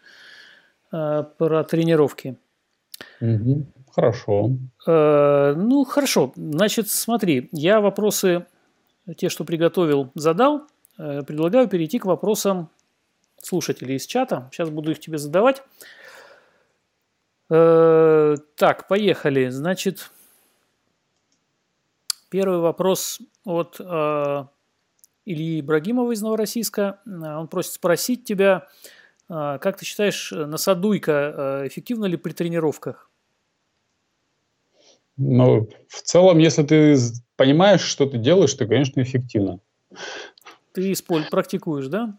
э, про тренировки. Угу. Хорошо. Э, ну, хорошо. Значит, смотри, я вопросы, те, что приготовил, задал. Э, предлагаю перейти к вопросам слушателей из чата. Сейчас буду их тебе задавать. Э, так, поехали. Значит, первый вопрос от э, Ильи Ибрагимова из Новороссийска. Он просит спросить тебя, э, как ты считаешь, насадуйка эффективна ли при тренировках? Ну, в целом, если ты понимаешь, что ты делаешь, то, конечно, эффективно. Ты исполь, практикуешь, да?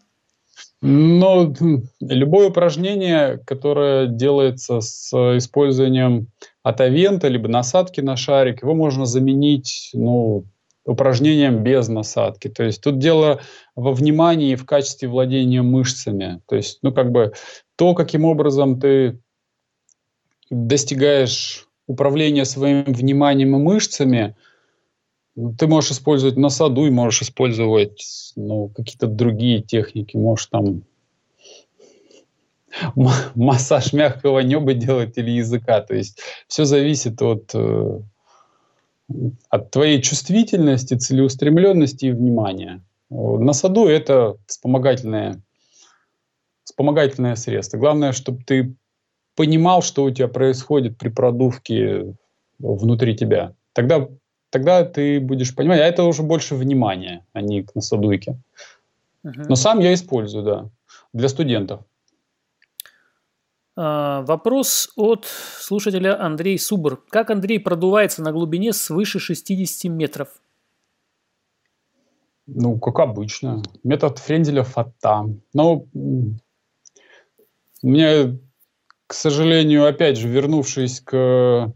Но любое упражнение, которое делается с использованием атовента, либо насадки на шарик, его можно заменить ну, упражнением без насадки. То есть тут дело во внимании в качестве владения мышцами. То есть, ну, как бы то, каким образом ты достигаешь управления своим вниманием и мышцами – ты можешь использовать насаду и можешь использовать ну, какие-то другие техники. Можешь там массаж мягкого неба делать или языка. То есть все зависит от, э, от твоей чувствительности, целеустремленности и внимания. На саду это вспомогательное, вспомогательное средство. Главное, чтобы ты понимал, что у тебя происходит при продувке внутри тебя. Тогда тогда ты будешь понимать, а это уже больше внимания, а не к насадуйке. Угу. Но сам я использую, да, для студентов. А, вопрос от слушателя Андрей Субр. Как Андрей продувается на глубине свыше 60 метров? Ну, как обычно. Метод Френделя фата. Но меня, к сожалению, опять же, вернувшись к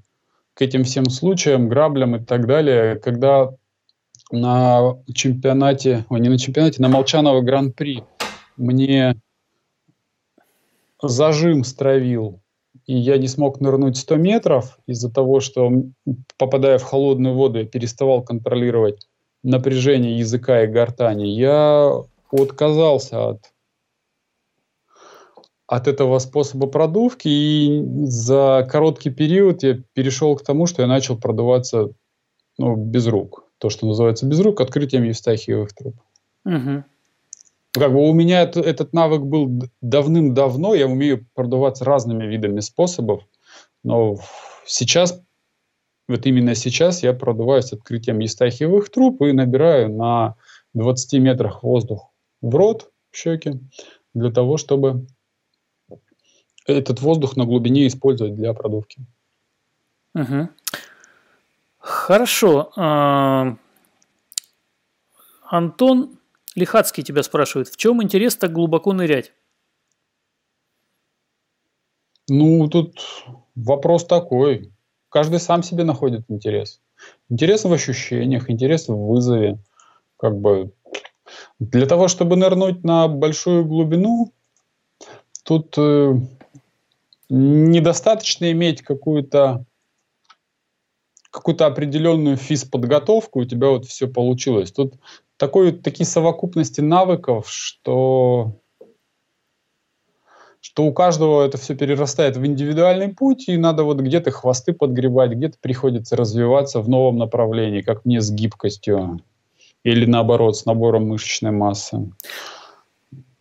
к этим всем случаям, граблям и так далее, когда на чемпионате, ой, не на чемпионате, на Молчаново Гран-при мне зажим стравил, и я не смог нырнуть 100 метров из-за того, что, попадая в холодную воду, я переставал контролировать напряжение языка и гортани. Я отказался от от этого способа продувки, и за короткий период я перешел к тому, что я начал продуваться ну, без рук. То, что называется без рук, открытием евстахиевых труб. Угу. Как бы у меня это, этот навык был давным-давно, я умею продуваться разными видами способов, но сейчас, вот именно сейчас я продуваюсь открытием естахиевых труб и набираю на 20 метрах воздух в рот, в щеки, для того, чтобы этот воздух на глубине использовать для продувки. Угу. Хорошо. А, Антон Лихацкий тебя спрашивает, в чем интерес так глубоко нырять? Ну, тут вопрос такой. Каждый сам себе находит интерес. Интерес в ощущениях, интерес в вызове. Как бы для того, чтобы нырнуть на большую глубину, тут э, недостаточно иметь какую-то какую-то определенную физподготовку, у тебя вот все получилось. Тут такой, такие совокупности навыков, что, что у каждого это все перерастает в индивидуальный путь, и надо вот где-то хвосты подгребать, где-то приходится развиваться в новом направлении, как мне с гибкостью, или наоборот, с набором мышечной массы.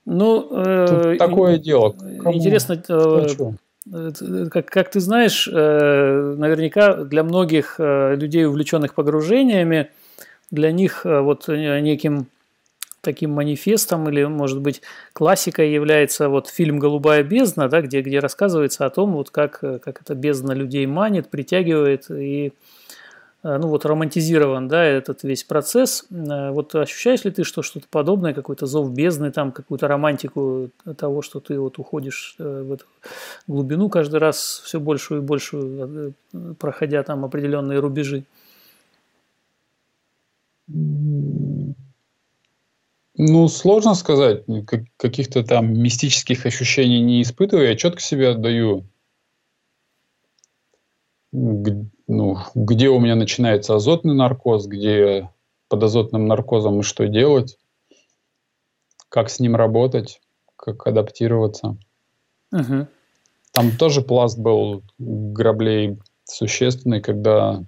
Ну, э, такое дело. Кому? Интересно, э, Э, как, как ты знаешь, э, наверняка для многих э, людей, увлеченных погружениями, для них вот неким таким манифестом или, может быть, классикой является вот фильм «Голубая бездна», да, где, где рассказывается о том, вот как, как эта бездна людей манит, притягивает и Э, ну вот романтизирован, да, этот весь процесс. Э, вот ощущаешь ли ты, что что-то подобное, какой-то зов бездны, там какую-то романтику того, что ты вот уходишь э, в эту глубину каждый раз все большую и большую, проходя там определенные рубежи? Ну, сложно сказать. Каких-то там мистических ощущений не испытываю. Я четко себе отдаю ну, где у меня начинается азотный наркоз, где под азотным наркозом и что делать, как с ним работать, как адаптироваться. Угу. Там тоже пласт был граблей существенный, когда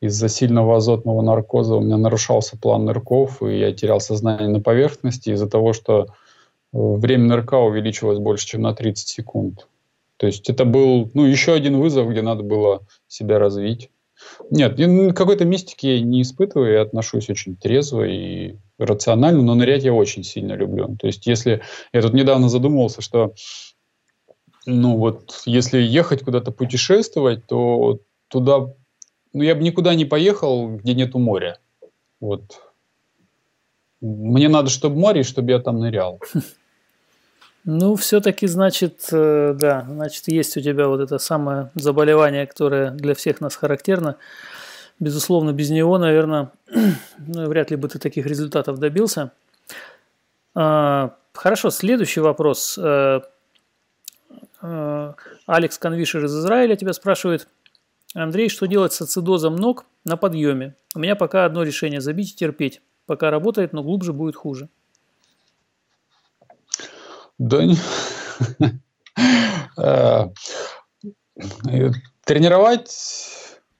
из-за сильного азотного наркоза у меня нарушался план нырков, и я терял сознание на поверхности из-за того, что время нырка увеличилось больше, чем на 30 секунд. То есть это был ну, еще один вызов, где надо было себя развить. Нет, какой-то мистики я не испытываю, я отношусь очень трезво и рационально, но нырять я очень сильно люблю. То есть если... Я тут недавно задумывался, что ну вот если ехать куда-то путешествовать, то туда... Ну я бы никуда не поехал, где нету моря. Вот. Мне надо, чтобы море, чтобы я там нырял. Ну, все-таки, значит, э, да, значит, есть у тебя вот это самое заболевание, которое для всех нас характерно. Безусловно, без него, наверное, ну, вряд ли бы ты таких результатов добился. А, хорошо, следующий вопрос. А, а, Алекс Конвишер из Израиля тебя спрашивает. Андрей, что делать с ацидозом ног на подъеме? У меня пока одно решение – забить и терпеть. Пока работает, но глубже будет хуже. Да э, Тренировать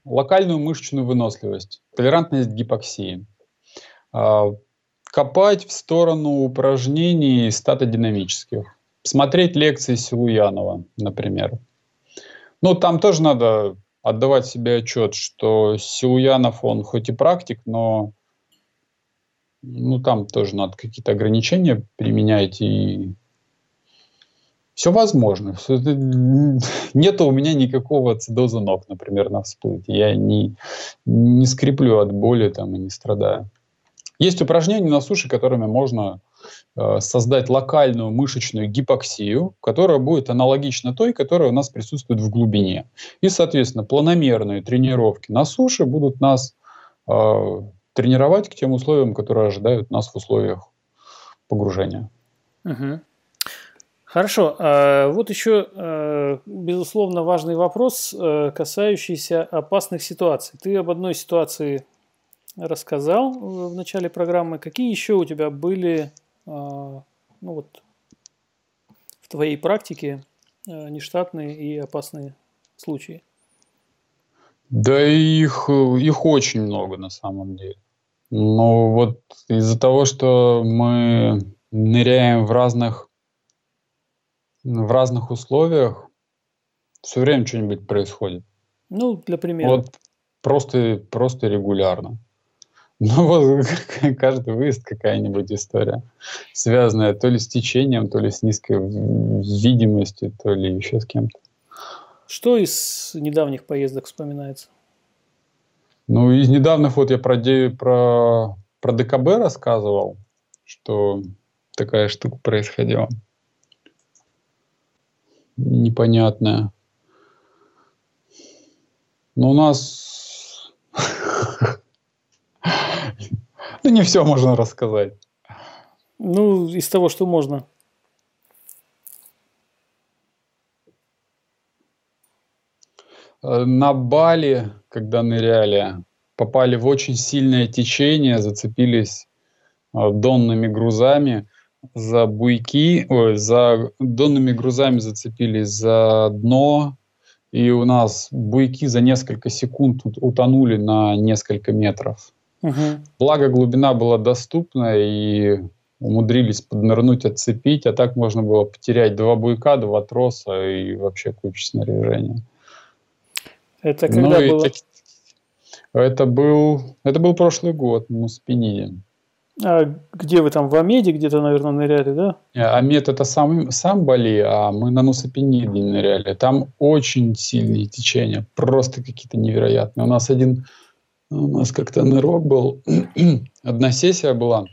локальную мышечную выносливость, толерантность к гипоксии. А, копать в сторону упражнений статодинамических. Смотреть лекции Силуянова, например. Ну, там тоже надо отдавать себе отчет, что Силуянов, он хоть и практик, но ну, там тоже надо какие-то ограничения применять и все возможно. Нет у меня никакого цидоза ног, например, на всплытии. Я не, не скреплю от боли там, и не страдаю. Есть упражнения на суше, которыми можно э, создать локальную мышечную гипоксию, которая будет аналогична той, которая у нас присутствует в глубине. И, соответственно, планомерные тренировки на суше будут нас э, тренировать к тем условиям, которые ожидают нас в условиях погружения. Угу. Хорошо. А, вот еще, а, безусловно, важный вопрос, а, касающийся опасных ситуаций. Ты об одной ситуации рассказал в начале программы. Какие еще у тебя были ну вот, в твоей практике нештатные и опасные случаи? Да их, их очень много на самом деле. Но вот из-за того, что мы ныряем в разных, в разных условиях, все время что-нибудь происходит. Ну, для примера. Вот просто, просто регулярно. Ну вот каждый выезд какая-нибудь история, связанная то ли с течением, то ли с низкой видимостью, то ли еще с кем-то. Что из недавних поездок вспоминается? Ну, из недавних вот я про, про, про ДКБ рассказывал, что такая штука происходила. Непонятная. Но у нас... Ну, не все можно рассказать. Ну, из того, что можно. Э, на Бали, когда ныряли, попали в очень сильное течение, зацепились э, донными грузами за буйки, ой, за донными грузами зацепились за дно, и у нас буйки за несколько секунд утонули на несколько метров. Угу. Благо глубина была доступна и умудрились поднырнуть, отцепить, а так можно было потерять два буйка, два троса и вообще кучу снаряжения. Это когда ну, было? Так, это был, это был прошлый год, в Муспениде. А где вы там, в Амеде где-то, наверное, ныряли, да? Э, Амед это сам, сам Бали, а мы на Нусапениде ныряли. Там очень сильные течения, просто какие-то невероятные. У нас один, у нас как-то нырок был, одна сессия была.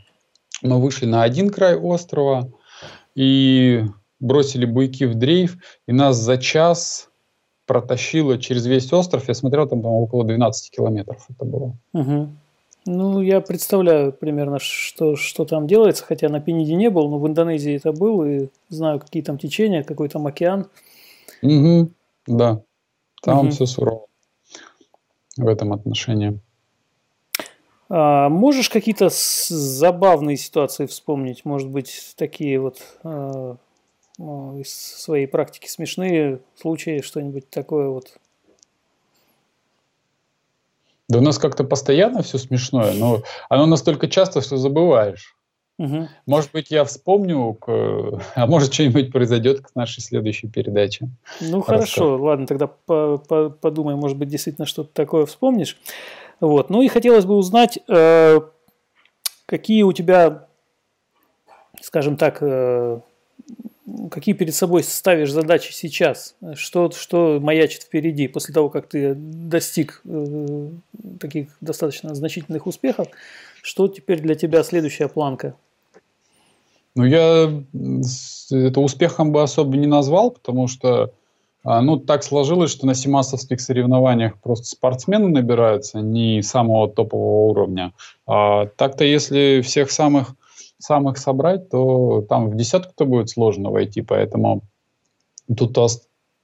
Мы вышли на один край острова и бросили буйки в дрейф, и нас за час протащило через весь остров. Я смотрел, там, по около 12 километров это было. Угу. Ну, я представляю примерно, что, что там делается, хотя на Пениде не был, но в Индонезии это был, и знаю, какие там течения, какой там океан. Угу, да, там угу. все сурово в этом отношении. А, можешь какие-то забавные ситуации вспомнить? Может быть, такие вот ну, из своей практики смешные случаи, что-нибудь такое вот да у нас как-то постоянно все смешное, но оно настолько часто, что забываешь. Угу. Может быть, я вспомню, а может, что-нибудь произойдет к нашей следующей передаче. Ну, хорошо, ладно, тогда по -по подумай, может быть, действительно что-то такое вспомнишь. Вот. Ну и хотелось бы узнать, э, какие у тебя, скажем так, э, какие перед собой ставишь задачи сейчас? Что, что маячит впереди после того, как ты достиг э, таких достаточно значительных успехов? Что теперь для тебя следующая планка? Ну, я это успехом бы особо не назвал, потому что а, ну, так сложилось, что на симасовских соревнованиях просто спортсмены набираются не самого топового уровня. А так-то, если всех самых самых собрать, то там в десятку-то будет сложно войти, поэтому тут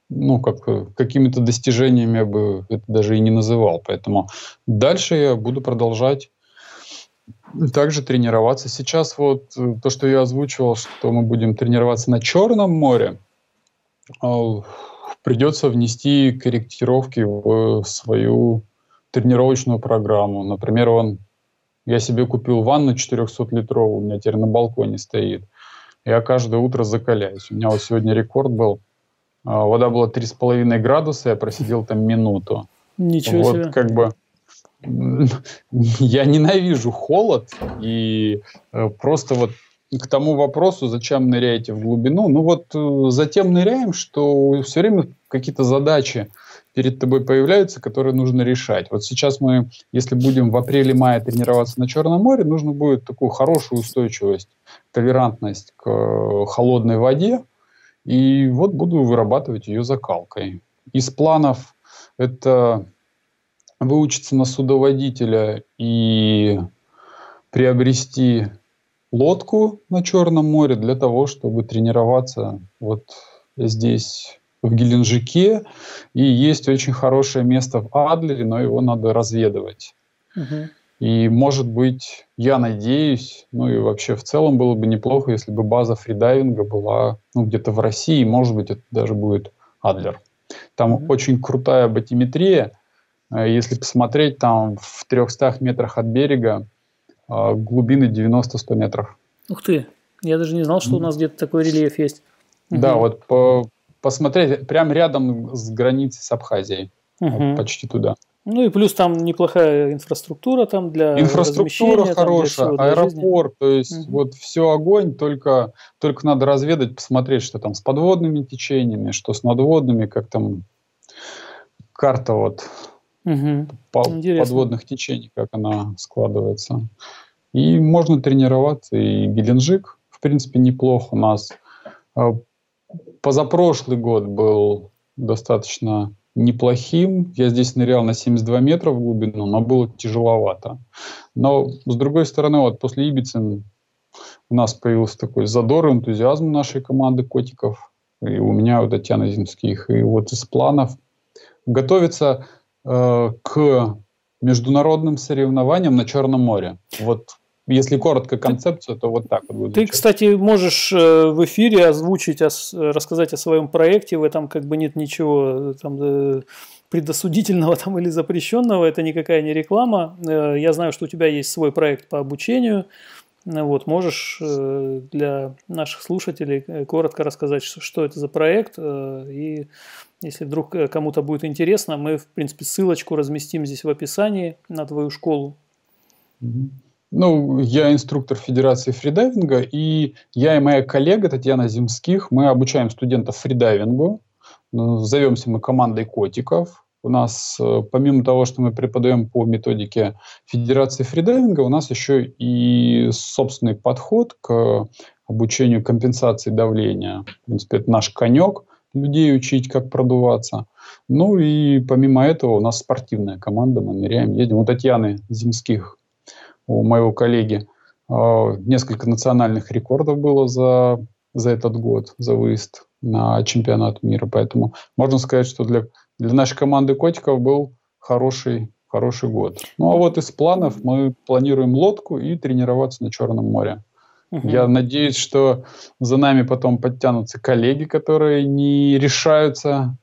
ну, как, какими-то достижениями я бы это даже и не называл. Поэтому дальше я буду продолжать также тренироваться. Сейчас вот э, то, что я озвучивал, что мы будем тренироваться на Черном море, а, придется внести корректировки в свою тренировочную программу. Например, он я себе купил ванну 400-литровую, у меня теперь на балконе стоит. Я каждое утро закаляюсь. У меня вот сегодня рекорд был. А, вода была 3,5 градуса, я просидел там минуту. Ничего вот себе. как бы я ненавижу холод и э, просто вот к тому вопросу, зачем ныряете в глубину, ну вот э, затем ныряем, что все время какие-то задачи перед тобой появляются, которые нужно решать. Вот сейчас мы, если будем в апреле-мае тренироваться на Черном море, нужно будет такую хорошую устойчивость, толерантность к э, холодной воде, и вот буду вырабатывать ее закалкой. Из планов это выучиться на судоводителя и приобрести лодку на Черном море для того, чтобы тренироваться вот здесь в Геленджике, и есть очень хорошее место в Адлере, но его надо разведывать. Угу. И, может быть, я надеюсь, ну и вообще в целом было бы неплохо, если бы база фридайвинга была ну, где-то в России, может быть, это даже будет Адлер. Там mm очень крутая батиметрия. Э, если посмотреть, там в 300 метрах от берега э, глубины 90-100 метров. Ух ты! Я даже не знал, что у нас где-то такой рельеф есть. Да, угу. вот по, посмотреть, прям рядом с границей с Абхазией. Угу. Вот почти туда. Ну и плюс там неплохая инфраструктура там для Инфраструктура хорошая, там, для аэропорт, то есть угу. вот все огонь, только, только надо разведать, посмотреть, что там с подводными течениями, что с надводными, как там карта вот угу. по, подводных течений, как она складывается. И можно тренироваться, и Геленджик, в принципе, неплохо у нас. Позапрошлый год был достаточно неплохим. Я здесь нырял на 72 метра в глубину, но было тяжеловато. Но, с другой стороны, вот после Ибицы у нас появился такой задор, энтузиазм нашей команды котиков. И у меня, у Татьяны Земских. И вот из планов готовиться э, к международным соревнованиям на Черном море. Вот если коротко концепцию, то вот так вот будет. Ты, звучать. кстати, можешь э, в эфире озвучить, рассказать о своем проекте. В этом как бы нет ничего там, предосудительного там, или запрещенного. Это никакая не реклама. Э, я знаю, что у тебя есть свой проект по обучению. Вот, можешь э, для наших слушателей коротко рассказать, что это за проект. И если вдруг кому-то будет интересно, мы, в принципе, ссылочку разместим здесь в описании на твою школу. Mm-hmm. Ну, я инструктор Федерации фридайвинга, и я и моя коллега Татьяна Земских, мы обучаем студентов фридайвингу. Ну, зовемся мы командой котиков. У нас, э, помимо того, что мы преподаем по методике Федерации фридайвинга, у нас еще и собственный подход к обучению компенсации давления. В принципе, это наш конек людей учить, как продуваться. Ну и помимо этого у нас спортивная команда, мы ныряем, едем. У Татьяны Земских у моего коллеги. А, несколько национальных рекордов было за, за этот год, за выезд на чемпионат мира. Поэтому можно сказать, что для, для нашей команды котиков был хороший, хороший год. Ну а вот из планов мы планируем лодку и тренироваться на Черном море. Угу. Я надеюсь, что за нами потом подтянутся коллеги, которые не решаются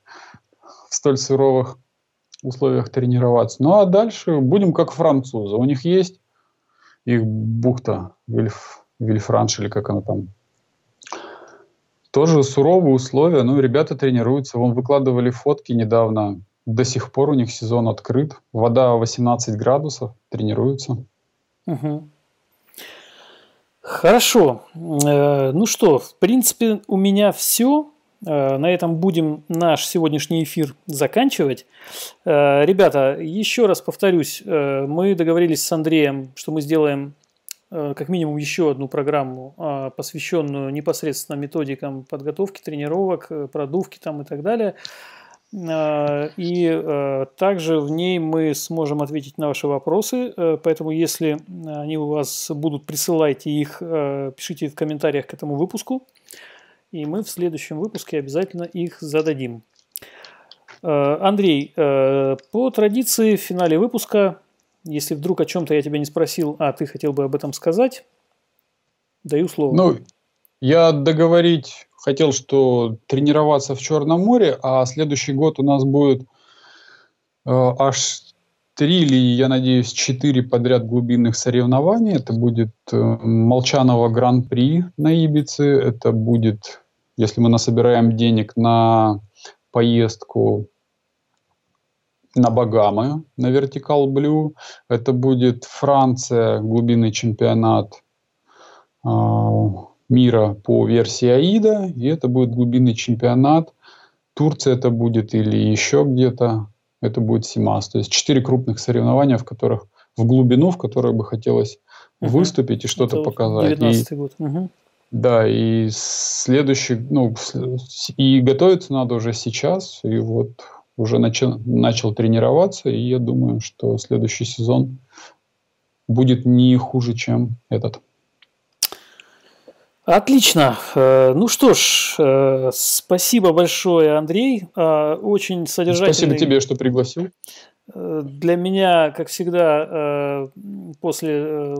в столь суровых условиях тренироваться. Ну а дальше будем как французы. У них есть их бухта Вильф, Вильфранш или как она там. Тоже суровые условия, ну, ребята тренируются. Вон выкладывали фотки недавно. До сих пор у них сезон открыт. Вода 18 градусов, тренируются. Угу. Хорошо. Э, ну что, в принципе, у меня все. Э, на этом будем наш сегодняшний эфир заканчивать. Э, ребята, еще раз повторюсь, э, мы договорились с Андреем, что мы сделаем как минимум еще одну программу, посвященную непосредственно методикам подготовки тренировок, продувки там и так далее. И также в ней мы сможем ответить на ваши вопросы. Поэтому, если они у вас будут, присылайте их, пишите в комментариях к этому выпуску и мы в следующем выпуске обязательно их зададим. Э, Андрей, э, по традиции в финале выпуска, если вдруг о чем-то я тебя не спросил, а ты хотел бы об этом сказать, даю слово. Ну, я договорить хотел, что тренироваться в Черном море, а следующий год у нас будет э, аж три или, я надеюсь, четыре подряд глубинных соревнований. Это будет Молчанова Гран-при на Ибице, это будет если мы насобираем денег на поездку на Багамы, на Vertical Blue, это будет Франция, глубинный чемпионат э, мира по версии АИДа, и это будет глубинный чемпионат. Турция это будет или еще где-то, это будет Симас. То есть четыре крупных соревнования, в которых в глубину, в которых бы хотелось uh-huh. выступить и что-то показать. 19 и, год. Uh-huh. Да, и следующий, ну, и готовиться надо уже сейчас, и вот уже начал, начал тренироваться, и я думаю, что следующий сезон будет не хуже, чем этот. Отлично. Э, ну что ж, э, спасибо большое, Андрей. Э, очень содержательный. Спасибо тебе, что пригласил. Для меня, как всегда, после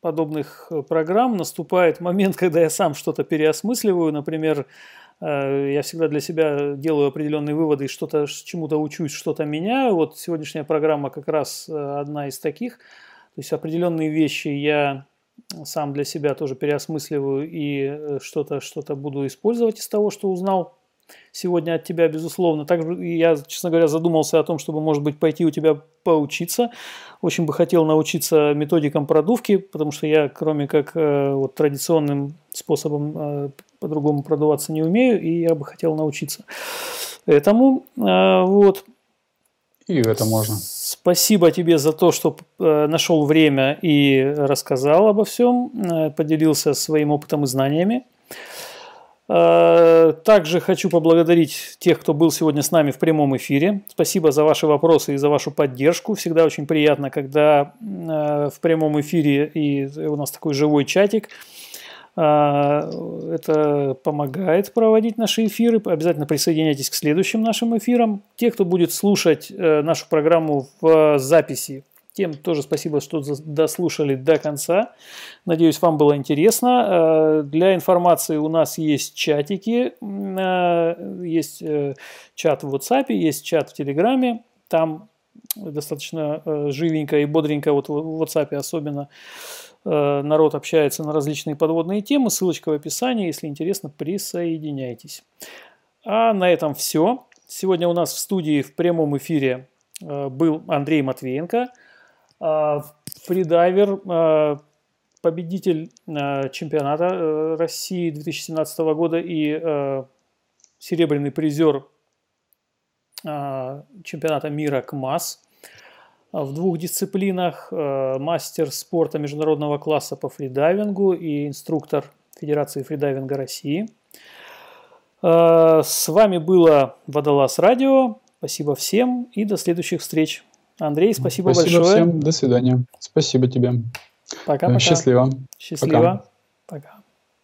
подобных программ наступает момент, когда я сам что-то переосмысливаю. Например, я всегда для себя делаю определенные выводы и что-то чему-то учусь, что-то меняю. Вот сегодняшняя программа как раз одна из таких. То есть определенные вещи я сам для себя тоже переосмысливаю и что-то что буду использовать из того, что узнал сегодня от тебя, безусловно. Также я, честно говоря, задумался о том, чтобы, может быть, пойти у тебя поучиться. Очень бы хотел научиться методикам продувки, потому что я, кроме как э, вот, традиционным способом э, по-другому продуваться не умею, и я бы хотел научиться этому. Э, вот. И это можно. Спасибо тебе за то, что нашел время и рассказал обо всем, поделился своим опытом и знаниями. Э, также хочу поблагодарить тех, кто был сегодня с нами в прямом эфире. Спасибо за ваши вопросы и за вашу поддержку. Всегда очень приятно, когда э, в прямом эфире и у нас такой живой чатик. Э, это помогает проводить наши эфиры. Обязательно присоединяйтесь к следующим нашим эфирам. Те, кто будет слушать нашу программу в записи тем тоже спасибо, что дослушали до конца. Надеюсь, вам было интересно. Э, для информации у нас есть чатики. Э, есть э, чат в WhatsApp, есть чат в Телеграме. Там достаточно живенько и бодренько, вот в WhatsApp особенно, народ общается на различные подводные темы. Ссылочка в описании. Если интересно, присоединяйтесь. А на этом все. Сегодня у нас в студии в прямом эфире был Андрей Матвеенко – фридайвер, а, победитель а, чемпионата э, России 2017 года и серебряный призер чемпионата мира КМАС в двух дисциплинах, мастер спорта международного класса по фридайвингу и инструктор Федерации фридайвинга России. С вами было Водолаз Радио. Спасибо всем и до следующих встреч. Андрей, спасибо, спасибо большое. Спасибо всем. До свидания. Спасибо тебе. Пока-пока. Счастливо. Счастливо. Пока. пока.